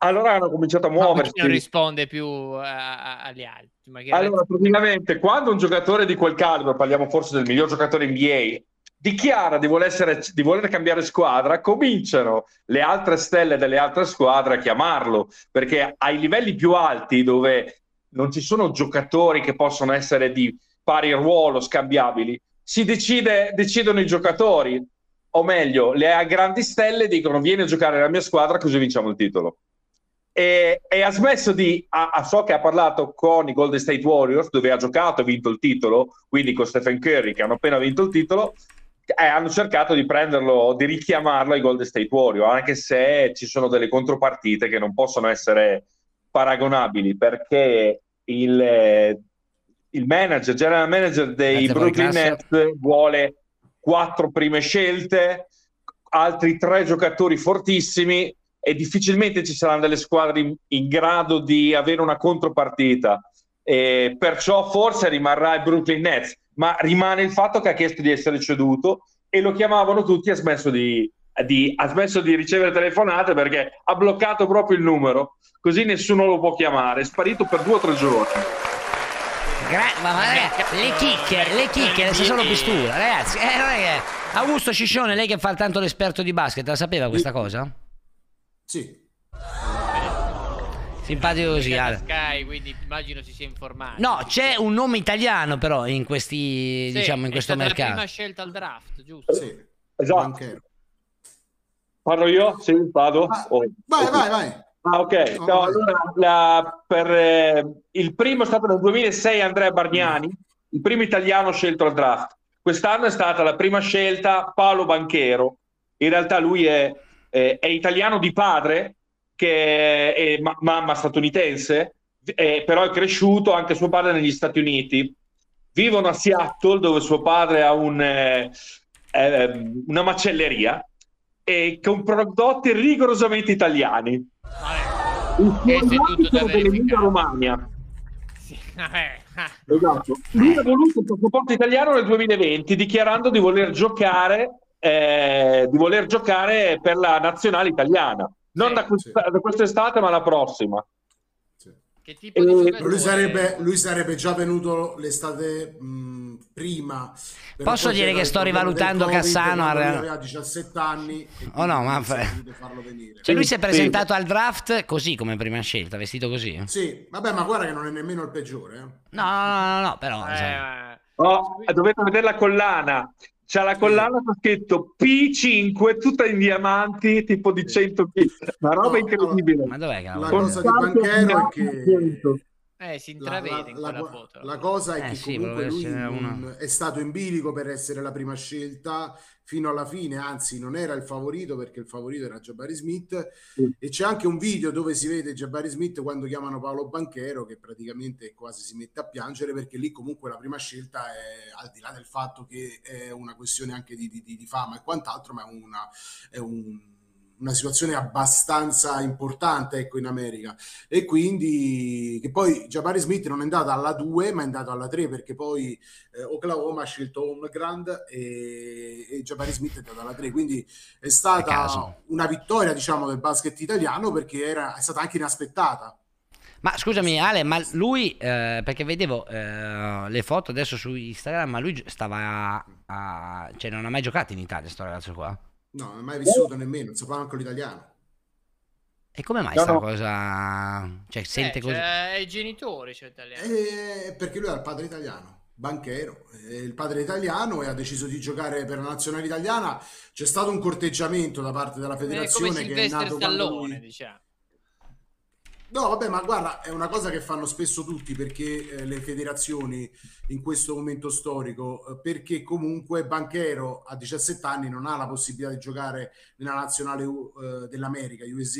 Allora hanno cominciato a muoversi.
non risponde più a- a- agli altri. Magari
Allora, praticamente, quando un giocatore di quel calibro, parliamo forse del miglior giocatore NBA, dichiara di voler, essere- di voler cambiare squadra, cominciano le altre stelle delle altre squadre a chiamarlo, perché ai livelli più alti, dove non ci sono giocatori che possono essere di pari ruolo, scambiabili, si decide, decidono i giocatori, o meglio, le grandi stelle dicono vieni a giocare nella mia squadra così vinciamo il titolo e, e ha smesso di a, a- so che ha parlato con i Golden State Warriors dove ha giocato e vinto il titolo quindi con Stephen Curry che hanno appena vinto il titolo e hanno cercato di prenderlo di richiamarlo ai Golden State Warriors anche se ci sono delle contropartite che non possono essere paragonabili perché il, eh, il manager general manager dei
Grazie,
Brooklyn. Nets vuole quattro prime scelte altri tre giocatori fortissimi e difficilmente ci saranno delle squadre in, in grado di avere una contropartita. E perciò forse rimarrà il Brooklyn Nets, ma rimane il fatto che ha chiesto di essere ceduto e lo chiamavano tutti e ha smesso di, di- ha smesso di ricevere telefonate perché ha bloccato proprio il numero, così nessuno lo può chiamare, è sparito per due o tre giorni.
Gra- ma, ma ragazzi, le chicche, le chicche le sa solo Pistura, ragazzi. Eh, che- Augusto Ciccione, lei che fa tanto l'esperto di basket, la sapeva questa cosa?
Sì.
Simpatico così, Ale.
Sky, quindi immagino si sia informato.
No, c'è un nome italiano però in questi,
Sì,
diciamo, in questo
stata la
mercato.
prima scelta al draft, giusto?
Sì.
Esatto. Parlo io? Sì, vado? Oh.
Vai, vai, vai.
Ah, ok.
No,
No,
vai.
allora, la- per, eh, il primo è stato nel 2006 Andrea Bargnani, il primo italiano scelto al draft. Quest'anno è stata la prima scelta Paolo Banchero. In realtà lui è, è- è italiano di padre, che è ma- mamma statunitense, eh, però è cresciuto anche suo padre negli Stati Uniti. Vivono a Seattle, dove suo padre ha un, eh, eh, una macelleria e con prodotti rigorosamente italiani. Il suo dell'Emilia Romagna.
Eh,
Esatto. Lui ha voluto il passaporto italiano nel 2020 dichiarando di voler giocare, eh, di voler giocare per la nazionale italiana. Non da, questa, da quest'estate, ma la prossima.
Che
tipo di
lui, sarebbe, lui sarebbe già venuto l'estate mh, prima.
Posso dire che sto rivalutando
Covid,
Cassano
aveva 17 anni. e
Oh no, ma. Cioè lui si è presentato al draft così come prima scelta, vestito così? No,
Sì, vabbè, ma guarda che non è nemmeno il peggiore. eh.
no, no, no, no, però... insomma.
Oh, dovete vedere la collana. C'è la collana con scritto P5, tutta in diamanti, tipo di 100 kg. Una roba incredibile.
Ma dov'è che
La cosa di Banchero è che...
Eh, si
La,
intravede in
la-
quella
la-
foto.
la cosa è
Eh
che
sì,
comunque lui
una-
è stato in bilico per essere la prima scelta fino alla fine, anzi non era il favorito perché il favorito era Jabari Smith. E c'è anche un video dove si vede Jabari Smith quando chiamano Paolo Banchero che praticamente quasi si mette a piangere perché lì comunque la prima scelta è al di là del fatto che è una questione anche di, di- di- di fama e quant'altro, ma è una, è un- una situazione abbastanza importante ecco, in America. E quindi che poi Jabari Smith non è andato alla 2 ma è andato alla 3 perché poi eh, Oklahoma ha scelto Home Grand e, e Jabari Smith è andato alla 3 quindi è stata una vittoria diciamo del basket italiano perché era, è stata anche inaspettata.
Ma scusami Ale, ma lui, eh, perché vedevo eh, le foto adesso su Instagram, ma lui stava a, a- cioè non ha mai giocato in Italia sto ragazzo qua?
No, non è mai vissuto nemmeno, non sapeva manco l'italiano.
E come mai
No,
sta
no.
cosa... Cioè, sente
Eh,
così...
cioè, i genitori, cioè, italiani.
Eh, perché lui era il padre italiano, banchero, eh, il padre italiano e ha deciso di giocare per la nazionale italiana. C'è stato un corteggiamento da parte della
È come
federazione che è nato quando
Stallone,
lui...
diciamo.
No, vabbè, ma guarda, è una cosa che fanno spesso tutti perché eh, le federazioni in questo momento storico, eh, perché comunque Banchero a 17 anni non ha la possibilità di giocare nella nazionale U- eh, dell'America, USA,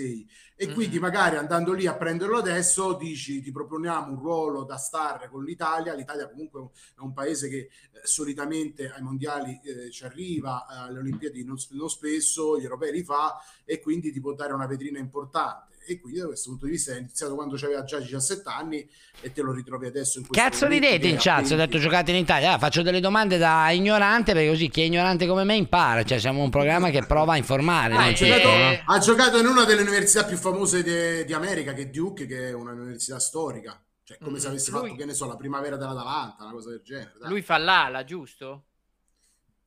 e quindi magari andando lì a prenderlo adesso dici ti proponiamo un ruolo da star con l'Italia, l'Italia comunque è un paese che eh, solitamente ai mondiali eh, ci arriva, alle Olimpiadi non, non spesso, gli europei li fa e quindi ti può dare una vetrina importante. E quindi da questo punto di vista è iniziato quando aveva già 17 anni e te lo ritrovi adesso in questo
Cazzo ridete in
ha
chat, ho
20.
detto giocate in Italia, Ah, faccio delle domande da ignorante perché così chi è ignorante come me impara, cioè siamo un programma che prova a informare.
Ha
non
giocato,
no?
ha giocato in una delle università più famose de- di America, che è Duke, che è un'università storica. Cioè, come se avesse
Lui-
fatto, che ne so, la primavera dell'Atalanta, una cosa del genere. dai.
Lui fa l'ala, giusto?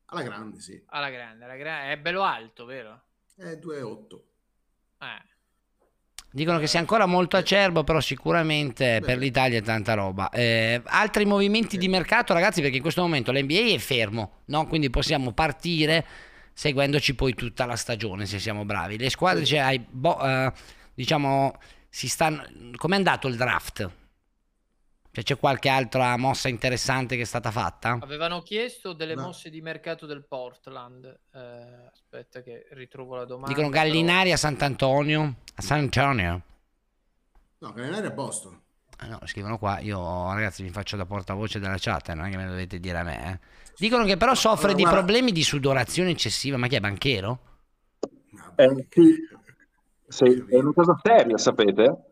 Alla grande, sì.
Alla grande, alla grande. È bello alto, vero?
È 2,8.
Eh.
Dicono che sia ancora molto acerbo, però sicuramente per l'Italia è tanta roba. Eh, altri movimenti di mercato, ragazzi, perché in questo momento l'NBA è fermo, no? quindi possiamo partire seguendoci poi tutta la stagione se siamo bravi. Le squadre, cioè, hai bo- eh, diciamo, si stanno... Com'è andato il draft? Cioè, c'è qualche altra mossa interessante che è stata fatta?
Avevano chiesto delle
No.
mosse di mercato del Portland. Eh, aspetta che ritrovo la domanda.
Dicono
però-
Gallinari a Sant'Antonio. A San Antonio.
No, Gallinari a Boston.
Ah, no, scrivono qua, io ragazzi mi faccio da portavoce della chat, non è che me lo dovete dire a me. eh. Dicono che però soffre
Allora,
di
guarda-
problemi di sudorazione eccessiva, ma chi è banchero?
Eh, sì, sì, è una cosa seria, sapete?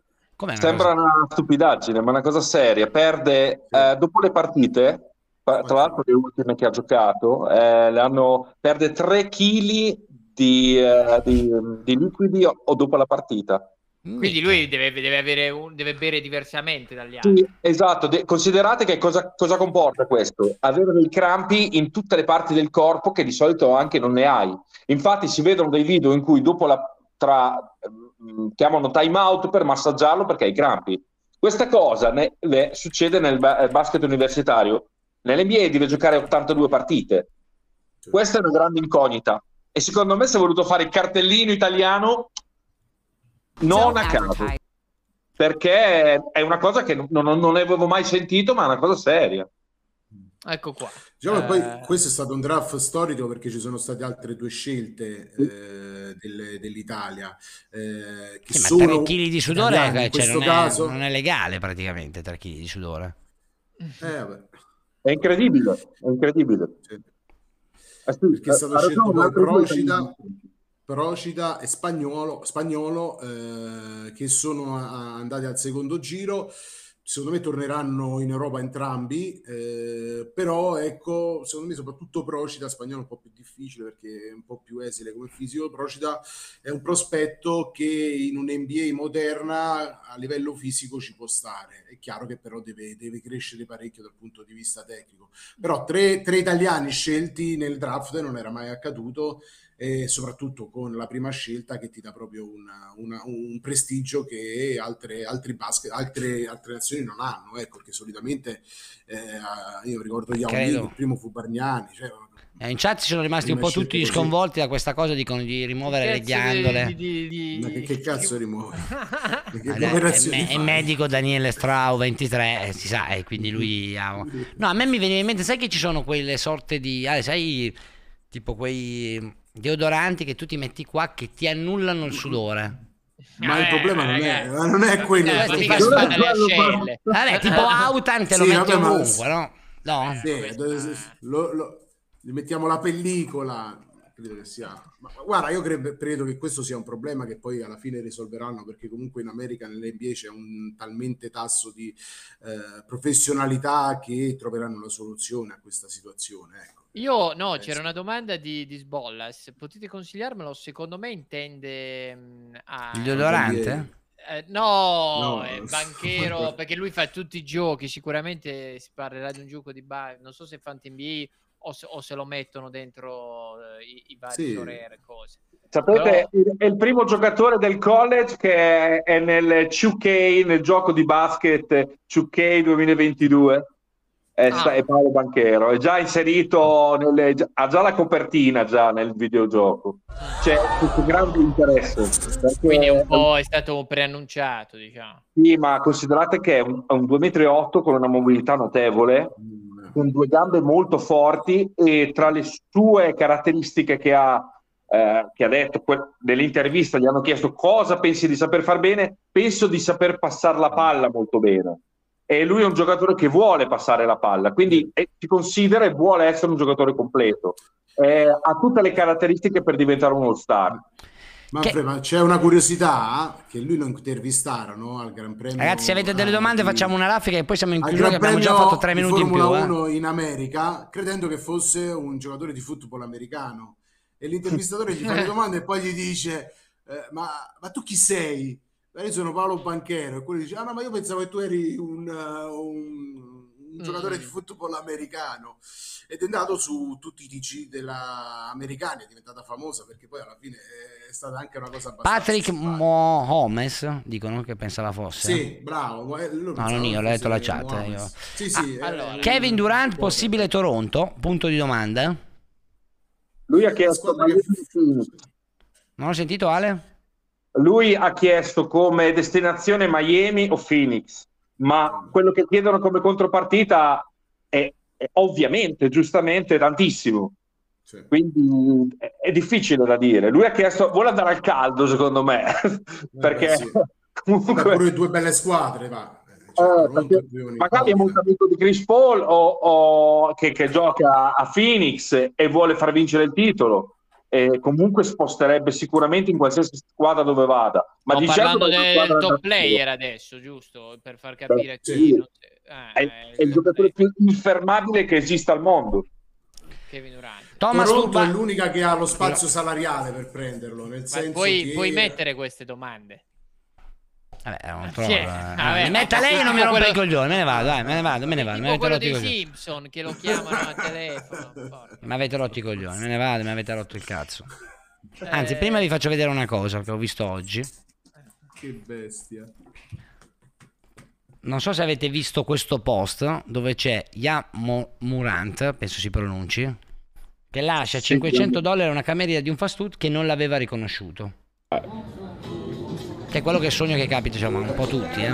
Com'è una
Sembra una stupidaggine, ma è una cosa seria. Perde eh, dopo le partite, pa- tra l'altro le ultime che ha giocato, eh, le hanno, perde 3 kg di, eh, di- di liquidi o, o dopo la partita.
Quindi lui deve, deve avere un- deve bere diversamente dagli altri.
Sì, esatto, De- considerate che cosa, cosa comporta questo? Avere dei crampi in tutte le parti del corpo che di solito anche non ne hai. Infatti si vedono dei video in cui dopo la tra, chiamano time out per massaggiarlo perché hai crampi. Questa cosa ne- le- succede nel ba- eh, basket universitario. Nell'NBA deve giocare 82 partite. Questa è una grande incognita. E secondo me si è voluto fare il cartellino italiano non a caso perché è una cosa che non, non- non avevo mai sentito, ma è una cosa seria.
Ecco qua.
Diciamo
Eh,
poi questo è stato un draft storico perché ci sono state altre due scelte eh, del- dell'Italia. eh, che
Sì, ma
sono
3 kg di sudore
italiane, in
cioè,
questo
non,
caso.
è, non è legale praticamente 3 kg di sudore.
Eh, vabbè.
È incredibile, è incredibile. Sì,
perché è stato scelto poi Procida,
italiani.
Procida e Spagnolo, Spagnolo eh, che sono a- andati al secondo giro. Secondo me torneranno in Europa entrambi, eh, però ecco, secondo me soprattutto Procida, Spagnolo un po' più difficile perché è un po' più esile come fisico. Procida è un prospetto che in un NBA moderna a livello fisico ci può stare. È chiaro che però deve, deve crescere parecchio dal punto di vista tecnico. Però tre, tre italiani scelti nel draft non era mai accaduto e soprattutto con la prima scelta che ti dà proprio una- una- un prestigio che altre, altri basket, altre, altre nazioni non hanno, ecco, perché solitamente eh, io ricordo
Credo.
Ming, il primo fu Bargnani, cioè,
Eh, in chat ci sono rimasti un po' tutti
così.
sconvolti da questa cosa, dicono di rimuovere le ghiandole.
di- di- di-
ma che, che cazzo rimuove? operazioni
è, è medico Daniele Strau 23 eh, si sa e quindi lui ha... no a me mi veniva in mente sai che ci sono quelle sorte di ah, sai tipo quei deodoranti che tu ti metti qua che ti annullano il sudore
Ma il
Eh,
problema non è, ma non è quello.
Eh,
il
questi
problema.
qua fanno le ascelle.
vabbè tipo Autan te lo
Sì,
metti
vabbè, ma-
ovunque no? no?
Sì, dove- lo- lo- gli mettiamo la pellicola, credo che sia. Ma, ma guarda, io credo, credo che questo sia un problema che poi alla fine risolveranno perché comunque in America nell'NBA c'è un talmente tasso di eh, professionalità che troveranno una soluzione a questa situazione. Ecco.
Io no, c'era una domanda di, di Sbollas. Potete consigliarmelo? Secondo me intende mm, a-
il deodorante?
Eh, no,
No.
è banchero perché lui fa tutti i giochi. Sicuramente si parlerà di un gioco di bar. Non so se Fant NBA o se, o se lo mettono dentro eh, i, i vari
Sì.
Sorere cose.
Sapete,
Però-
è il primo giocatore del college che è, è nel 2K, nel gioco di basket 2K 2022. È,
Ah.
è Paolo Banchero, è già inserito, nelle, ha già la copertina già nel videogioco. C'è questo grande interesse. perché-
Quindi un po' è stato preannunciato, diciamo.
Sì, ma considerate che è un, è un 2,8 m con una mobilità notevole, con due gambe molto forti e tra le sue caratteristiche che ha, eh, che ha detto que- nell'intervista, gli hanno chiesto cosa pensi di saper far bene, penso di saper passare la palla molto bene. E lui è un giocatore che vuole passare la palla, quindi eh, si considera e vuole essere un giocatore completo. Eh, ha tutte le caratteristiche per diventare uno star.
Manfred, ma c'è una curiosità che lui lo intervistarono al Gran Premio.
Ragazzi, se avete delle domande
di-
facciamo una raffica e poi siamo in
al
chiusura
Gran
che abbiamo già fatto tre minuti in più.
Formula
eh.
1 in America, credendo che fosse un giocatore di football americano. E l'intervistatore gli fa le domande e poi gli dice: eh, ma, ma tu chi sei? "Eh, Io sono Paolo Banchero. E quello dice: Ah, no, ma io pensavo che tu eri un, uh, un- un giocatore di football americano. Ed è andato su tutti i TG della americani, è diventata famosa perché poi alla fine è stata anche una cosa abbastanza.
Patrick Mohomes dicono che pensava fosse.
Sì, bravo. eh,
No, non io, l'ho
fosse
letto la chat. eh, io.
Sì, sì,
Ah,
eh,
Kevin Durant, possibile Toronto? Punto di domanda.
Lui ha chiesto.
Non ho sentito Ale?
Lui ha chiesto come destinazione Miami o Phoenix, ma quello che chiedono come contropartita è, è ovviamente, giustamente, tantissimo. Quindi è, è difficile da dire. Lui ha chiesto, vuole andare al caldo, secondo me, perché
Eh, sì.
comunque...
Vabbè, pure due belle squadre, va.
Eh, perché magari è molto amico di Chris Paul o, o che, che gioca a Phoenix e vuole far vincere il titolo. E comunque sposterebbe sicuramente in qualsiasi squadra dove vada. Ma
Sto
diciamo
parlando
è
del top player adesso, giusto? Per far capire
Sì.
chi non eh,
è, è il giocatore più infermabile che esista al mondo.
Kevin Durant.
Thomas
Toronto
Urban-
è l'unica che ha lo spazio salariale per prenderlo, nel
Ma
senso
puoi,
che...
puoi mettere queste domande?
Vabbè, non
Sì,
trovo. eh.
vabbè,
mi metta lei e non mi rompe i
quello-
coglioni. Me ne vado, dai, me ne vado, me ne vado. Mi
Tipo
avete
quello
rotto i
dei
coglioni.
Simpson che lo chiamano al telefono.
Mi avete rotto i coglioni, me ne vado, mi avete rotto il cazzo.
Eh.
Anzi, prima vi faccio vedere una cosa che ho visto oggi.
Che bestia.
Non so se avete visto questo post dove c'è Yamo Murant, penso si pronunci, che lascia 500 dollari a una cameriera di un fast food che non l'aveva riconosciuto. Che è quello che sogno che capita, diciamo, un po' tutti, eh.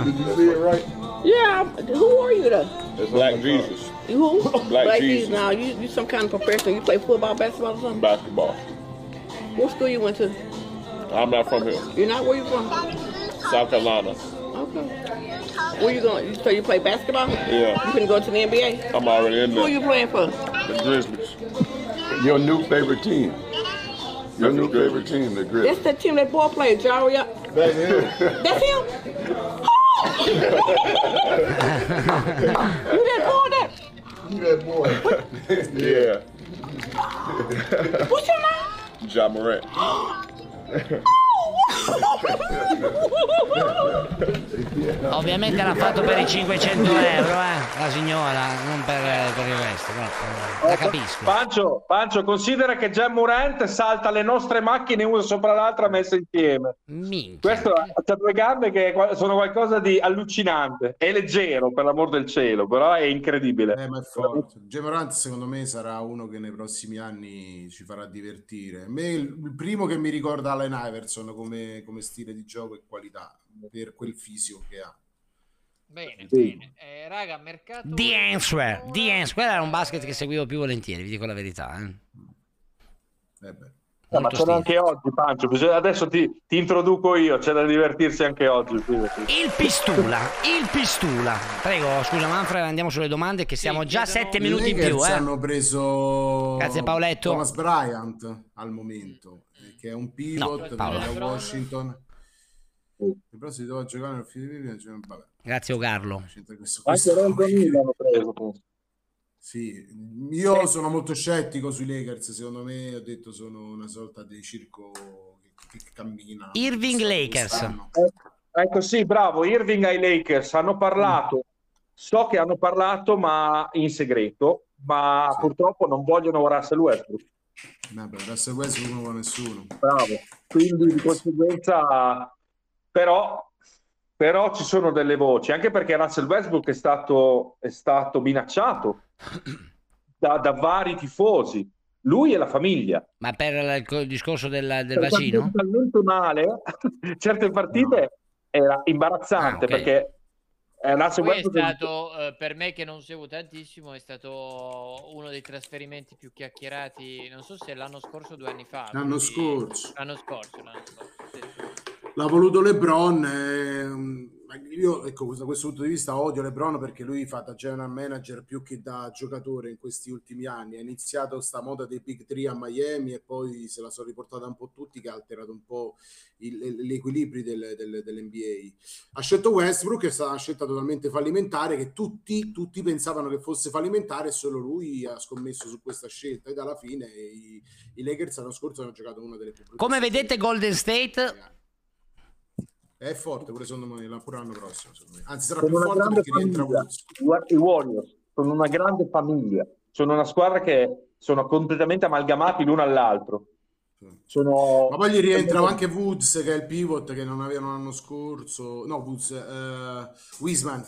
Yeah, who are you then?
It's Black Jesus.
You who?
Black
Jesus.
Jesus.
Now you you some kind of professional. You play football, basketball, or something?
Basketball.
What school you went to?
I'm not from here.
You're not where you from?
South Carolina.
Okay. Where you going? So you play basketball?
Yeah.
You finna go to the NBA?
I'm already in the
Who
there.
you playing for?
The Grizzlies. Your new favorite team. Your new favorite team, the
That's
Grizzlies.
that team that boy played, Jari.
That's him.
That's him. you that boy that?
You that boy. yeah.
What's your name?
Ja Morant.
Ovviamente l'ha fatto per i 500 euro, eh, la signora, non per, per il resto, però, eh, la capisco.
Pancio, Pancio, considera che Gian Morant salta le nostre macchine una sopra l'altra messe insieme. Questo ha due gambe che sono qualcosa di allucinante. È leggero, per l'amor del cielo, però è incredibile.
Eh, ma è forte. Gemorant secondo me sarà uno che nei prossimi anni ci farà divertire. A me il, il primo che mi ricorda Allen Iverson come, come stile di gioco e qualità per quel fisico che ha.
Bene,
Sì.
bene. Eh, raga, mercato...
The Answer, The Answer, quello era un basket che seguivo più volentieri, vi dico la verità. Eh.
Eh beh.
Eh, ma
Molto
c'è anche oggi, Pancio. bisogna- Adesso ti, ti introduco io, c'è da divertirsi anche oggi.
Il Pistula, il Pistula. Prego, scusa Manfred, andiamo sulle domande che siamo già sette minuti in più. Eh.
hanno preso
Grazie, Paoletto.
Thomas Bryant al momento, che è un pivot
No, Paolo.
da Washington. Però si doveva giocare nel Filippino, cioè, vabbè,
Grazie Ogarlo.
c'entra questo-
Anche
questo-
Ronzoni l'hanno preso.
Sì, io sono molto scettico sui Lakers, secondo me ho detto sono una sorta di circo che, che cammina.
Irving Lakers.
quest'anno.
Ecco sì, bravo, Irving ai Lakers hanno parlato, so che hanno parlato ma in segreto, ma purtroppo non vogliono Russell Westbrook.
Vabbè, Russell Westbrook non vuole nessuno.
Bravo. Quindi di conseguenza, però, però ci sono delle voci, anche perché Russell Westbrook è stato, è stato minacciato da, da vari tifosi, lui e la famiglia.
Ma per il, discorso del, del vaccino?
talmente male, certe partite era imbarazzante
Ah, ok.
perché eh, Russell
Poi è stato, eh, per me che non seguo tantissimo, è stato uno dei trasferimenti più chiacchierati, non so se l'anno scorso o due anni fa.
L'anno
quindi-
scorso.
L'anno scorso, l'anno scorso, sì.
L'ha voluto LeBron. eh, io, ecco, da questo punto di vista odio LeBron perché lui fa da general manager più che da giocatore in questi ultimi anni. Ha iniziato sta moda dei Big Three a Miami e poi se la sono riportata un po' tutti che ha alterato un po' il- gli equilibri del- del- dell'NBA. Ha scelto Westbrook, è stata una scelta totalmente fallimentare che tutti, tutti pensavano che fosse fallimentare e solo lui ha scommesso su questa scelta ed alla fine i, i Lakers l'anno scorso hanno giocato una delle più brutte
Come vedete Golden State
È forte pure secondo me pure l'anno prossimo. Anzi, sarà
sono
più
una
forte
grande
perché rientra
famiglia.
Woods.
I Warriors sono una grande famiglia, sono una squadra che sono completamente amalgamati l'uno all'altro. Sono...
Ma poi gli rientra anche Woods, che è il pivot che non avevano l'anno scorso. No, Woods, eh, Wiseman,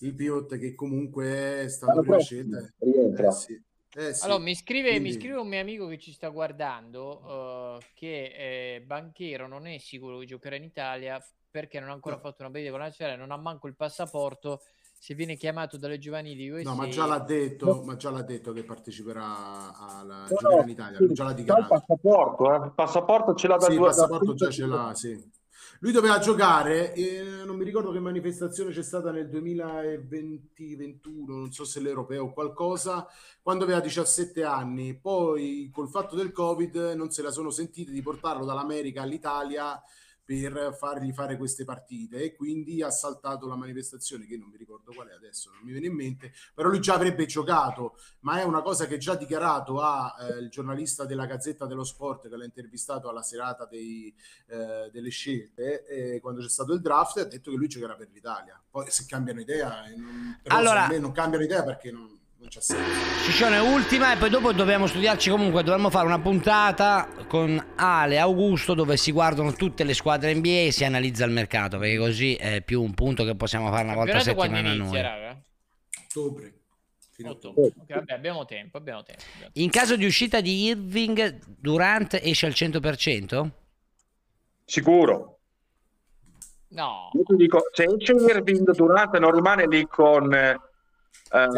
il pivot che comunque è stato
L'anno
prima scelta.
rientra.
Eh sì. Eh sì.
Allora, mi scrive, mi scrive un mio amico che ci sta guardando eh, che eh, Banchero non è sicuro di giocare in Italia perché non ha ancora fatto una bella con la nazionale, non ha manco il passaporto. Se viene chiamato dalle giovanili USA,
No, ma già l'ha detto, ma già l'ha detto che parteciperà alla
No,
giocare
no,
in Italia,
sì,
già l'ha
c'ha il
dichiarato.
passaporto, eh. il passaporto ce l'ha da
Sì, il
due
passaporto
da-
già ce l'ha, sì. Lui doveva giocare, eh, non mi ricordo che manifestazione c'è stata nel 2020-21, non so se l'europeo o qualcosa, quando aveva 17 anni. Poi col fatto del Covid non se la sono sentiti di portarlo dall'America all'Italia per fargli fare queste partite e quindi ha saltato la manifestazione che non mi ricordo qual è adesso, non mi viene in mente, però lui già avrebbe giocato, ma è una cosa che già dichiarato a eh, il giornalista della Gazzetta dello Sport che l'ha intervistato alla serata dei, eh, delle scelte eh, quando c'è stato il draft ha detto che lui giocherà per l'Italia. Poi se cambiano idea, eh, non,
Allora-
non cambiano idea perché non, non c'è senso.
Ciccione ultima e poi dopo dobbiamo studiarci comunque, dovremmo fare una puntata con Ale e Augusto dove si guardano tutte le squadre NBA e si analizza il mercato, perché così è più un punto che possiamo fare una volta a settimana
inizia,
noi.
raga?
Ottobre. Fino a
Ottobre. Ok, vabbè, abbiamo tempo, abbiamo tempo. abbiamo tempo.
In caso di uscita di Irving, Durant esce al 100%?
Sicuro.
No,
Io ti dico, se esce Irving Durante non rimane lì con... eh,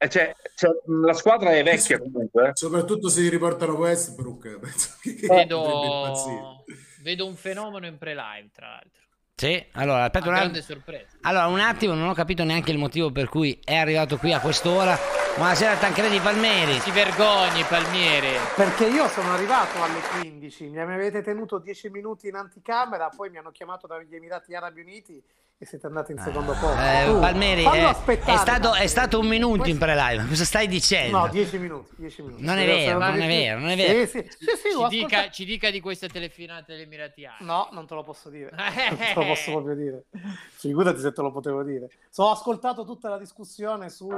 eh, cioè, cioè, la squadra è vecchia comunque. eh.
Soprattutto se riportano Westbrook, penso che
vedo, vedo un fenomeno in pre-live, tra l'altro.
Sì, allora aspetta
Una
un
grande
attimo.
sorpresa.
Allora, un attimo, non ho capito neanche il motivo per cui è arrivato qui a quest'ora. Buonasera Tancredi Palmeri.
Si vergogni, Palmieri.
Perché io sono arrivato alle 15, mi avete tenuto 10 minuti in anticamera, poi mi hanno chiamato dagli Emirati Arabi Uniti e siete andati in secondo posto.
Eh,
Tu,
Palmeri,
fallo
eh, è, stato, è stato un minuto in pre-live. Cosa stai dicendo?
No, 10 minuti, 10 minuti.
Non è vero, non è vero, non è vero.
Sì, sì, sì,
Ci dica, ci dica di queste telefonate degli Emiratiani.
No, non te lo posso dire. Non te lo posso proprio dire. Figurati se te lo potevo dire. So, ho ascoltato tutta la discussione su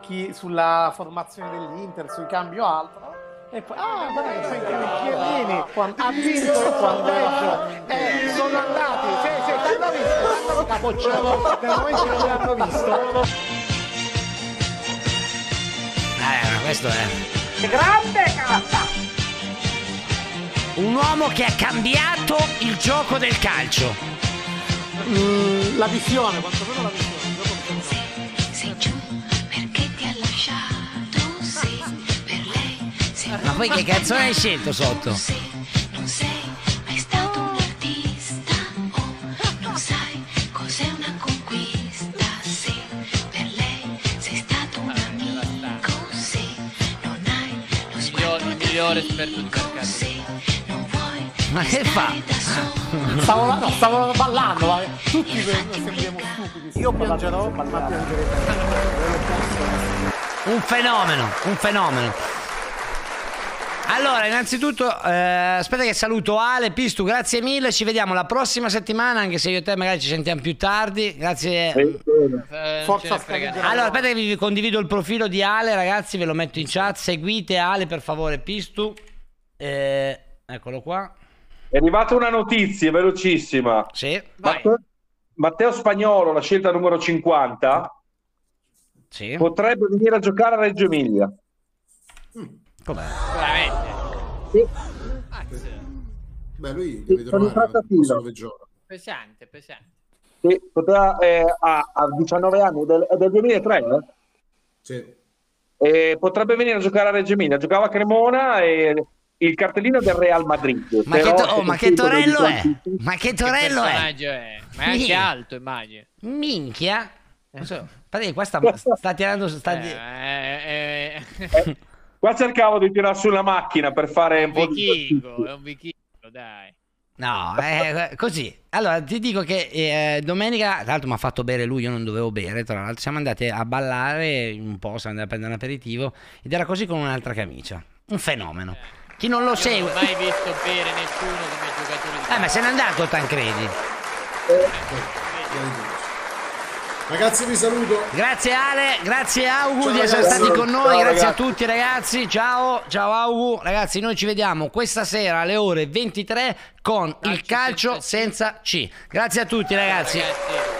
chi, sulla formazione dell'Inter, sui cambi o altro. E poi, ah, sai che Chiellini ha vinto quando era eh, sono andati, sì, sì, t'hanno visto, t'hanno capocciato, nel momento che non l'hanno visto.
Eh, ma questo è
Grande cazzo!
un uomo che ha cambiato il gioco del calcio.
Mm, la visione, quantomeno la visione.
Poi che canzone hai scelto sotto?
non sei mai stato un artista, oh, non sai cos'è una conquista, sì, per lei sei stato un amico, sì, non hai lo
Miglior- il migliore esperto di mercato.
Ma che fa?
Stavo, no, stavo ballando, ma tutti sembriamo stupidi. Io piangerò, ma piangerete.
Un fenomeno, un fenomeno. Allora, innanzitutto, eh, aspetta che saluto Ale, Pistu, grazie mille, ci vediamo la prossima settimana, anche se io e te magari ci sentiamo più tardi, grazie.
Eh,
Forza Scaligera.
Allora, aspetta che vi condivido il profilo di Ale, ragazzi, ve lo metto in chat, seguite Ale per favore, Pistu. Eh, eccolo qua.
È arrivata una notizia velocissima.
Sì.
Matteo, Matteo Spagnolo, la scelta numero 50,
Sì.
potrebbe venire a giocare a Reggio Emilia.
Com'è?
Veramente.
Beh, lui deve
in
trovare dove gioca.
Pesante, pesante.
Sì, poteva, eh, ha, ha 19 anni, è del, è del 2003, eh?
Sì.
E potrebbe venire a giocare a Reggio Emilia. Giocava a Cremona e il cartellino del Real Madrid.
Ma che, to- oh, ma che torello è? Ma che
Che
torello è?
personaggio è? Ma è anche
Sì.
alto, immagino.
Minchia. Non so, guarda che qua sta, sta tirando... Sta di-
Eh, eh,
Qua cercavo di tirare su una macchina per fare un
un
po' di
vichingo, è un vichingo, dai.
No, eh, così. Allora, ti dico che eh, domenica, tra l'altro mi ha fatto bere lui, io non dovevo bere, tra l'altro siamo andati a ballare un po', siamo andati a prendere un aperitivo ed era così con un'altra camicia. Un fenomeno. Chi non lo
Io
segue...
non ho mai visto bere nessuno come giocatore di
Eh, ma se n'è andato Tancredi.
Ragazzi, vi saluto.
Grazie Ale, grazie Augu
Ciao,
di essere
ragazzi.
stati con noi,
Ciao,
grazie
ragazzi.
a tutti ragazzi, ciao, ciao Augu, ragazzi noi ci vediamo questa sera alle ore 23 con il calcio senza C. Grazie a tutti ragazzi,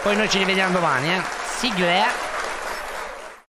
poi noi ci rivediamo domani, eh. Sigla.